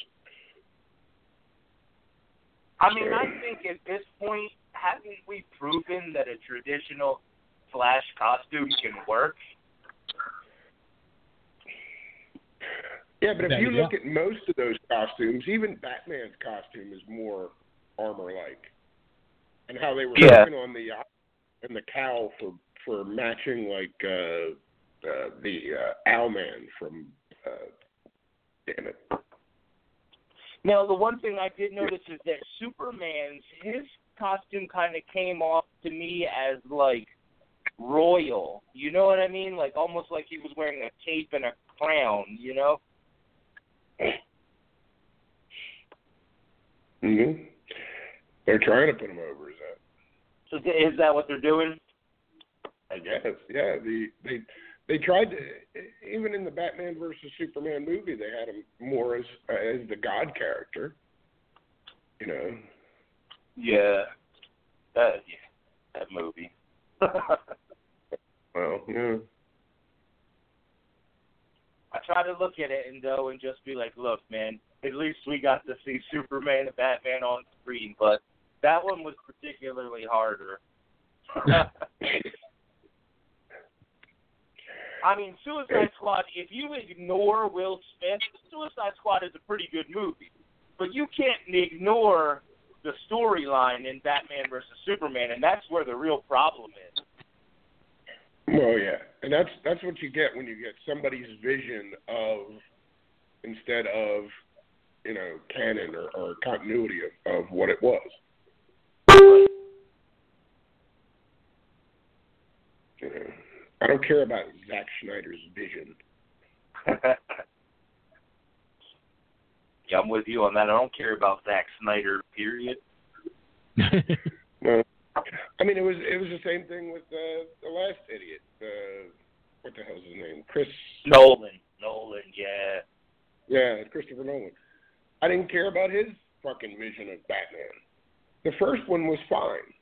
I mean, So- I think at this point, haven't we proven that a traditional Flash costume can work? Yeah, but if you look at most of those costumes, even Batman's costume is more armor-like, and how they were Yeah. working on the and the cowl for for matching like uh, uh, the uh, Owlman from. Uh, damn it. Now, the one thing I did notice is that Superman's his costume kind of came off to me as like royal. You know what I mean? Like almost like he was wearing a cape and a crown. You know? hmm They're trying to put him over. Is that? So is that what they're doing? I guess. Yeah. The they they tried to even in the Batman versus Superman movie they had him more as as the God character. You know. Yeah. That yeah, that movie. Well, yeah. I try to look at it and go and just be like, look, man, at least we got to see Superman and Batman on screen, but that one was particularly harder. I mean, Suicide Squad, if you ignore Will Smith, Suicide Squad is a pretty good movie. But you can't ignore the storyline in Batman versus Superman, and that's where the real problem is. Well, yeah, and that's that's what you get when you get somebody's vision of instead of you know canon or, or continuity of, of what it was. I don't care about Zack Snyder's vision. Yeah, I'm with you on that. I don't care about Zack Snyder, period. Well, I mean, it was it was the same thing with uh, the last idiot. Uh, what the hell's his name? Chris. Nolan. Nolan, yeah. Yeah, Christopher Nolan. I didn't care about his fucking vision of Batman. The first one was fine.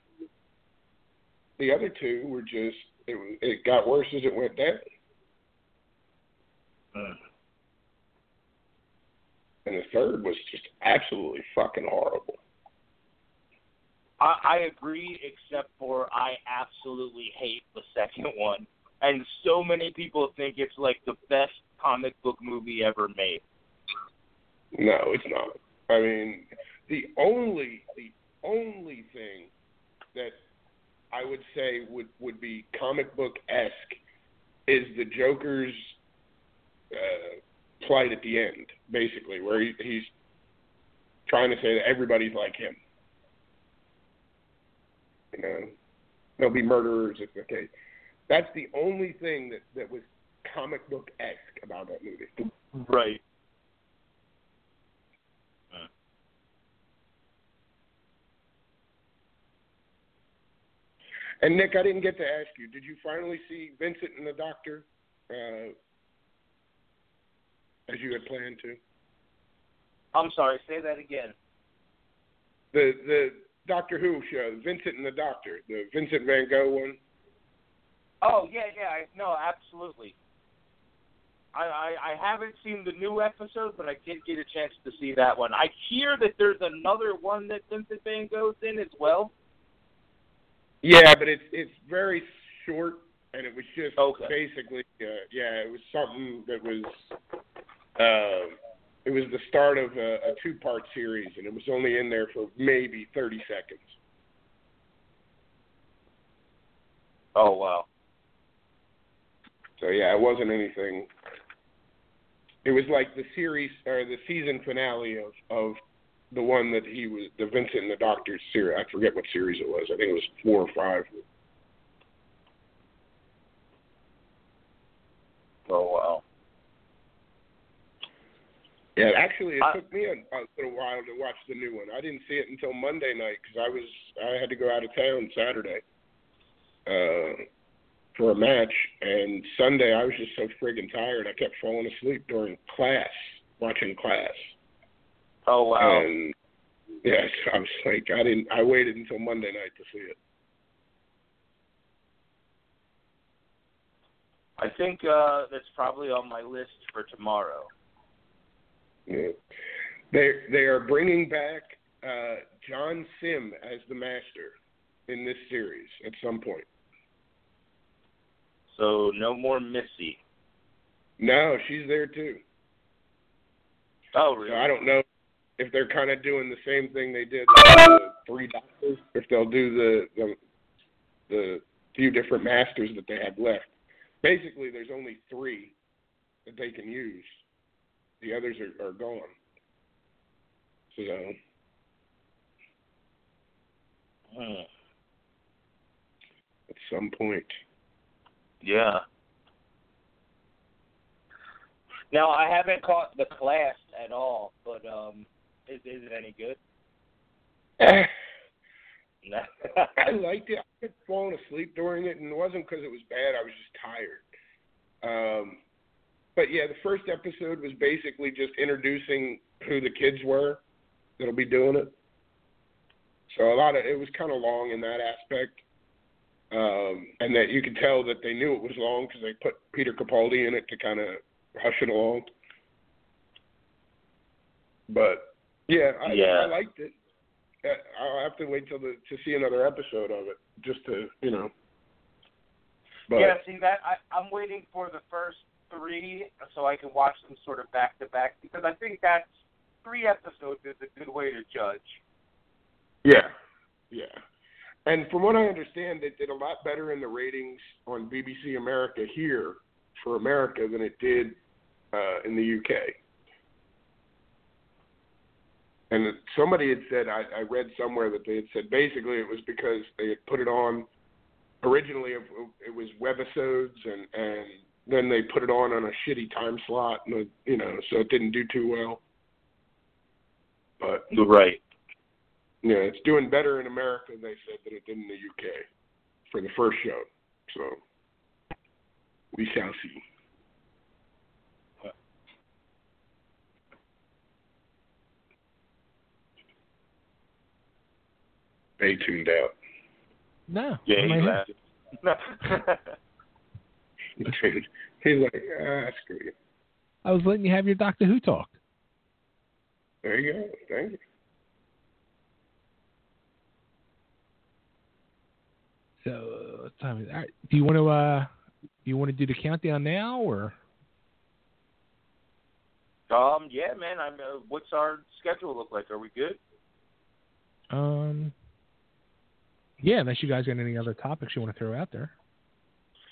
The other two were just it, it got worse as it went down. Hmm. And the third was just absolutely fucking horrible. I, I agree, except for I absolutely hate the second one, and so many people think it's like the best comic book movie ever made. No, it's not. I mean, the only the only thing that I would say would would be comic book esque is the Joker's uh, plight at the end, basically, where he, he's trying to say that everybody's like him. You know, they'll be murderers if okay. That's the only thing that that was comic book esque about that movie. Right. And Nick, I didn't get to ask you. Did you finally see Vincent and the Doctor, uh, as you had planned to? I'm sorry. Say that again. The the Doctor Who show, Vincent and the Doctor, the Vincent Van Gogh one. Oh yeah, yeah. I, no, absolutely. I, I I haven't seen the new episode, but I did get a chance to see that one. I hear that there's another one that Vincent Van Gogh's in as well. Yeah, but it's it's very short, and it was just Okay. basically, uh, yeah, it was something that was, uh, it was the start of a, a two-part series, and it was only in there for maybe thirty seconds. Oh wow. So yeah, it wasn't anything. It was like the series or the season finale of of the one that he was the Vincent and the Doctor series. I forget what series it was. I think it was four or five. Oh wow. Yeah, actually, it I- took me a, a little while to watch the new one. I didn't see it until Monday night because I was I had to go out of town Saturday uh, for a match, and Sunday I was just so friggin' tired. I kept falling asleep during class, watching class. Oh wow. And yes, I was like, I didn't. I waited until Monday night to see it. I think uh that's probably on my list for tomorrow. Yeah. They they are bringing back uh, John Simm as the master in this series at some point. So no more Missy. No, she's there too. Oh So really? I don't know if they're kind of doing the same thing they did with the three doctors. If they'll do the the the few different masters that they have left. Basically, there's only three that they can use. The others are, are gone. So Hmm. at some point. Yeah. Now I haven't caught the class at all, but um, is is it any good? No. I liked it. I kept falling asleep during it, and it wasn't because it was bad. I was just tired. Um, but yeah, the first episode was basically just introducing who the kids were that'll be doing it. So a lot of it was kind of long in that aspect, um, and that you could tell that they knew it was long because they put Peter Capaldi in it to kind of hush it along. But yeah, I, Yeah. I liked it. Uh, I'll have to wait till the to see another episode of it just to you know. But yeah, see that I I'm waiting for the first three so I can watch them sort of back to back because I think that's three episodes is a good way to judge. yeah, yeah. And from what I understand, it did a lot better in the ratings on BBC America here for America than it did uh, in the UK. And somebody had said, I, I read somewhere that they had said basically it was because they had put it on originally it, it was webisodes and and then they put it on on a shitty time slot and you know so it didn't do too well. But Right. yeah it's doing better in america they said than it did in the uk for the first show. So we shall see They tuned out. No. Yeah, I'm he right here. laughed. He's like, ah, screw you. I was letting you have your Doctor Who talk. There you go. Thank you. So what time is it? All right. Do you want to uh do you want to do the countdown now or Um, yeah, man. I'm. Uh, what's our schedule look like? Are we good? um yeah, unless you guys got any other topics you want to throw out there.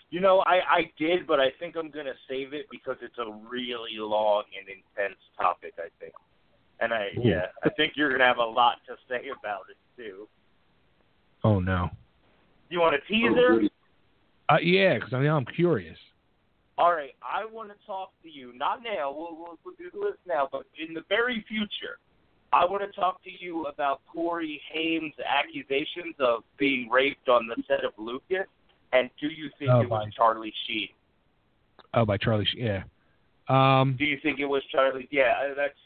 You know, I I did, but I think I'm gonna save it because it's a really long and intense topic. I think, and I Ooh. yeah, I think you're gonna have a lot to say about it too. Oh no. You want a teaser? Uh, yeah, because I mean I'm curious. All right, I want to talk to you. Not now. We'll, we'll, we'll do the list now, but in the very future, I want to talk to you about Corey Haim's accusations of being raped on the set of Lucas, and do you think Oh, it was. Charlie Sheen? Oh, by Charlie. Sheen, Yeah. Um. Do you think it was Charlie? Yeah, uh, that's.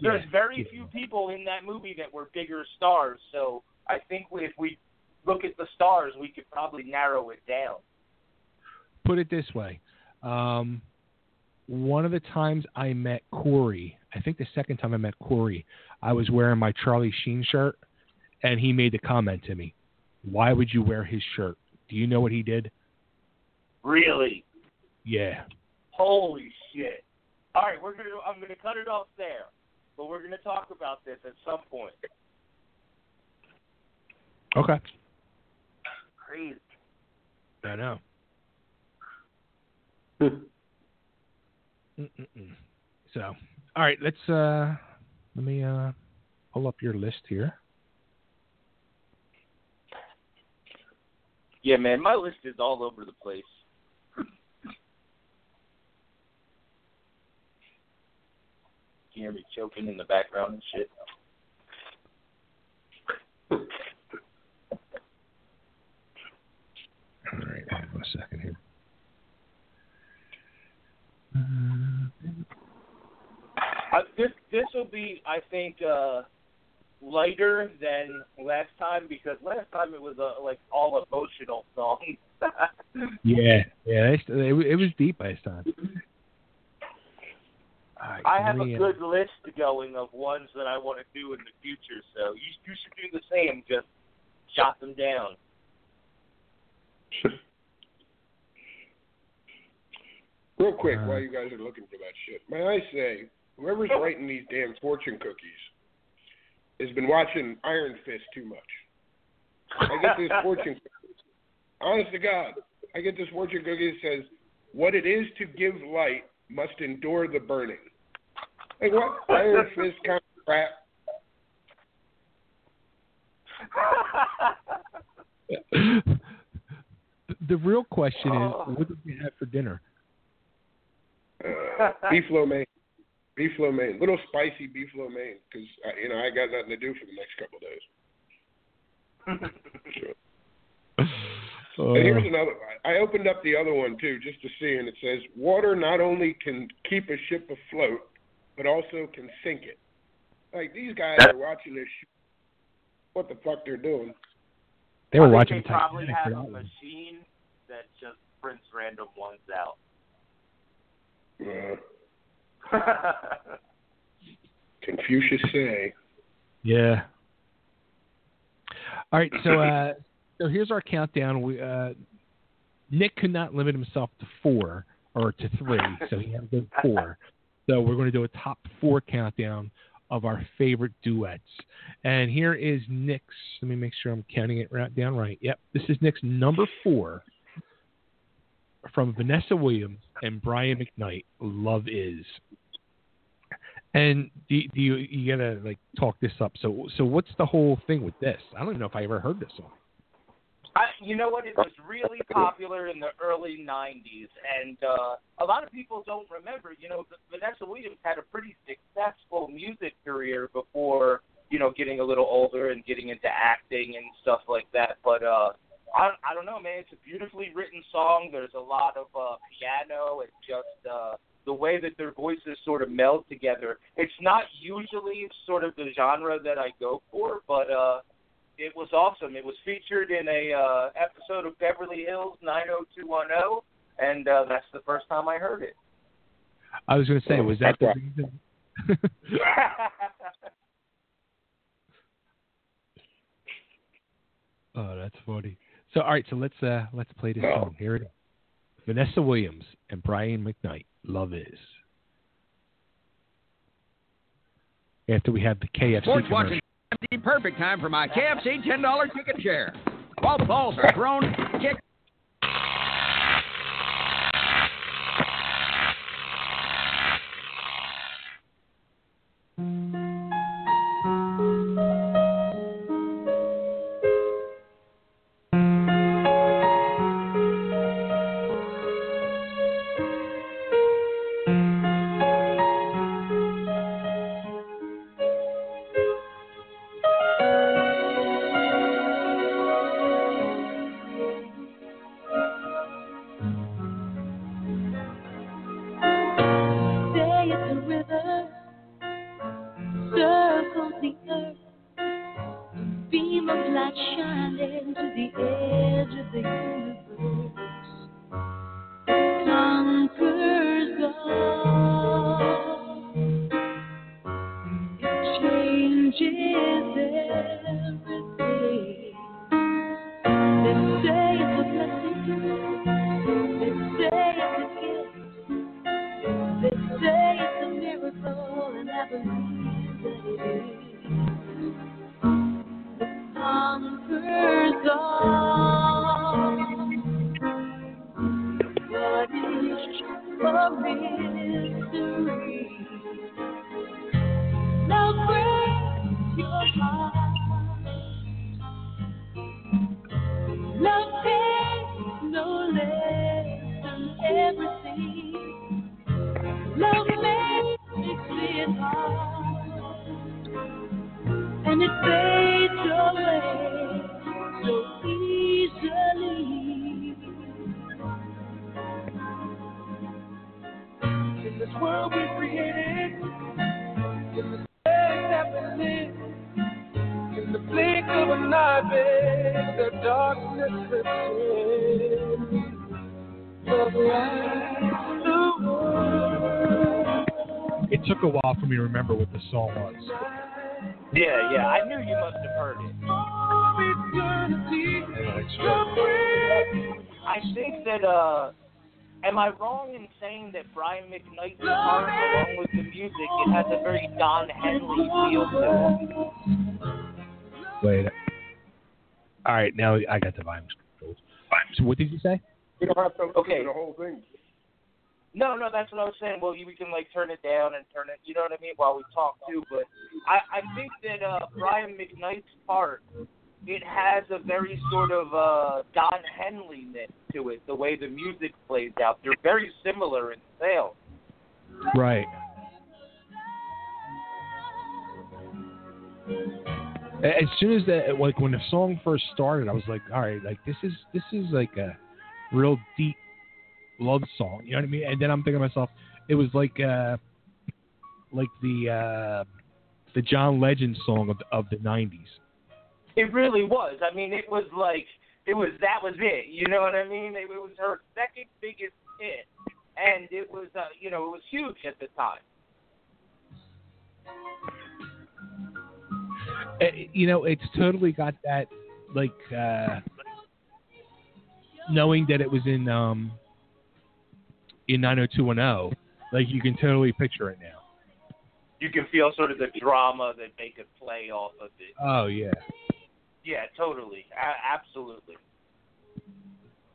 There's Yeah. very few people in that movie that were bigger stars, so I think if we look at the stars, we could probably narrow it down. Put it this way. Um, one of the times I met Corey, I think the second time I met Corey, I was wearing my Charlie Sheen shirt, and he made the comment to me, "Why would you wear his shirt? Do you know what he did?" Really? Yeah. Holy shit! All right, we're gonna. I'm gonna cut it off there, but we're gonna talk about this at some point. Okay. Crazy. I know. So, all right, let's uh, let me uh, pull up your list here. Yeah, man, my list is all over the place. Can you hear me choking in the background and shit. All right, hang on a second here. Uh, this this will be, I think, uh, lighter than last time because last time it was a like all emotional song. Yeah, yeah, it's, it, it was deep by this time. All right, I have a me, uh, good list going of ones that I want to do in the future, so you you should do the same. Just jot them down. Real quick, Uh, while you guys are looking for that shit, may I say, whoever's writing these damn fortune cookies has been watching Iron Fist too much. I get this fortune cookie. Honest to God, I get this fortune cookie that says, "What it is to give light must endure the burning." Like what? Iron Fist kind of crap. the real question Oh. is, what did you have for dinner? Uh, beef lo mein, beef lo mein, little spicy beef lo mein, because you know I got nothing to do for the next couple of days. And here's another one. I opened up the other one too, just to see, and it says water not only can keep a ship afloat, but also can sink it. Like these guys are watching this. Sh- what the fuck they're doing? They were I think watching They probably Titanic for have a that machine that just prints random ones out. Uh, Confucius say. Yeah. All right, so uh, so here's our countdown. We uh, Nick could not limit himself to four or to three, so he had to go four. So we're going to do a top four countdown of our favorite duets. And here is Nick's. Let me make sure I'm counting it right down right. Yep, this is Nick's number four from Vanessa Williams and Brian McKnight. Love is. And do, do you you gotta like talk this up? So so what's the whole thing with this? I don't even know if I ever heard this song. I, you know what? It was really popular in the early '90s, and uh, a lot of people don't remember. You know, Vanessa Williams had a pretty successful music career before you know getting a little older and getting into acting and stuff like that. But uh, I I don't know, man. It's a beautifully written song. There's a lot of uh, piano and just uh, the way that their voices sort of meld together. It's not usually sort of the genre that I go for, but uh, it was awesome. It was featured in a uh, episode of Beverly Hills 90210, and uh, that's the first time I heard it. I was going to say, was that the reason? oh, that's funny. So, all right, so let's uh let's play this No. song. Here it is. Vanessa Williams and Brian McKnight. Love is. After we have the KFC Sports commercial. watching perfect time for my KFC $10 ticket share. While balls are thrown, kick. Song was. Yeah, yeah. I knew you must have heard it. I think that uh am I wrong in saying that Brian McKnight's part along with the music it has a very Don Henley feel to it. Wait. All right, now I got the volume controls. So what did you say? We don't have to listen Okay. to the whole thing. No, no, that's what I was saying. Well, we can like turn it down and turn it, you know what I mean, while we talk too. But I, I think that uh, Brian McKnight's part, it has a very sort of uh, Don Henley to it. The way the music plays out, they're very similar in style. Right. As soon as the like when the song first started, I was like, all right, like this is this is like a real deep love song. You know what I mean? And then I'm thinking to myself, it was like uh like the uh the John Legend song of of the '90s. It really was. I mean, it was like it was that was it. You know what I mean? It, it was her second biggest hit, and it was uh, you know it was huge at the time. Uh, you know, it's totally got that like uh knowing that it was in um in 90210, like you can totally picture it now. You can feel sort of the drama that they could play off of it. Oh yeah. Yeah, totally, A- absolutely.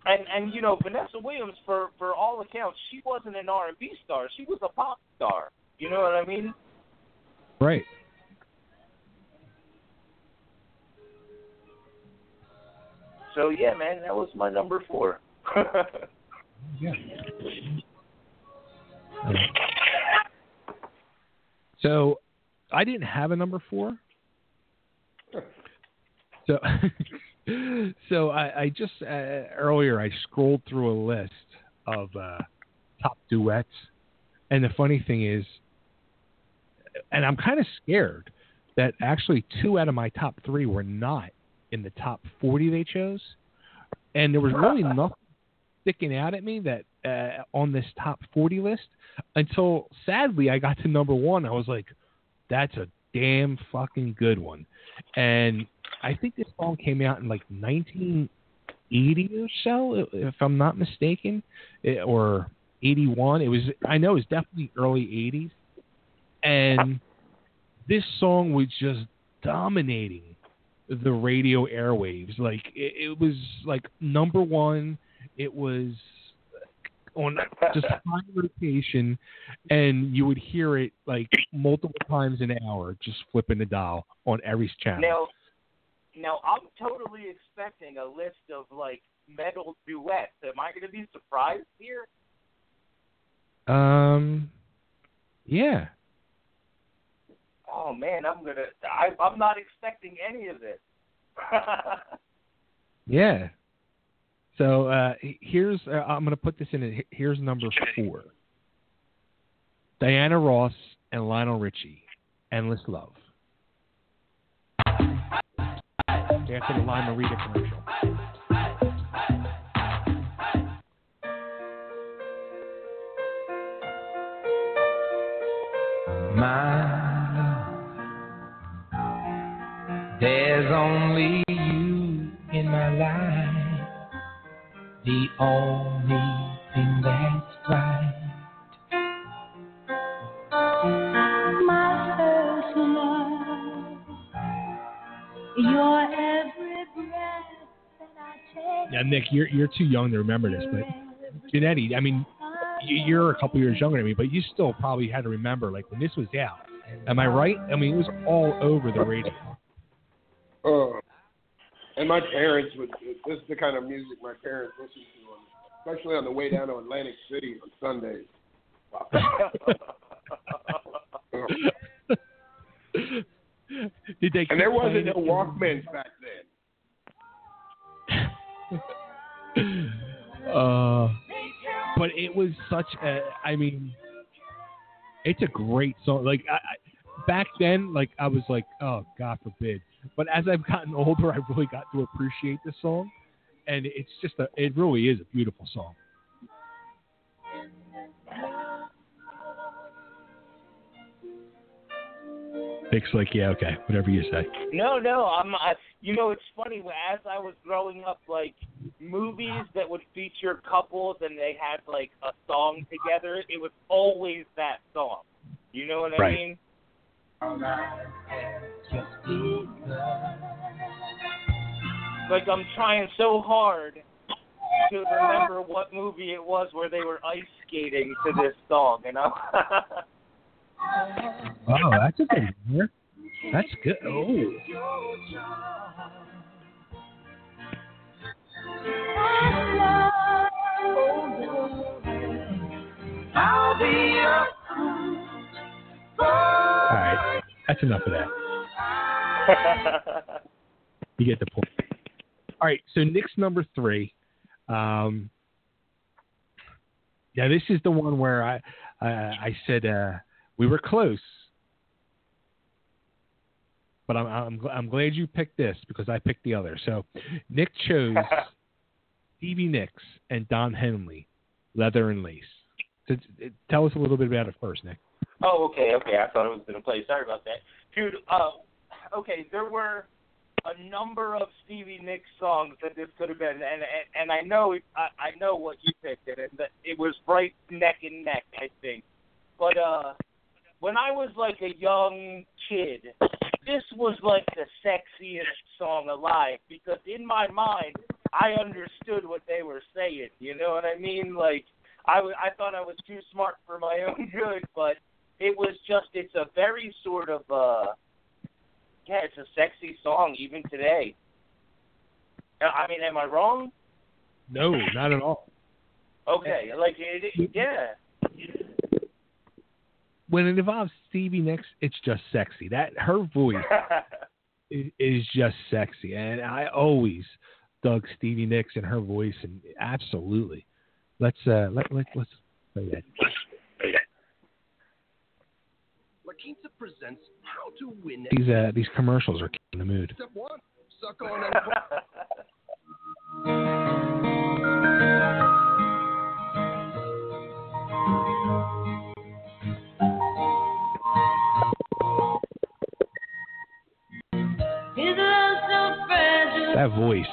And and you know Vanessa Williams, for for all accounts, she wasn't an R and B star. She was a pop star. You know what I mean? Right. So yeah, man, that was my number four. Yeah. So I didn't have a number four. So so I, I just uh, earlier I scrolled through a list of uh, top duets, and the funny thing is, and I'm kind of scared that actually two out of my top three were not in the top 40 they chose, and there was really nothing sticking out at me that uh, on this top 40 list. Until sadly I got to number one. I was like, that's a damn fucking good one. And I think this song came out in like 1980 or so, if I'm not mistaken, or 81. It was I know it was definitely early 80s, and this song was just dominating the radio airwaves. Like it, it was like number one. It was on just high rotation, and you would hear it like multiple times an hour, just flipping the dial on every channel. Now, now I'm totally expecting a list of like metal duets. Am I going to be surprised here? Um, yeah. Oh man, I'm gonna. I, I'm not expecting any of this. Yeah. So uh, here's uh, I'm going to put this in. Here's number four. Diana Ross and Lionel Richie, "Endless Love." After the Lime-A-Rita commercial. My love, there's only you in my life, the only thing that's right. My first love, your every breath that I take. Now, Nick, you're you're too young to remember this, but Jannetty, I mean, you- you're a couple years younger than me, but you still probably had to remember like when this was out. Am I right? I mean, it was all over the radio. My parents would. This is the kind of music my parents listened to, on, especially on the way down to Atlantic City on Sundays. Did they? and there wasn't no? Walkmans back then. Uh, but it was such a. I mean, it's a great song. Like I, I, back then, like I was like, oh God forbid. But as I've gotten older, I really got to appreciate this song, and it's just a. It really is a beautiful song. Nick's like, yeah, okay, whatever you say. No, no, I'm. I, you know, it's funny. As I was growing up, like movies that would feature couples and they had like a song together, it was always that song. You know what I Right. mean? Like I'm trying so hard to remember what movie it was where they were ice skating to this song. You know? Oh, that's a good one. That's good. Oh, all right. That's enough of that. You get the point. All right, so Nick's number three. Um, yeah, this is the one where I uh, I said uh, we were close, but I'm I'm I'm glad you picked this because I picked the other. So Nick chose Stevie Nicks and Don Henley, Leather and Lace. So, tell us a little bit about it first, Nick. Oh, okay, okay. I thought it was gonna play. Sorry about that, dude. Uh, okay, there were a number of Stevie Nicks songs that this could have been, and and, and I know I, I know what you picked it, and it was right neck and neck, I think. But uh, when I was like a young kid, this was like the sexiest song alive because in my mind I understood what they were saying. You know what I mean? Like I, w- I thought I was too smart for my own good, but it was just it's a very sort of uh yeah, it's a sexy song even today. Uh, I mean, am I wrong? No, not at all. Okay, like it, it, yeah. when it involves Stevie Nicks, it's just sexy. That her voice is, is just sexy, and I always dug Stevie Nicks and her voice, and absolutely. Let's uh let let let's play that. Presents How to Win. These uh, these commercials are keeping the mood. Step one: suck on. that voice.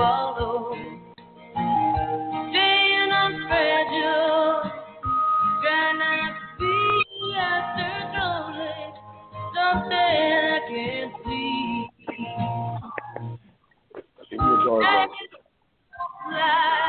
Oh,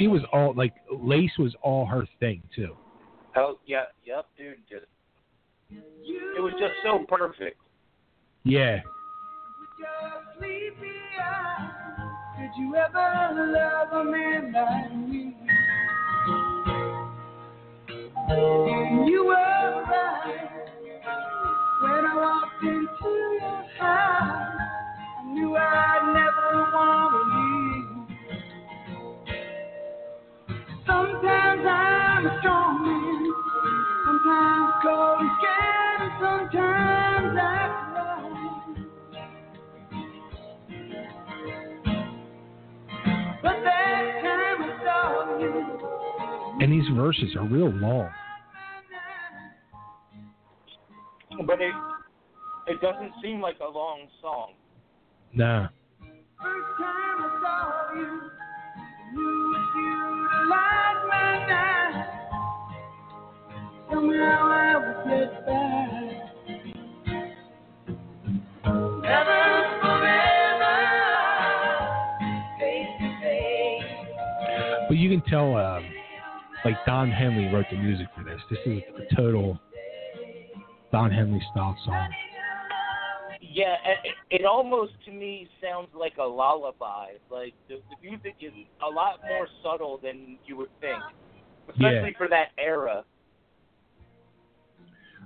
she was all like Lace was all her thing too. Hell yeah, yep, dude. Just it was just so perfect. Yeah. Did you ever love a man like me? You were right when I walked into your house. I knew I'd never want Sometimes I'm a strong man, sometimes cold and scared, and sometimes I cry. But that time I saw you. And these verses are real long. But it it doesn't seem like a long song. Nah. First time I saw you, But you can tell, um, like Don Henley wrote the music for this. This is a total Don Henley style song. Yeah, it, it almost to me sounds like a lullaby. Like the, the music is a lot more subtle than you would think, especially Yeah. for that era.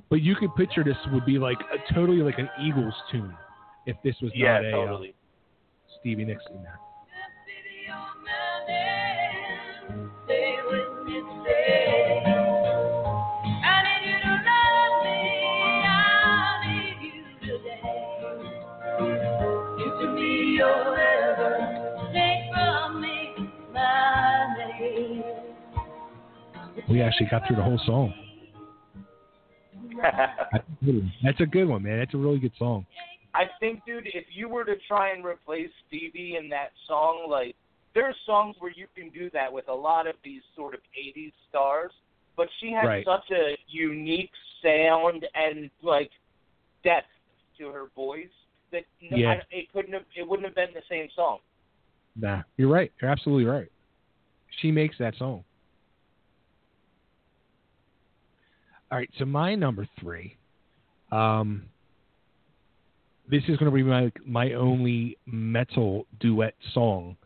But you could picture this would be like a, totally like an Eagles tune if this was Yeah, not a totally. uh, Stevie Nicks in there. We actually got through the whole song. That's a good one. That's a good one, man. That's a really good song. I think, dude, if you were to try and replace Stevie in that song, like there are songs where you can do that with a lot of these sort of '80s stars, but she has Right. such a unique sound and like depth to her voice that no, Yeah. I, it couldn't have, it wouldn't have been the same song. Nah, you're right. You're absolutely right. She makes that song. All right, so my number three. Um, this is going to be my my only metal duet song,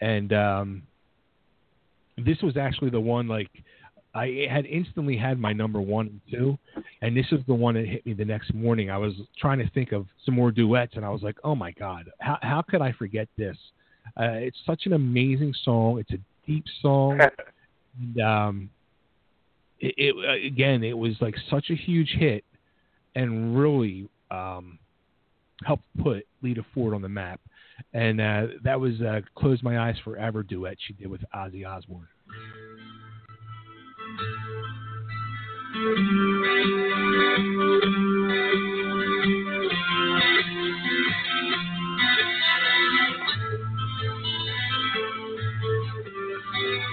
and um, this was actually the one like I had instantly had my number one and two, and this is the one that hit me the next morning. I was trying to think of some more duets, and I was like, oh my god, how how could I forget this? Uh, it's such an amazing song. It's a deep song. and, um, it, it again, it was like such a huge hit, and really um, helped put Lita Ford on the map. And uh, that was uh, "Close My Eyes Forever" duet she did with Ozzy Osbourne.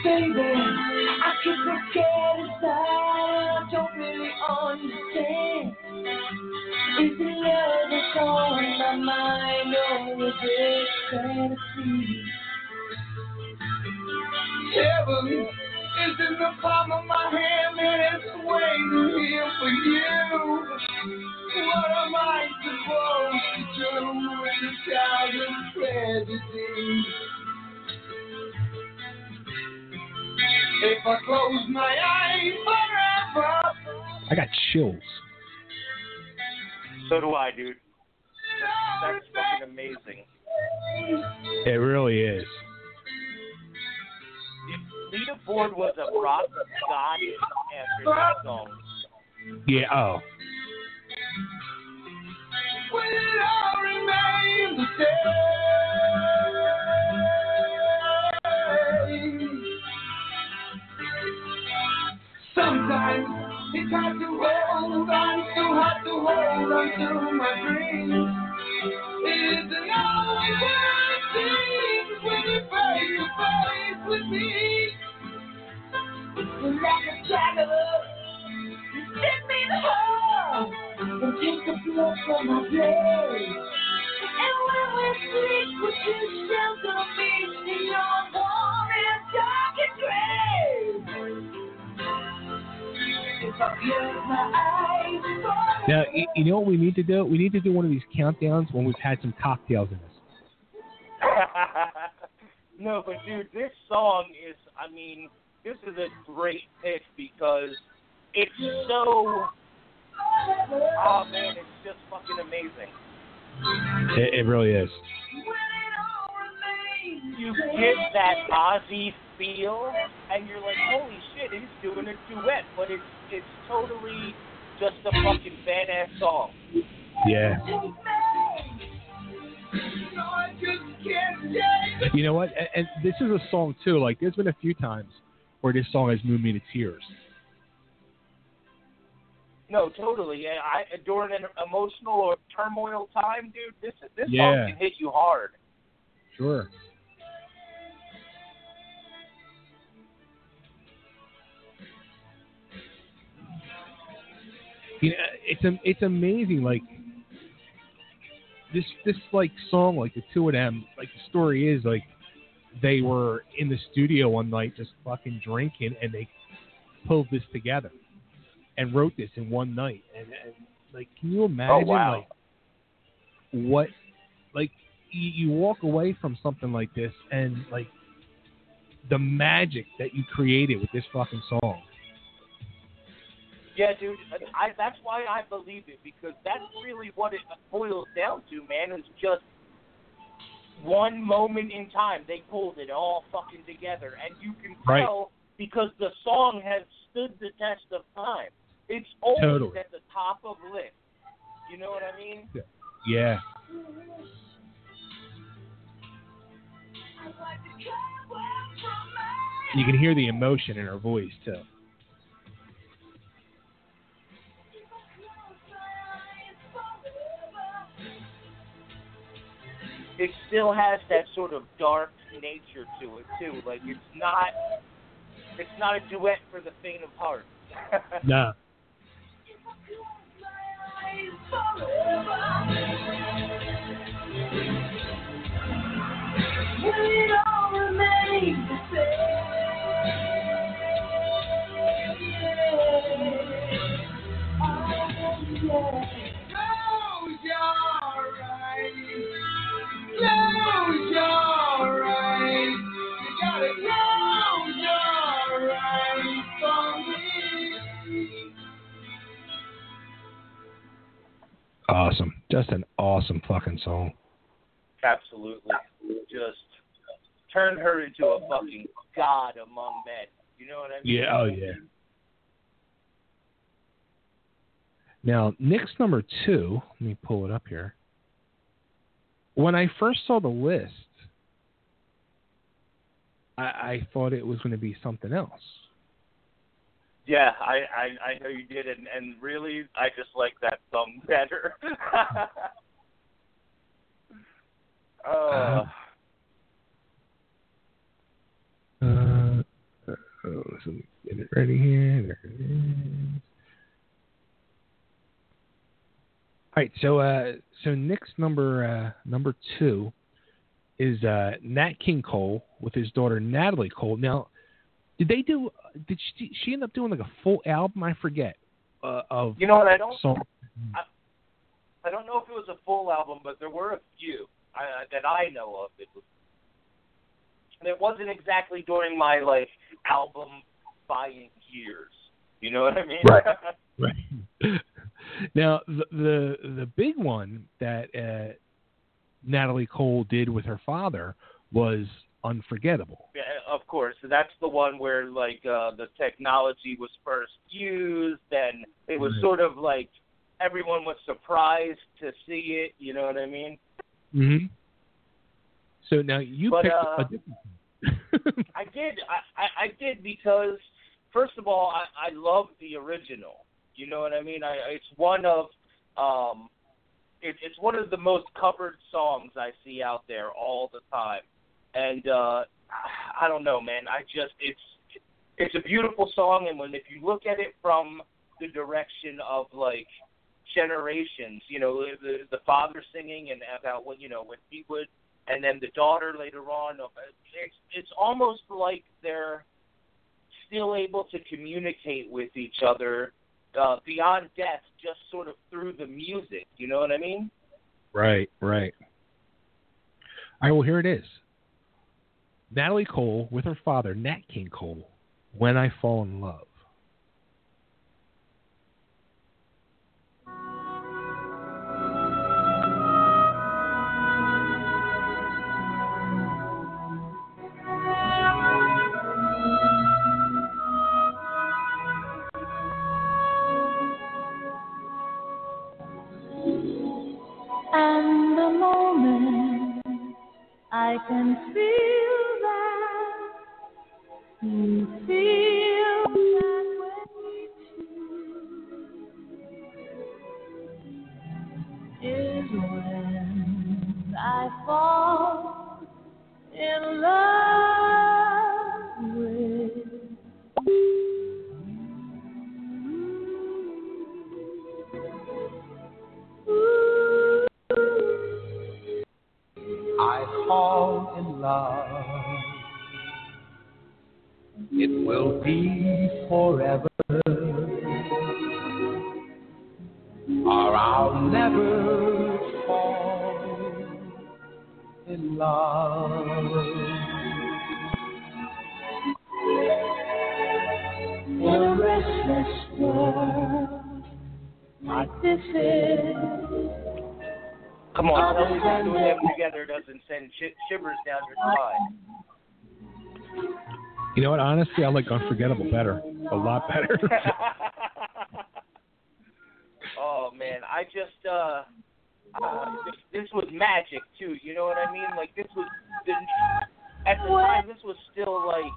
Baby, I inside. I don't really understand. controlling my mind this fantasy. Heaven is in the palm of my hand and it's waiting here for you. What am I supposed to do a? If I close my eyes forever, I got chills. So do I, dude. That's fucking amazing. It really is. Lita Ford was a rock goddess after that song. Yeah. Oh. will it all remain the same? Hard to hold on, hard to hold on to my dreams. Seems when with me. Like a you me and the blood from my. And when we sleep, would you shelter me in your warm Now, you know what we need to do? We need to do one of these countdowns when we've had some cocktails in us. no, but dude, this song is, I mean, this is a great pick because it's so, oh man, it's just fucking amazing. It, it really is. You get that Ozzy feel, and you're like, holy shit, he's doing a duet, but it's it's totally just a fucking badass song. Yeah. You know what? And, and this is a song too. Like, there's been a few times where this song has moved me to tears. No, totally. I during an emotional or turmoil time, dude, this this Yeah. song can hit you hard. Sure. You know, it's it's amazing. Like this this like song, like the two of them. Like the story is like they were in the studio one night just fucking drinking, and they pulled this together and wrote this in one night. And, and like, can you imagine Oh, wow. like what like you, you walk away from something like this and like the magic that you created with this fucking song. Yeah, dude. I, that's why I believe it because that's really what it boils down to, man. Is just one moment in time they pulled it all fucking together, and you can Right. tell because the song has stood the test of time. It's always Totally. at the top of list. You know what I mean? Yeah. You can hear the emotion in her voice too. It still has that sort of dark nature to it too. Like it's not, it's not a duet for the faint of heart. No. will Awesome. Just an awesome fucking song. Absolutely. Just turned her into a fucking god among men. You know what I mean? Yeah, oh yeah. Now, Nick's number two, let me pull it up here. When I first saw the list, I, I thought it was going to be something else. Yeah, I, I I know you did, and and really, I just like that song better. uh, Uh, oh, so let me get it ready here. There it is. right, so uh, so Nick's number uh, number two is uh, Nat King Cole with his daughter Natalie Cole. Now, did they do? Did she, she end up doing like a full album? I forget. Uh, of You know what? I don't. song. I I don't know if it was a full album, but there were a few uh, that I know of. It was. And it wasn't exactly during my like album buying years. You know what I mean? Right. Right. now the the the big one that uh, Natalie Cole did with her father was unforgettable. Yeah, of course. That's the one where like uh the technology was first used and it was Right. sort of like everyone was surprised to see it, you know what I mean? hmm So now you But, picked uh, a different. I did I, I, I did because first of all I, I love the original. You know what I mean? I it's one of um it, it's one of the most covered songs I see out there all the time. And uh I don't know, man. I just it's it's a beautiful song and when if you look at it from the direction of like generations, you know, the the father singing and about what you know what he would and then the daughter later on it's it's almost like they're still able to communicate with each other uh beyond death just sort of through the music, you know what I mean? Right, right. All right, well, here it is. Natalie Cole with her father, Nat King Cole, When I Fall in Love. And the moment I can feel you like Unforgettable better. A lot better. oh man, I just uh, uh this, this was magic too. You know what I mean? Like this was the, at the time this was still like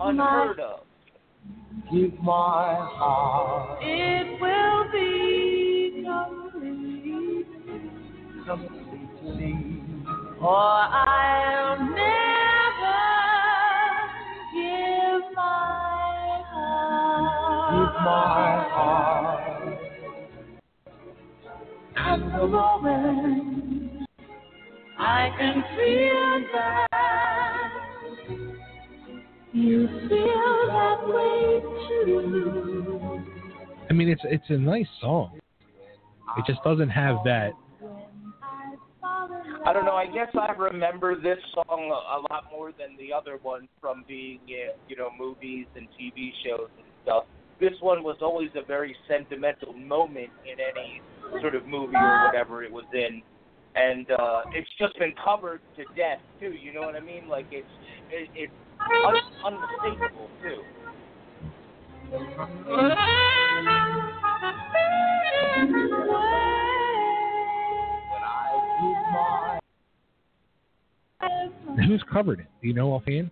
unheard of. Give my heart It will be complete, completely. or I'll never my heart. And the moment I can feel that you feel that way too. I mean, it's it's a nice song. It just doesn't have that. I don't know. I guess I remember this song a, a lot more than the other one from being in, you know, movies and TV shows and stuff. This one was always a very sentimental moment in any sort of movie or whatever it was in, and uh it's just been covered to death too. You know what I mean? Like it's it, it's un- unmistakable too. Who's covered it? Do you know offhand?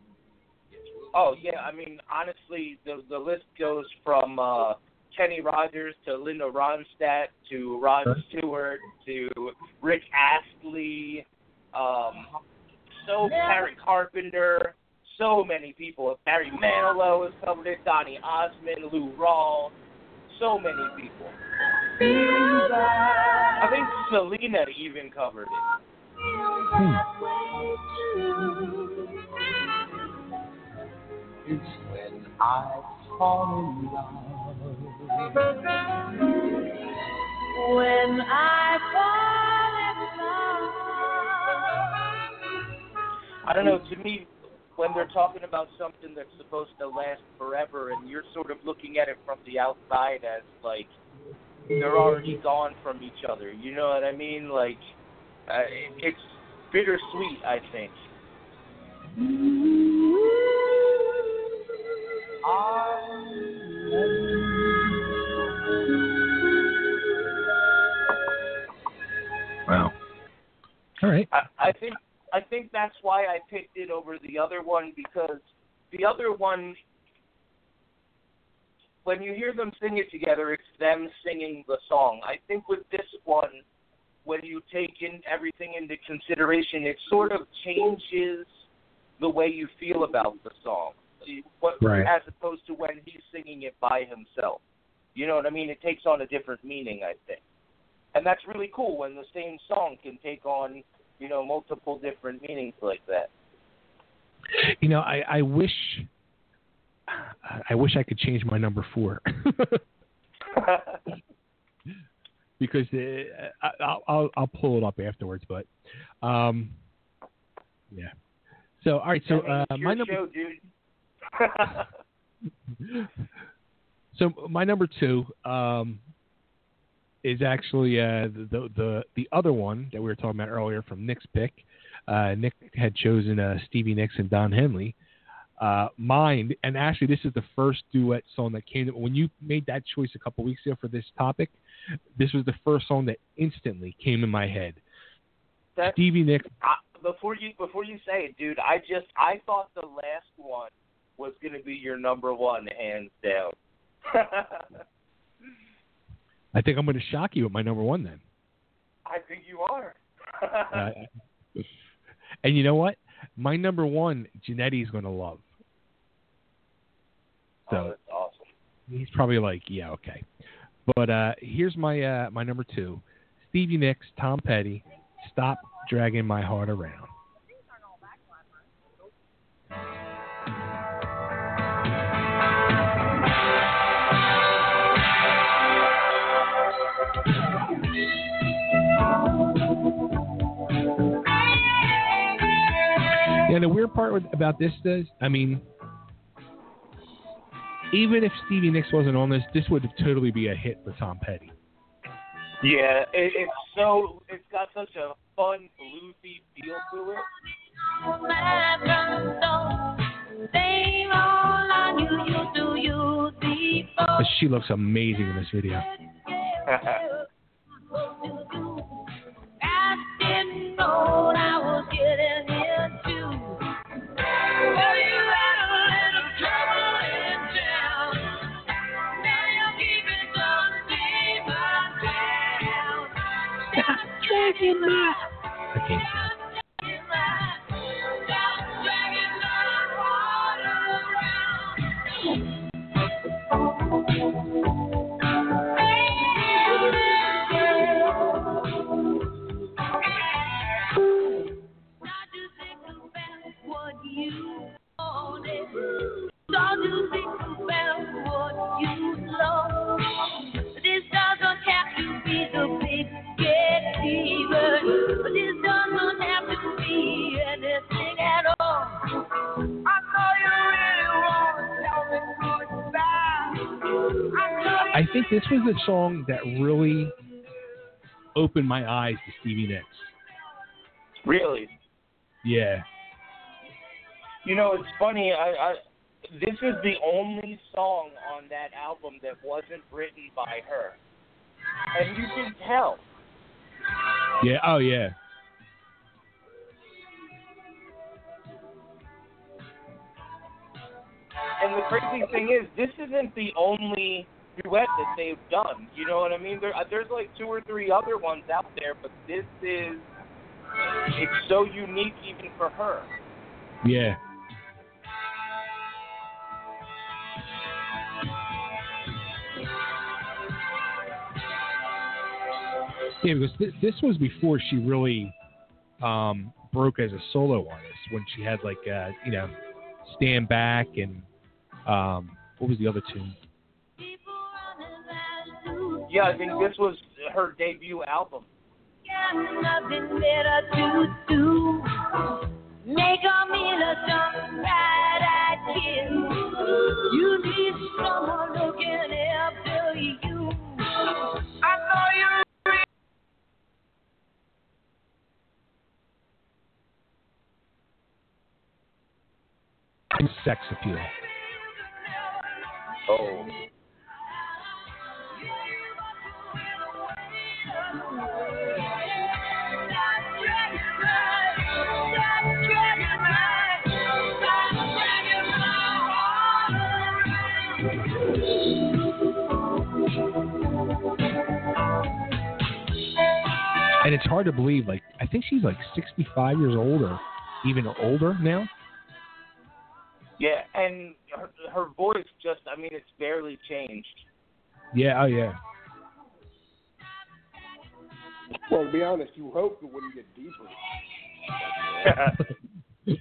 Oh yeah, I mean honestly, the the list goes from uh, Kenny Rogers to Linda Ronstadt to Rod Stewart to Rick Astley, um, so Karen Carpenter, so many people. Barry Manilow has covered it. Donny Osmond, Lou Rawls, so many people. I think Selena even covered it. It's when I fall in love. When I fall in love. I don't know. To me, when they're talking about something that's supposed to last forever, and you're sort of looking at it from the outside as like they're already gone from each other. You know what I mean? Like uh, it's bittersweet. I think. Wow. All right. I, I think I think that's why I picked it over the other one because the other one, when you hear them sing it together, it's them singing the song. I think with this one, when you take in everything into consideration, it sort of changes the way you feel about the song, what, Right. as opposed to when he's singing it by himself. You know what I mean? It takes on a different meaning, I think, and that's really cool when the same song can take on, you know, multiple different meanings like that. You know, I, I wish I wish I could change my number four. because uh, I, I'll, I'll I'll pull it up afterwards, but um, yeah. So all right, so uh, my number show, dude. So my number two um, is actually uh, the, the the other one that we were talking about earlier from Nick's pick. Uh, Nick had chosen uh, Stevie Nicks and Don Henley. Uh, mine, and actually, this is the first duet song that came. To, when you made that choice a couple weeks ago for this topic, this was the first song that instantly came in my head. That's, Stevie Nicks. I, before you before you say it, dude, I just I thought the last one was gonna be your number one, hands down. I think I'm going to shock you with my number one then. I think you are. Uh, and you know what? My number one, Jannetty's going to love. So oh, that's awesome. he's probably like, yeah, okay. But uh, here's my uh, my number two: Stevie Nicks, Tom Petty. Stop dragging my heart around. Yeah, the weird part with- about this is, I mean, even if Stevie Nicks wasn't on this, this would totally be a hit for Tom Petty. Yeah, it, it's so it's got such a fun bluesy feel to it. But she looks amazing in this video. I song that really opened my eyes to Stevie Nicks. Really? Yeah. You know, it's funny. I, I this is the only song on that album that wasn't written by her, and you can tell. Yeah. Oh, yeah. And the crazy thing is, this isn't the only duet that they've done. You know what I mean? There, uh, there's like two or three other ones out there, but this is it's so unique even for her. Yeah. Yeah, because this, this was before she really um, broke as a solo artist when she had like uh, you know Stand Back and um, what was the other tune? Yeah, I think this was her debut album. nothing better to do. Make a meal or something right I kiss. You need someone who can help you. I know you. Sex appeal. Oh. And it's hard to believe. Like I think she's like 65 years old or even older now. Yeah, and her, her voice just, I mean, it's barely changed. Yeah. Oh yeah. Well, to be honest, you hope it wouldn't get deeper.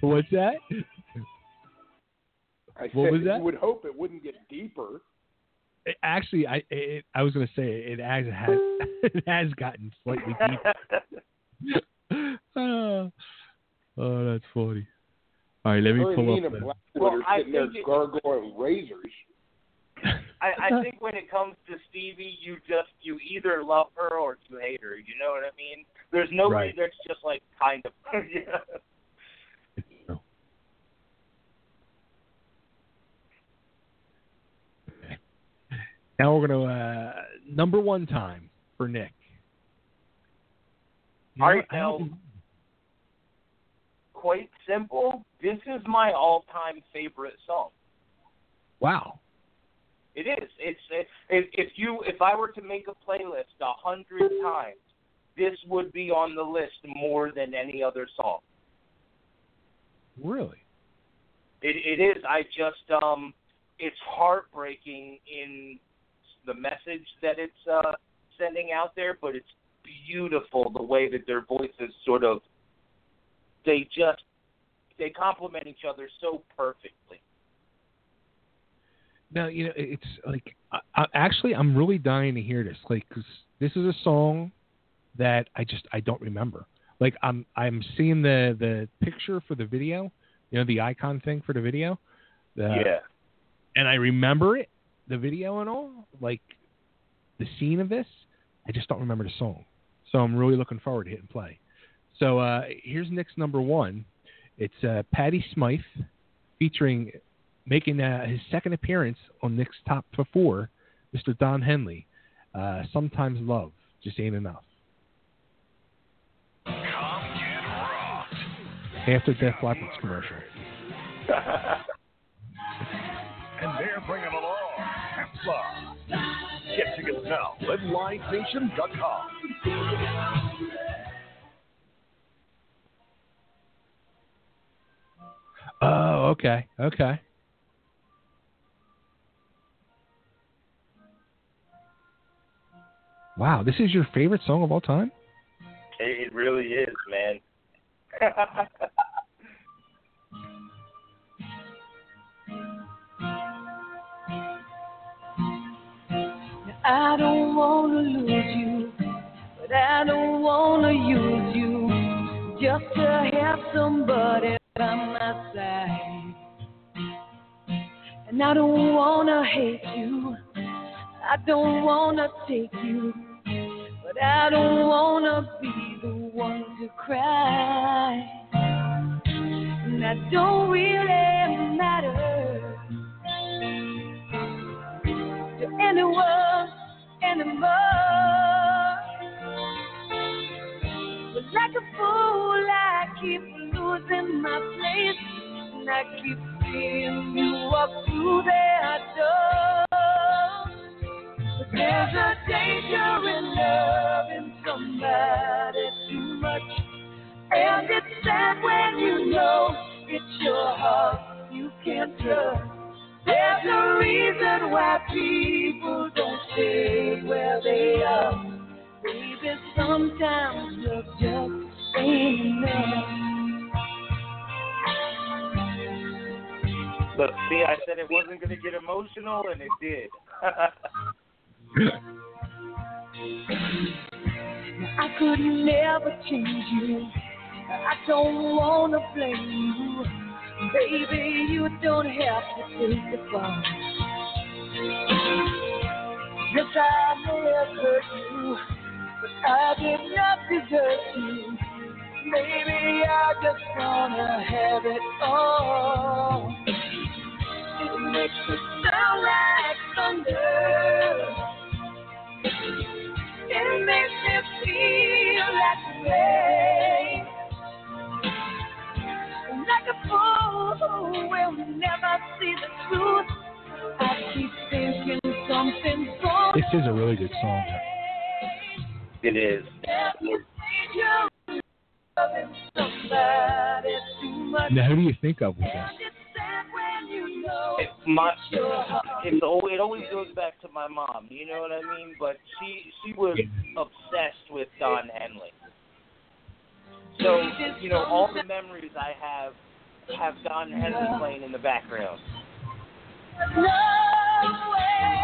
What's that? I What said was that? You would hope it wouldn't get deeper. It- actually, I it, I was gonna say it has has it has gotten slightly deeper. oh, oh, that's funny. All right, let me pull Nina up. the- Blackwood Well, I sitting there think it- gargoyling razors. I, I think when it comes to Stevie, you just you either love her or you hate her. You know what I mean? There's nobody Right. that's just like kind of. yeah. Now we're gonna uh, number one time for Nick. All right, what? I don't now, quite simple. This is my all-time favorite song. Wow. It is. It's it, if if you if I were to make a playlist a hundred times, this would be on the list more than any other song. Really? It it is. I just um, it's heartbreaking in the message that it's uh sending out there, but it's beautiful the way that their voices sort of they just they complement each other so perfectly. Now you know it's like I, I, actually I'm really dying to hear this, like 'cause this is a song that I just I don't remember. Like I'm I'm seeing the the picture for the video, you know the icon thing for the video. The, yeah. And I remember it, the video and all, like the scene of this. I just don't remember the song. So I'm really looking forward to hitting play. So uh, here's Nick's number one. It's uh, Patty Smyth featuring making uh, his second appearance on Nick's top four, Mr. Don Henley. Uh, Sometimes love just ain't enough. After Def Leppard's commercial. And they're bringing along Hepla. Get tickets now at livenation.com. Oh, okay, okay. Wow, this is your favorite song of all time? It, it really is, man. I don't wanna lose you, but I don't wanna use you just to have somebody by my side. And I don't wanna hate you, I don't wanna take you, but I don't wanna be the one to cry. And that don't really matter to anyone anymore. But like a fool, I keep losing my place, and I keep seeing you walk through that door. But there's a danger in loving somebody too much, and it's sad when you know it's your heart you can't trust. There's a reason why stay where they are. Baby, sometimes love just ain't enough. Look, see, I said it wasn't going to get emotional, and it did. I could never change you. I don't wanna blame you. Baby, you don't have to take the fall. Yes, I may have hurt you, but I did not desert you. Maybe I just wanna have it all. It makes me sound like thunder. It makes me feel like rain. Like a fool who will never see the truth. I keep thinking. This is a really good song. it is. Somebody too much. Now, who do you think of with this? It, my, it's, it always goes back to my mom. You know what I mean? But she she was obsessed with Don Henley. So you know, all the memories I have have Don Henley playing in the background. No way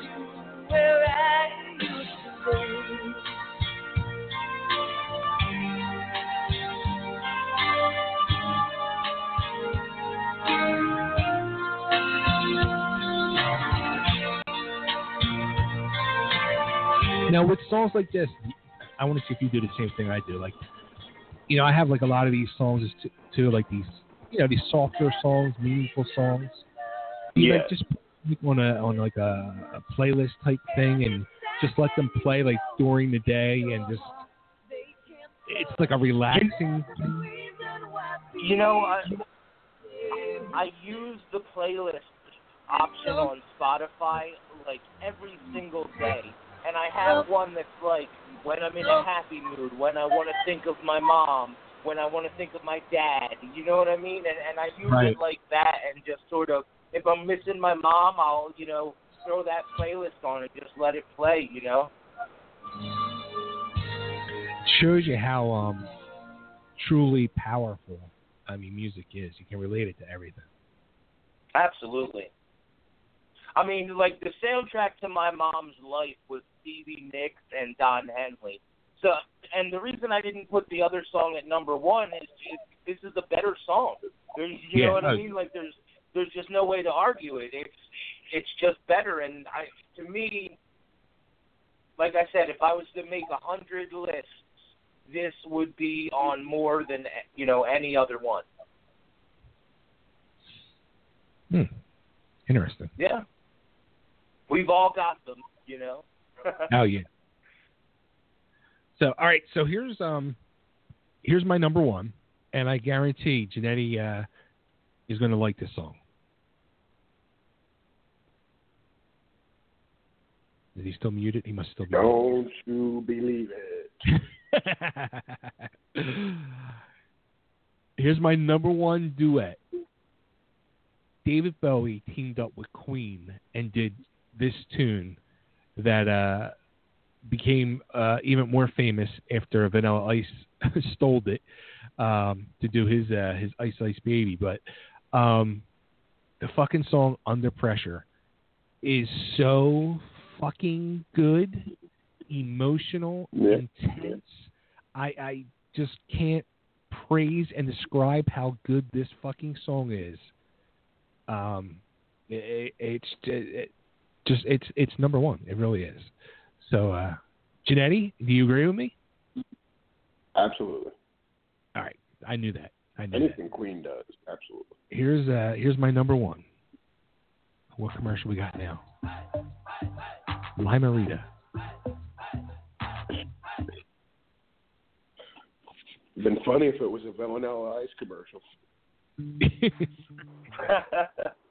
Now, with songs like this, I want to see if you do the same thing I do. Like, you know, I have like a lot of these songs too, too like these, you know, these softer songs, meaningful songs. You, like, Yeah. just put on a on like a, a playlist type thing and just let them play like during the day and just it's like a relaxing. You know, I I use the playlist option on Spotify like every single day, and I have one that's like when I'm in a happy mood, when I want to think of my mom, when I want to think of my dad. You know what I mean? And and I use Right. it like that, and just sort of if I'm missing my mom, I'll you know throw that playlist on and just let it play. You know? shows you how um truly powerful I mean music is. You can relate it to everything. Absolutely. I mean, like the soundtrack to my mom's life was Stevie Nicks and Don Henley. So, and the reason I didn't put the other song at number one is just, this is a better song. There's, you Yeah, know what I mean? Like there's there's just no way to argue it. It's it's just better. And I to me, like I said, if I was to make a hundred lists, this would be on more than you know any other one. Hmm. Interesting. Yeah. We've all got them, you know. Oh yeah. So all right, so here's um here's my number one, and I guarantee Jannetty uh, is going to like this song. Is he still muted? He must still be. Don't you believe it? Here's my number one duet. David Bowie teamed up with Queen and did this tune that uh, became uh, even more famous after Vanilla Ice stole it um, to do his uh, his Ice Ice Baby. But um, the fucking song Under Pressure is so fucking good, emotional, Yeah. intense. I I just can't praise and describe how good this fucking song is. Um, it, it's it, just it's it's number one. It really is. So, uh, Jannetty, do you agree with me? Absolutely. All right, I knew that. I knew that. Anything Queen does, absolutely. Here's uh here's my number one. What commercial we got now? Lime-A-Rita. Been funny if it was a Vanilla Ice commercial.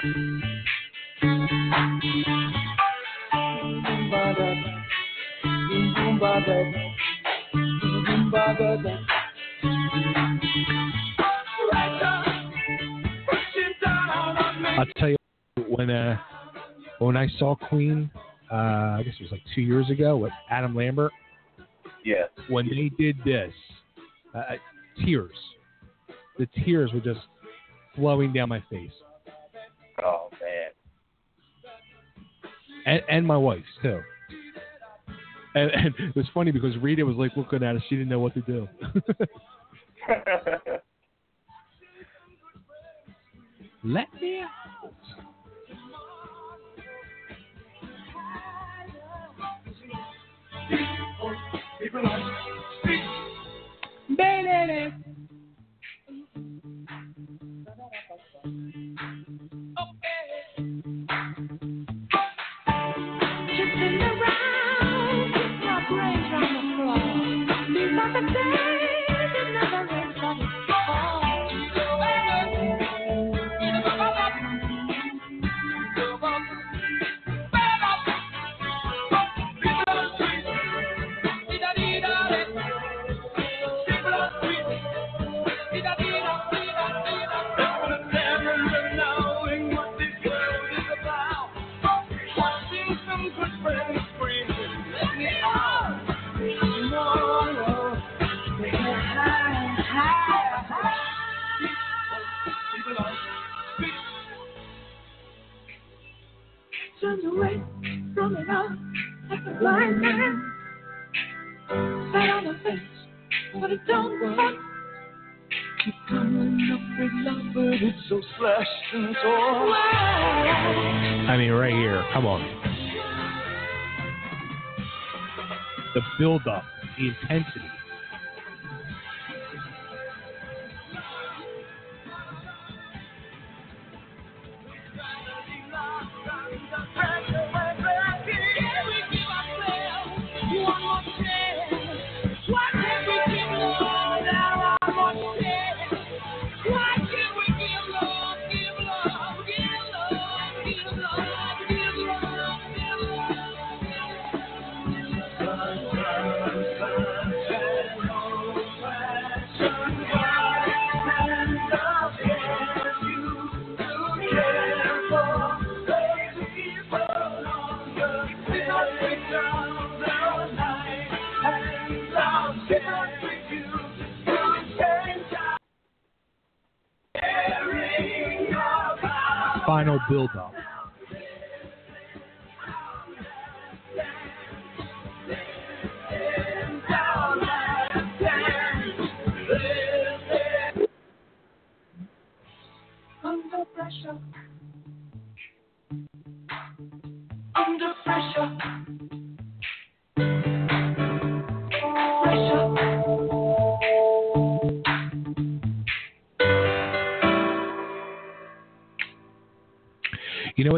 I'll tell you when uh, when I saw Queen, uh, I guess it was like two years ago with Adam Lambert. Yeah. When they did this, uh, uh, tears, the tears were just flowing down my face. And, and my wife's too. And, and it was funny because Rita was like looking at us; she didn't know what to do. Let me out. The build the intensity.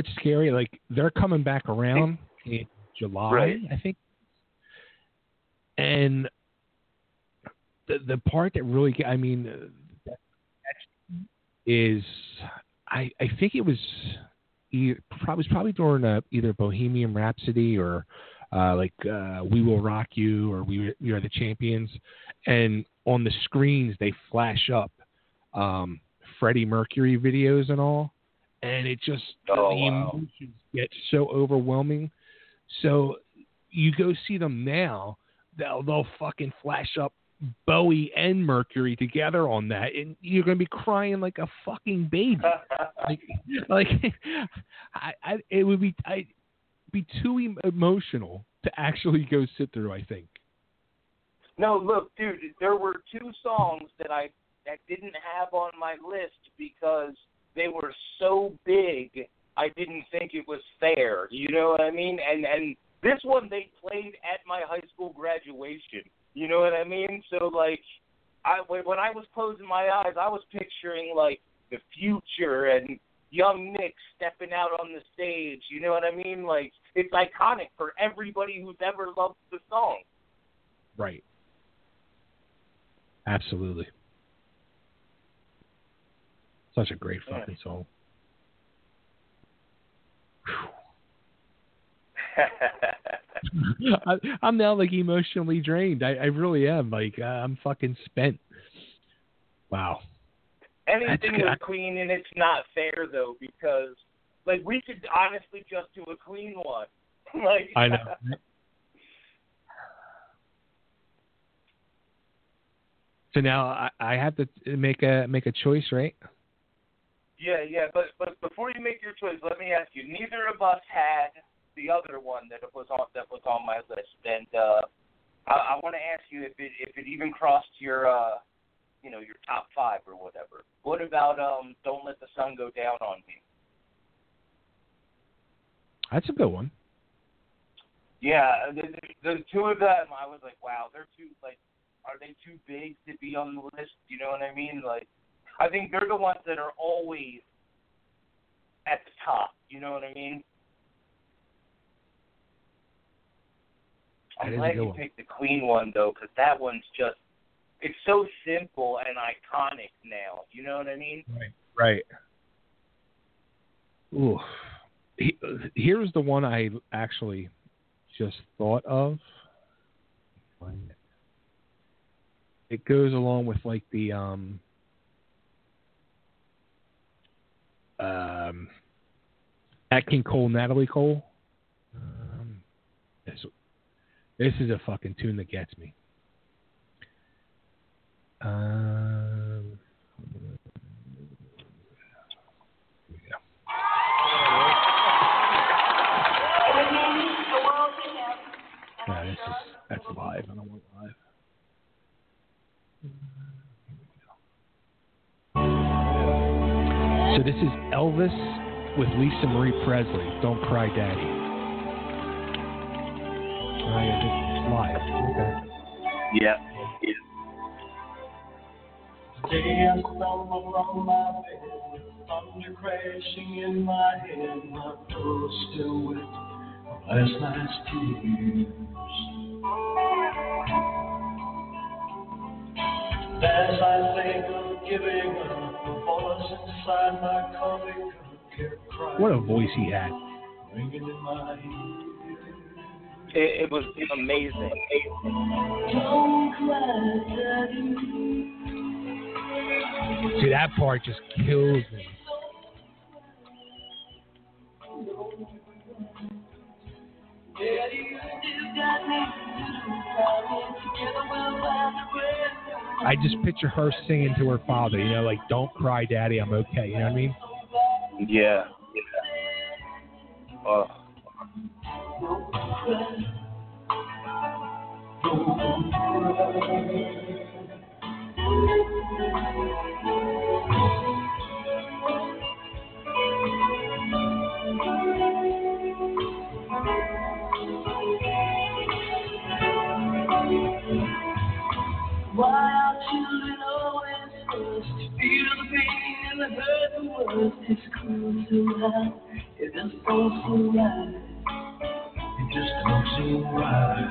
What's scary? Like they're coming back around in July, Right. I think. And the the part that really, I mean, is I I think it was probably was probably during uh, either Bohemian Rhapsody or uh, like uh, We Will Rock You or We We Are the Champions, and on the screens they flash up um, Freddie Mercury videos and all, and it just Oh, the wow. emotions get so overwhelming. So you go see them now, they'll they'll fucking flash up Bowie and Mercury together on that, and you're gonna be crying like a fucking baby. like, like I, I, it would be I be too em- emotional to actually go sit through. I think. No, look, dude, there were two songs that I that didn't have on my list because they were so big. I didn't think it was fair. You know what I mean? And and this one they played at my high school graduation. You know what I mean? So like, I when I was closing my eyes, I was picturing like the future and young Nick stepping out on the stage. You know what I mean? Like it's iconic for everybody who's ever loved the song. Right. Absolutely. Such a great fucking song. I, I'm now like emotionally drained. I, I really am. Like uh, I'm fucking spent. Wow. Anything good. with clean and it's not fair though because like we could honestly just do a clean one. like I know. So now I, I have to make a make a choice, right? Yeah, yeah, but but before you make your choice, let me ask you. Neither of us had the other one that was on that was on my list, and uh, I, I want to ask you if it if it even crossed your uh, you know your top five or whatever. What about um? Don't let the sun go down on me. That's a good one. Yeah, the, the, the two of them, I was like, wow, they're too like, are they too big to be on the list? You know what I mean? Like, I think they're the ones that are always at the top. You know what I mean? I'm glad you one. picked the Queen one though, because that one's just, it's so simple and iconic now. You know what I mean? Right. Right. Ooh. He, here's the one I actually just thought of. It. It goes along with like the um um Nat King Cole, Natalie Cole. Um, this, this is a fucking tune that gets me. Um, no, this is that's live. I don't want live. So this is Elvis with Lisa Marie Presley. Don't cry, Daddy. Oh, yeah, this is live. Okay. Yeah. Today I'm stumbled from my bed thunder crashing in my head. My pillow still wet from last night's tears. As I think of giving up, the voice inside my coffee cup kept crying. What a voice he had. Ringing in my ear. It, it was amazing. Don't cry, Daddy. See, that part just kills me. I just picture her singing to her father, you know, like "Don't cry, Daddy, I'm okay." You know what I mean? Yeah. Oh. Why our children always first feel the pain and the hurt the worst. It's cruel to lie. It just don't seem right. It just don't seem right.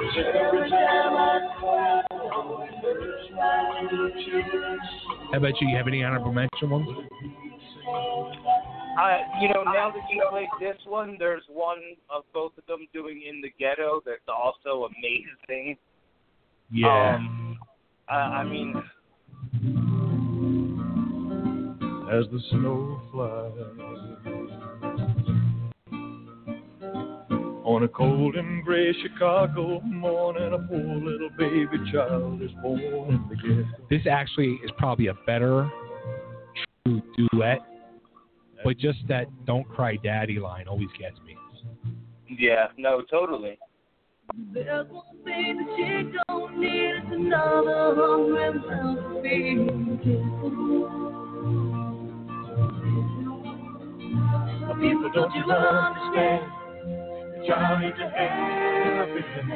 'Cause every time I cry, it hurts my little children's soul. How about you? You have any honorable mention ones? Uh, you know, now that you played this one, there's one of both of them doing "In the Ghetto" that's also amazing. Yeah. Um, I, I mean, As the snow flies on a cold and gray Chicago morning, a poor little baby child is born in the ghetto. This actually is probably a better true duet, but just that "Don't cry, Daddy" line always gets me. yeah, no, totally. There's one thing that she don't need is another hungry mouth feeding. People, don't you understand? The child needs to have everything.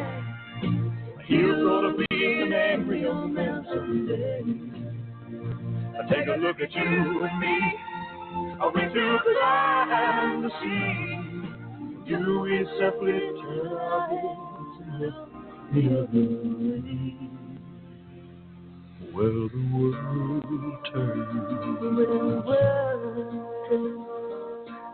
He's gonna be an angry young man someday. Now take a look at you and me. I went to climb the sea. Do we simply turn Well, the world turns. Well, the world turns.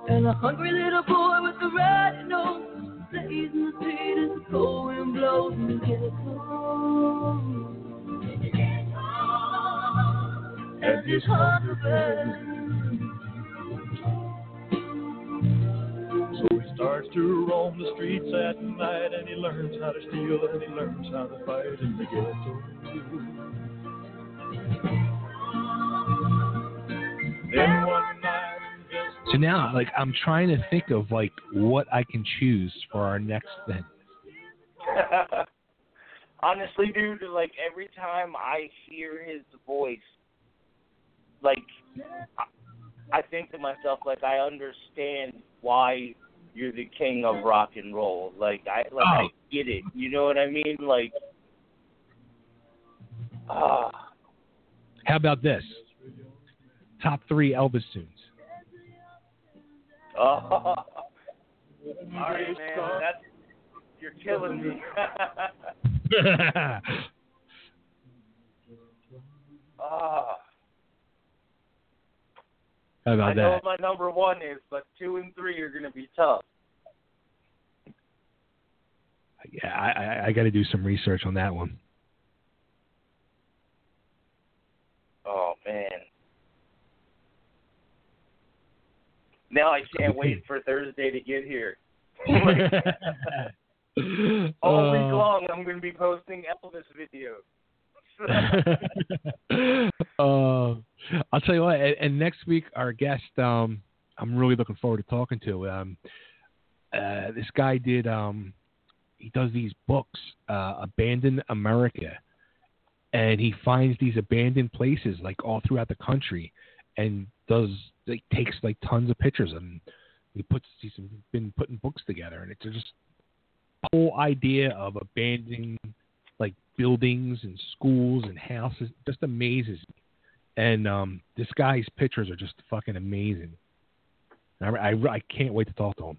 And a hungry little boy with a red nose plays in the street as the cold wind blows in the ghetto. his hunger band. Starts to roam the streets at night and he learns how to steal and he learns how to fight in the ghetto. Then So now, like, I'm trying to think of like what I can choose for our next thing. Honestly, dude, like every time I hear his voice, like I, I think to myself, like I understand why you're the king of rock and roll. Like I, like I Oh. get it. You know what I mean? Like, ah, How about this? Top three Elvis tunes. oh. all right, man. That's you're killing me. ah. How about I know what my number one is, but two and three are going to be tough. Yeah, I, I, I got to do some research on that one. Oh man. Now I can't wait for Thursday to get here. All week Uh, long, I'm going to be posting Elvis videos. uh, I'll tell you what. And, and next week, our guest, um, I'm really looking forward to talking to. Um, uh, this guy did. Um, he does these books, uh, Abandoned America, and he finds these abandoned places like all throughout the country, and does like takes like tons of pictures and. He puts he's been putting books together, and it's just the whole idea of abandoning like buildings and schools and houses just amazes me. And um, this guy's pictures are just fucking amazing. I, I, I can't wait to talk to him.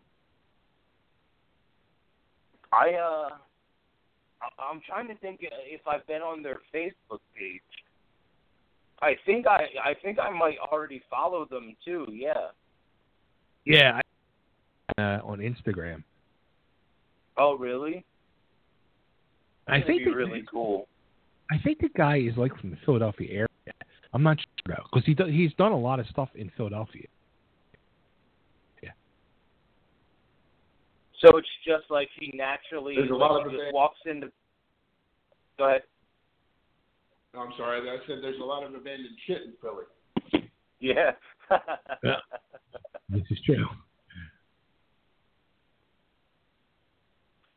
I uh, I'm trying to think if I've been on their Facebook page. I think I I think I might already follow them too. Yeah. Yeah, I, uh, on Instagram. Oh really? I think be the- really cool. I think the guy is like from the Philadelphia area. I'm not sure though, because he do, he's done a lot of stuff in Philadelphia. Yeah. So it's just like he naturally There's a lot he of just event- walks into. Go ahead. No, I'm sorry. I said there's a lot of abandoned shit in Philly. Yeah. Yeah. This is true.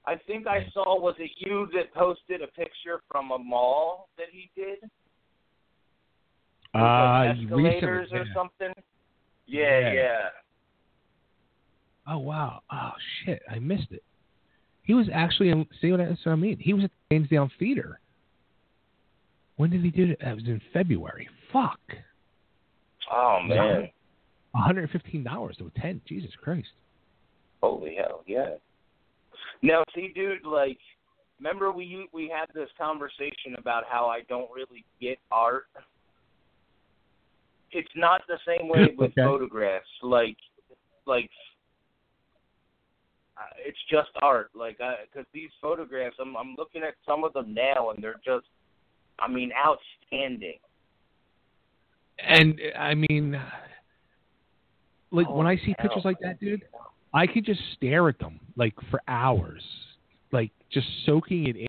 I think I saw was it you that posted a picture from a mall that he did? Uh, escalators recently, or yeah. something. Yeah, Yeah. yeah. Oh wow! Oh shit! I missed it. He was actually in. See what, I- what I mean? He was at the Lansdowne Theater. When did he do it? That was in February. Fuck. Oh man. One hundred fifteen dollars to attend. Jesus Christ. Holy hell, yeah. Now, see, dude, like, remember we we had this conversation about how I don't really get art. It's not the same way with Okay. photographs. Like, like, uh, it's just art. Like, because these photographs, I'm I'm looking at some of them now, and they're just, I mean, outstanding. And I mean, like when I see Oh, pictures like that, dude, I could just stare at them like for hours, like just soaking it in.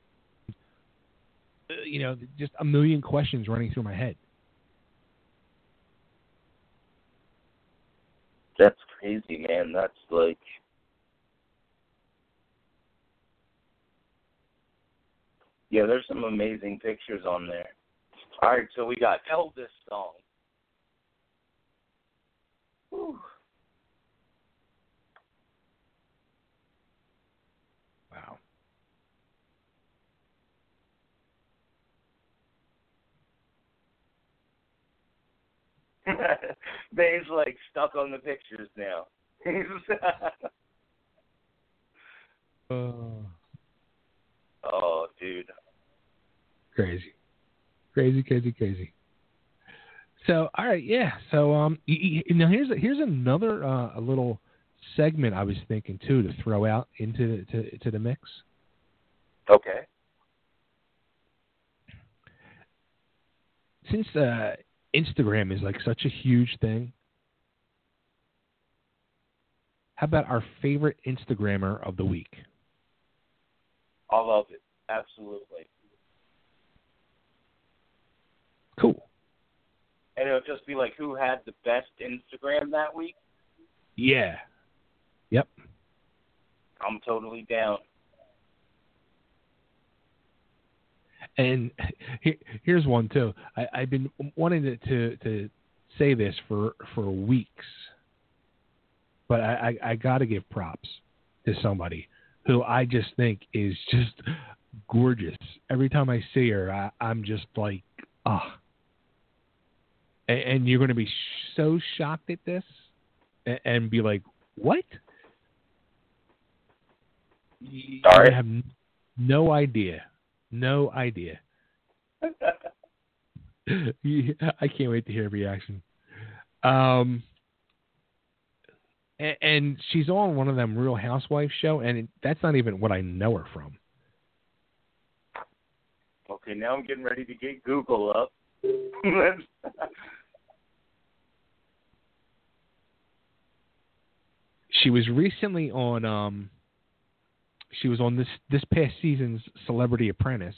Uh, You know, just a million questions running through my head. That's crazy, man. That's like. Yeah, there's some amazing pictures on there. All right, so we got Elvis song. Whew. Wow. Dave's like stuck on the pictures now. Uh, oh, dude. crazy, crazy, crazy, crazy. So, all right, yeah. So, um, now here's here's another uh, a little segment I was thinking too to throw out into to, to the mix. Okay. Since uh, Instagram is like such a huge thing. How about our favorite Instagrammer of the week? I love it. Absolutely. Cool. And it'll just be like who had the best Instagram that week. Yeah. Yep. I'm totally down. And here, here's one too. I, I've been wanting to, to to say this for for weeks, but I, I, I got to give props to somebody who I just think is just gorgeous. Every time I see her, I, I'm just like, ah. And, and you're going to be so shocked at this, and, and be like, what? Sorry. I have no idea. No idea. Yeah, I can't wait to hear her reaction. Um, and, and she's on one of them Real Housewives show, and it, that's not even what I know her from. Okay, now I'm getting ready to get Google up. She was recently on. Um, she was on this this past season's Celebrity Apprentice,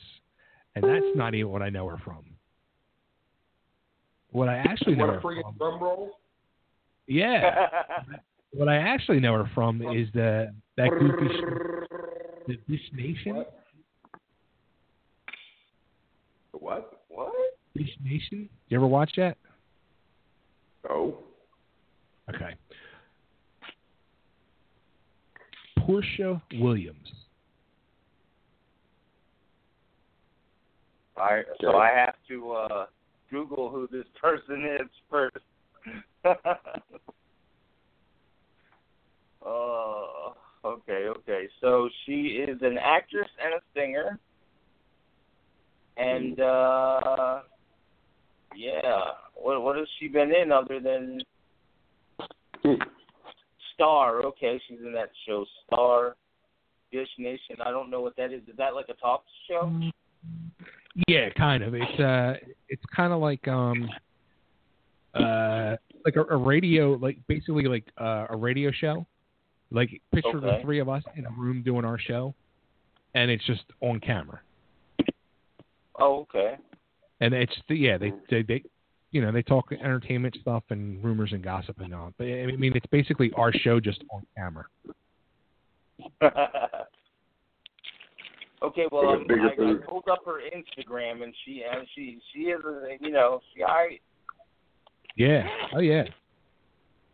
and that's not even what I know her from. What I actually know what her from, drum roll. yeah. What I actually know her from is the that goofy the Dish Nation. What? What? Dish Nation. You ever watch that? Oh. Okay. Porsha Williams. I so I have to uh Google who this person is first. Oh, okay, okay. So she is an actress and a singer. And uh yeah, what what has she been in other than Star? Okay, she's in that show Star, Dish Nation. I don't know what that is. Is that like a talk show? Yeah, kind of. It's uh, it's kind of like um, uh, like a, a radio, like basically like uh, a radio show. Like picture the three of us in a room doing our show, and it's just on camera. Oh, okay. And it's the yeah, they they, they you know they talk entertainment stuff and rumors and gossip and all. But I mean, it's basically our show just on camera. okay, well, Like um, I, I pulled up her Instagram, and she and she she is a, you know she I Yeah. Oh yeah.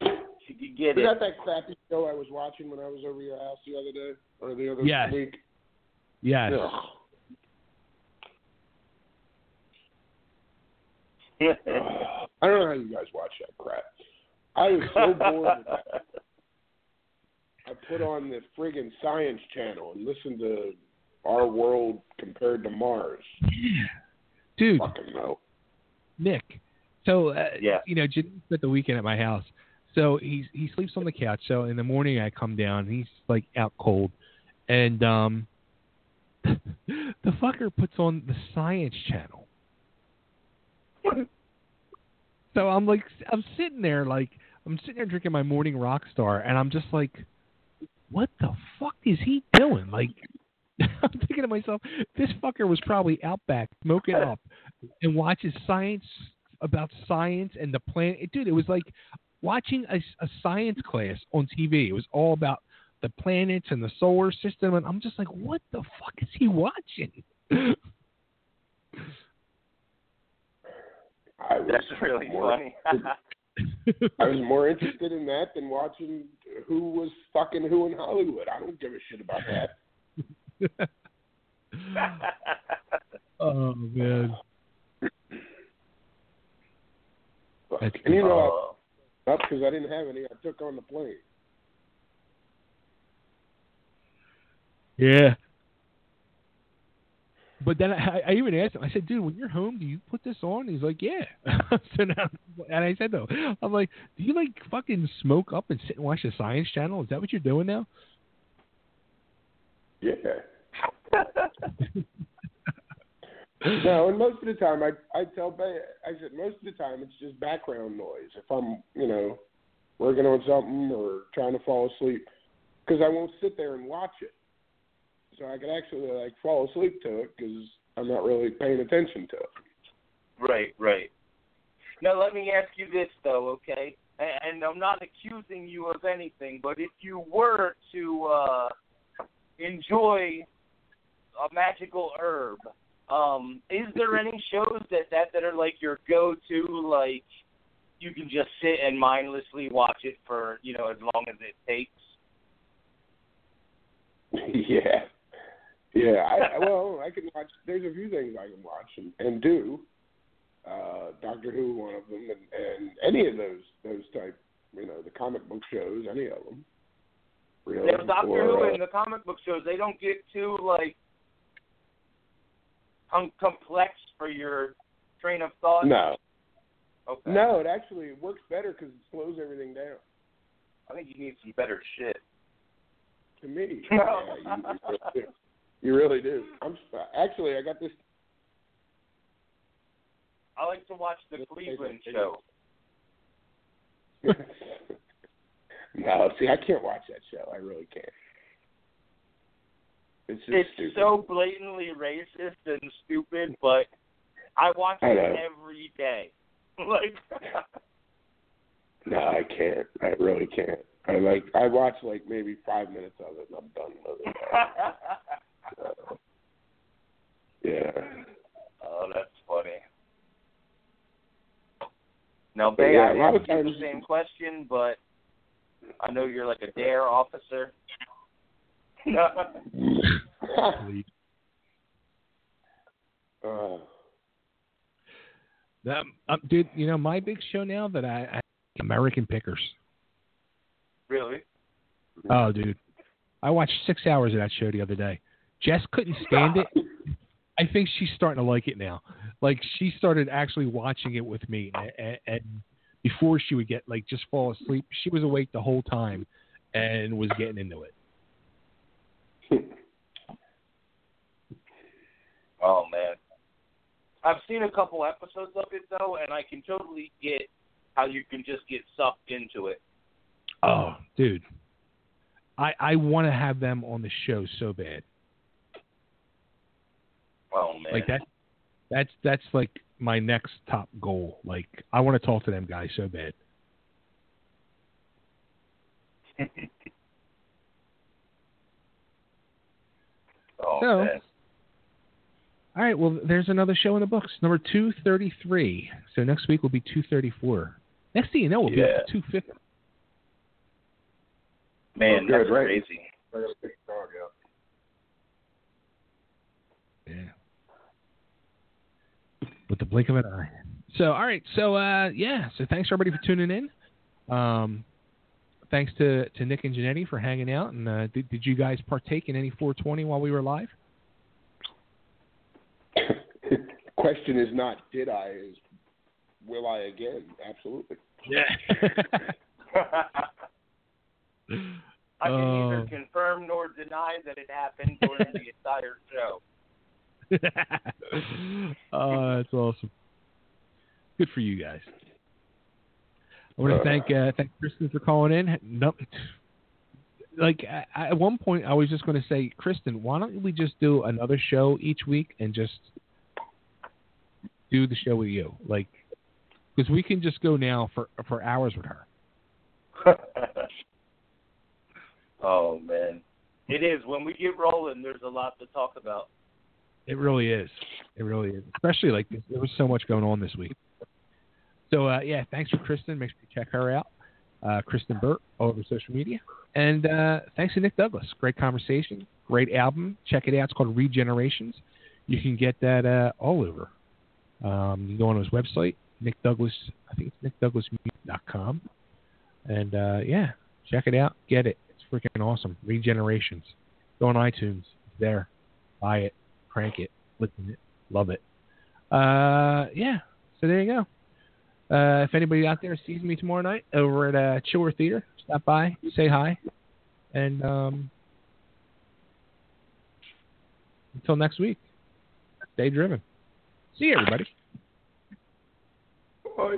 she could get Was it. that that crappy show I was watching when I was over your house the other day or the other Yes. week? Yes. Ugh. I don't know how you guys watch that crap. I was so bored. With that. I put on the friggin' Science Channel and listened to Our World compared to Mars. Yeah, Dude, Fucking no. Nick. So uh, Yeah. you know, Jim spent the weekend at my house. So he's he sleeps on the couch. So in the morning I come down and he's like out cold, and um, the fucker puts on the Science Channel. So I'm like, I'm sitting there like, I'm sitting there drinking my morning rock star, and I'm just like, what the fuck is he doing? Like, I'm thinking to myself, this fucker was probably out back smoking up and watches science about science and the planet. Eh, dude, it was like watching a, a science class on TV. It was all about the planets and the solar system, and I'm just like, what the fuck is he watching? I was That's really more, funny. I was more interested in that than watching who was fucking who in Hollywood. I don't give a shit about that. oh man. That's And you know, Oh. I, because I didn't have any, I took on the plane. Yeah. But then I, I even asked him. I said, "Dude, when you're home, do you put this on?" He's like, "Yeah." so now, and I said, "Though, I'm like, do you like fucking smoke up and sit and watch the Science Channel? Is that what you're doing now?" Yeah. no, and most of the time, I I tell Bay, I said most of the time it's just background noise. If I'm, you know, working on something or trying to fall asleep, because I won't sit there and watch it. So I could actually like fall asleep to it because I'm not really paying attention to it. Right, right. Now let me ask you this though, okay? And, and I'm not accusing you of anything, but if you were to uh enjoy a magical herb, um, is there any shows that that that are like your go-to, like you can just sit and mindlessly watch it for you know as long as it takes? yeah, yeah. I, well, I can watch. There's a few things I can watch and, and do. Uh, Doctor Who, one of them, and, and any of those those type, you know, the comic book shows, any of them. Really. Now, Doctor Or, Who uh, and the comic book shows, they don't get too like com- complex for your train of thought. No. Okay. No, it actually works better because it slows everything down. I think you need some better shit. To me, yeah, you, you. You really do. I'm actually, I got this. I like to watch the Cleveland show. no, see, I can't watch that show. I really can't. It's just It's so blatantly racist and stupid, but I watch I it every day. like, No, I can't. I really can't. I like. I watch like maybe five minutes of it, and I'm done with it. So, yeah. oh, that's funny. Now, But Bay, yeah, I a lot of asked you the same question, but I know you're like a dare officer. uh, Um, um, dude, you know my big show now that I, I American Pickers. really? Oh, dude, I watched six hours of that show the other day. Jess couldn't stand it. I think she's starting to like it now. Like she started actually watching it with me, and, and before she would get like just fall asleep, she was awake the whole time and was getting into it. Oh man, I've seen a couple episodes of it though, and I can totally get how you can just get sucked into it. Oh, dude, I I want to have them on the show so bad. Oh man, Like that. That's that's like my next top goal. Like I want to talk to them guys so bad. oh So- man. All right, well, there's another show in the books, number 233. So next week will be 234. Next thing you know, we'll be Yeah. up to 250. Man, Oh, that's right. crazy. I got a big dog out. Yeah. With the blink of an eye. So, all right. So, uh, yeah. So, thanks everybody for tuning in. Um, thanks to, to Nick and Jannetty for hanging out. And uh, did, did you guys partake in any 420 while we were live? Question is not did I, is will I again? Absolutely. Yeah. I can Oh. neither confirm nor deny that it happened during the entire show. Oh, that's awesome. Good for you guys. I want to thank uh, thank Kristyn for calling in. No, like I, I- at one point, I was just going to say, Kristyn, why don't we just do another show each week and just do the show with you, like because we can just go now for for hours with her. oh man, it is. When we get rolling, there's a lot to talk about. It really is. It really is. Especially like there was so much going on this week. So uh, yeah, thanks for Kristyn. Make sure you check her out, uh, Kristyn Burtt, all over social media. And uh, thanks to Nick Douglas. Great conversation. Great album. Check it out. It's called Regenerations. You can get that uh, all over. Um, you can go on his website, Nick Douglas. I think it's nickdouglasmusic.com. And uh, yeah, check it out. Get it. It's freaking awesome. Regenerations. Go on iTunes. It's there. Buy it. Crank it. It. Love it. Uh, yeah. So there you go. Uh, if anybody out there sees me tomorrow night over at uh, Chiller Theater, stop by, say hi, and um, until next week, stay driven. See you, everybody. Bye.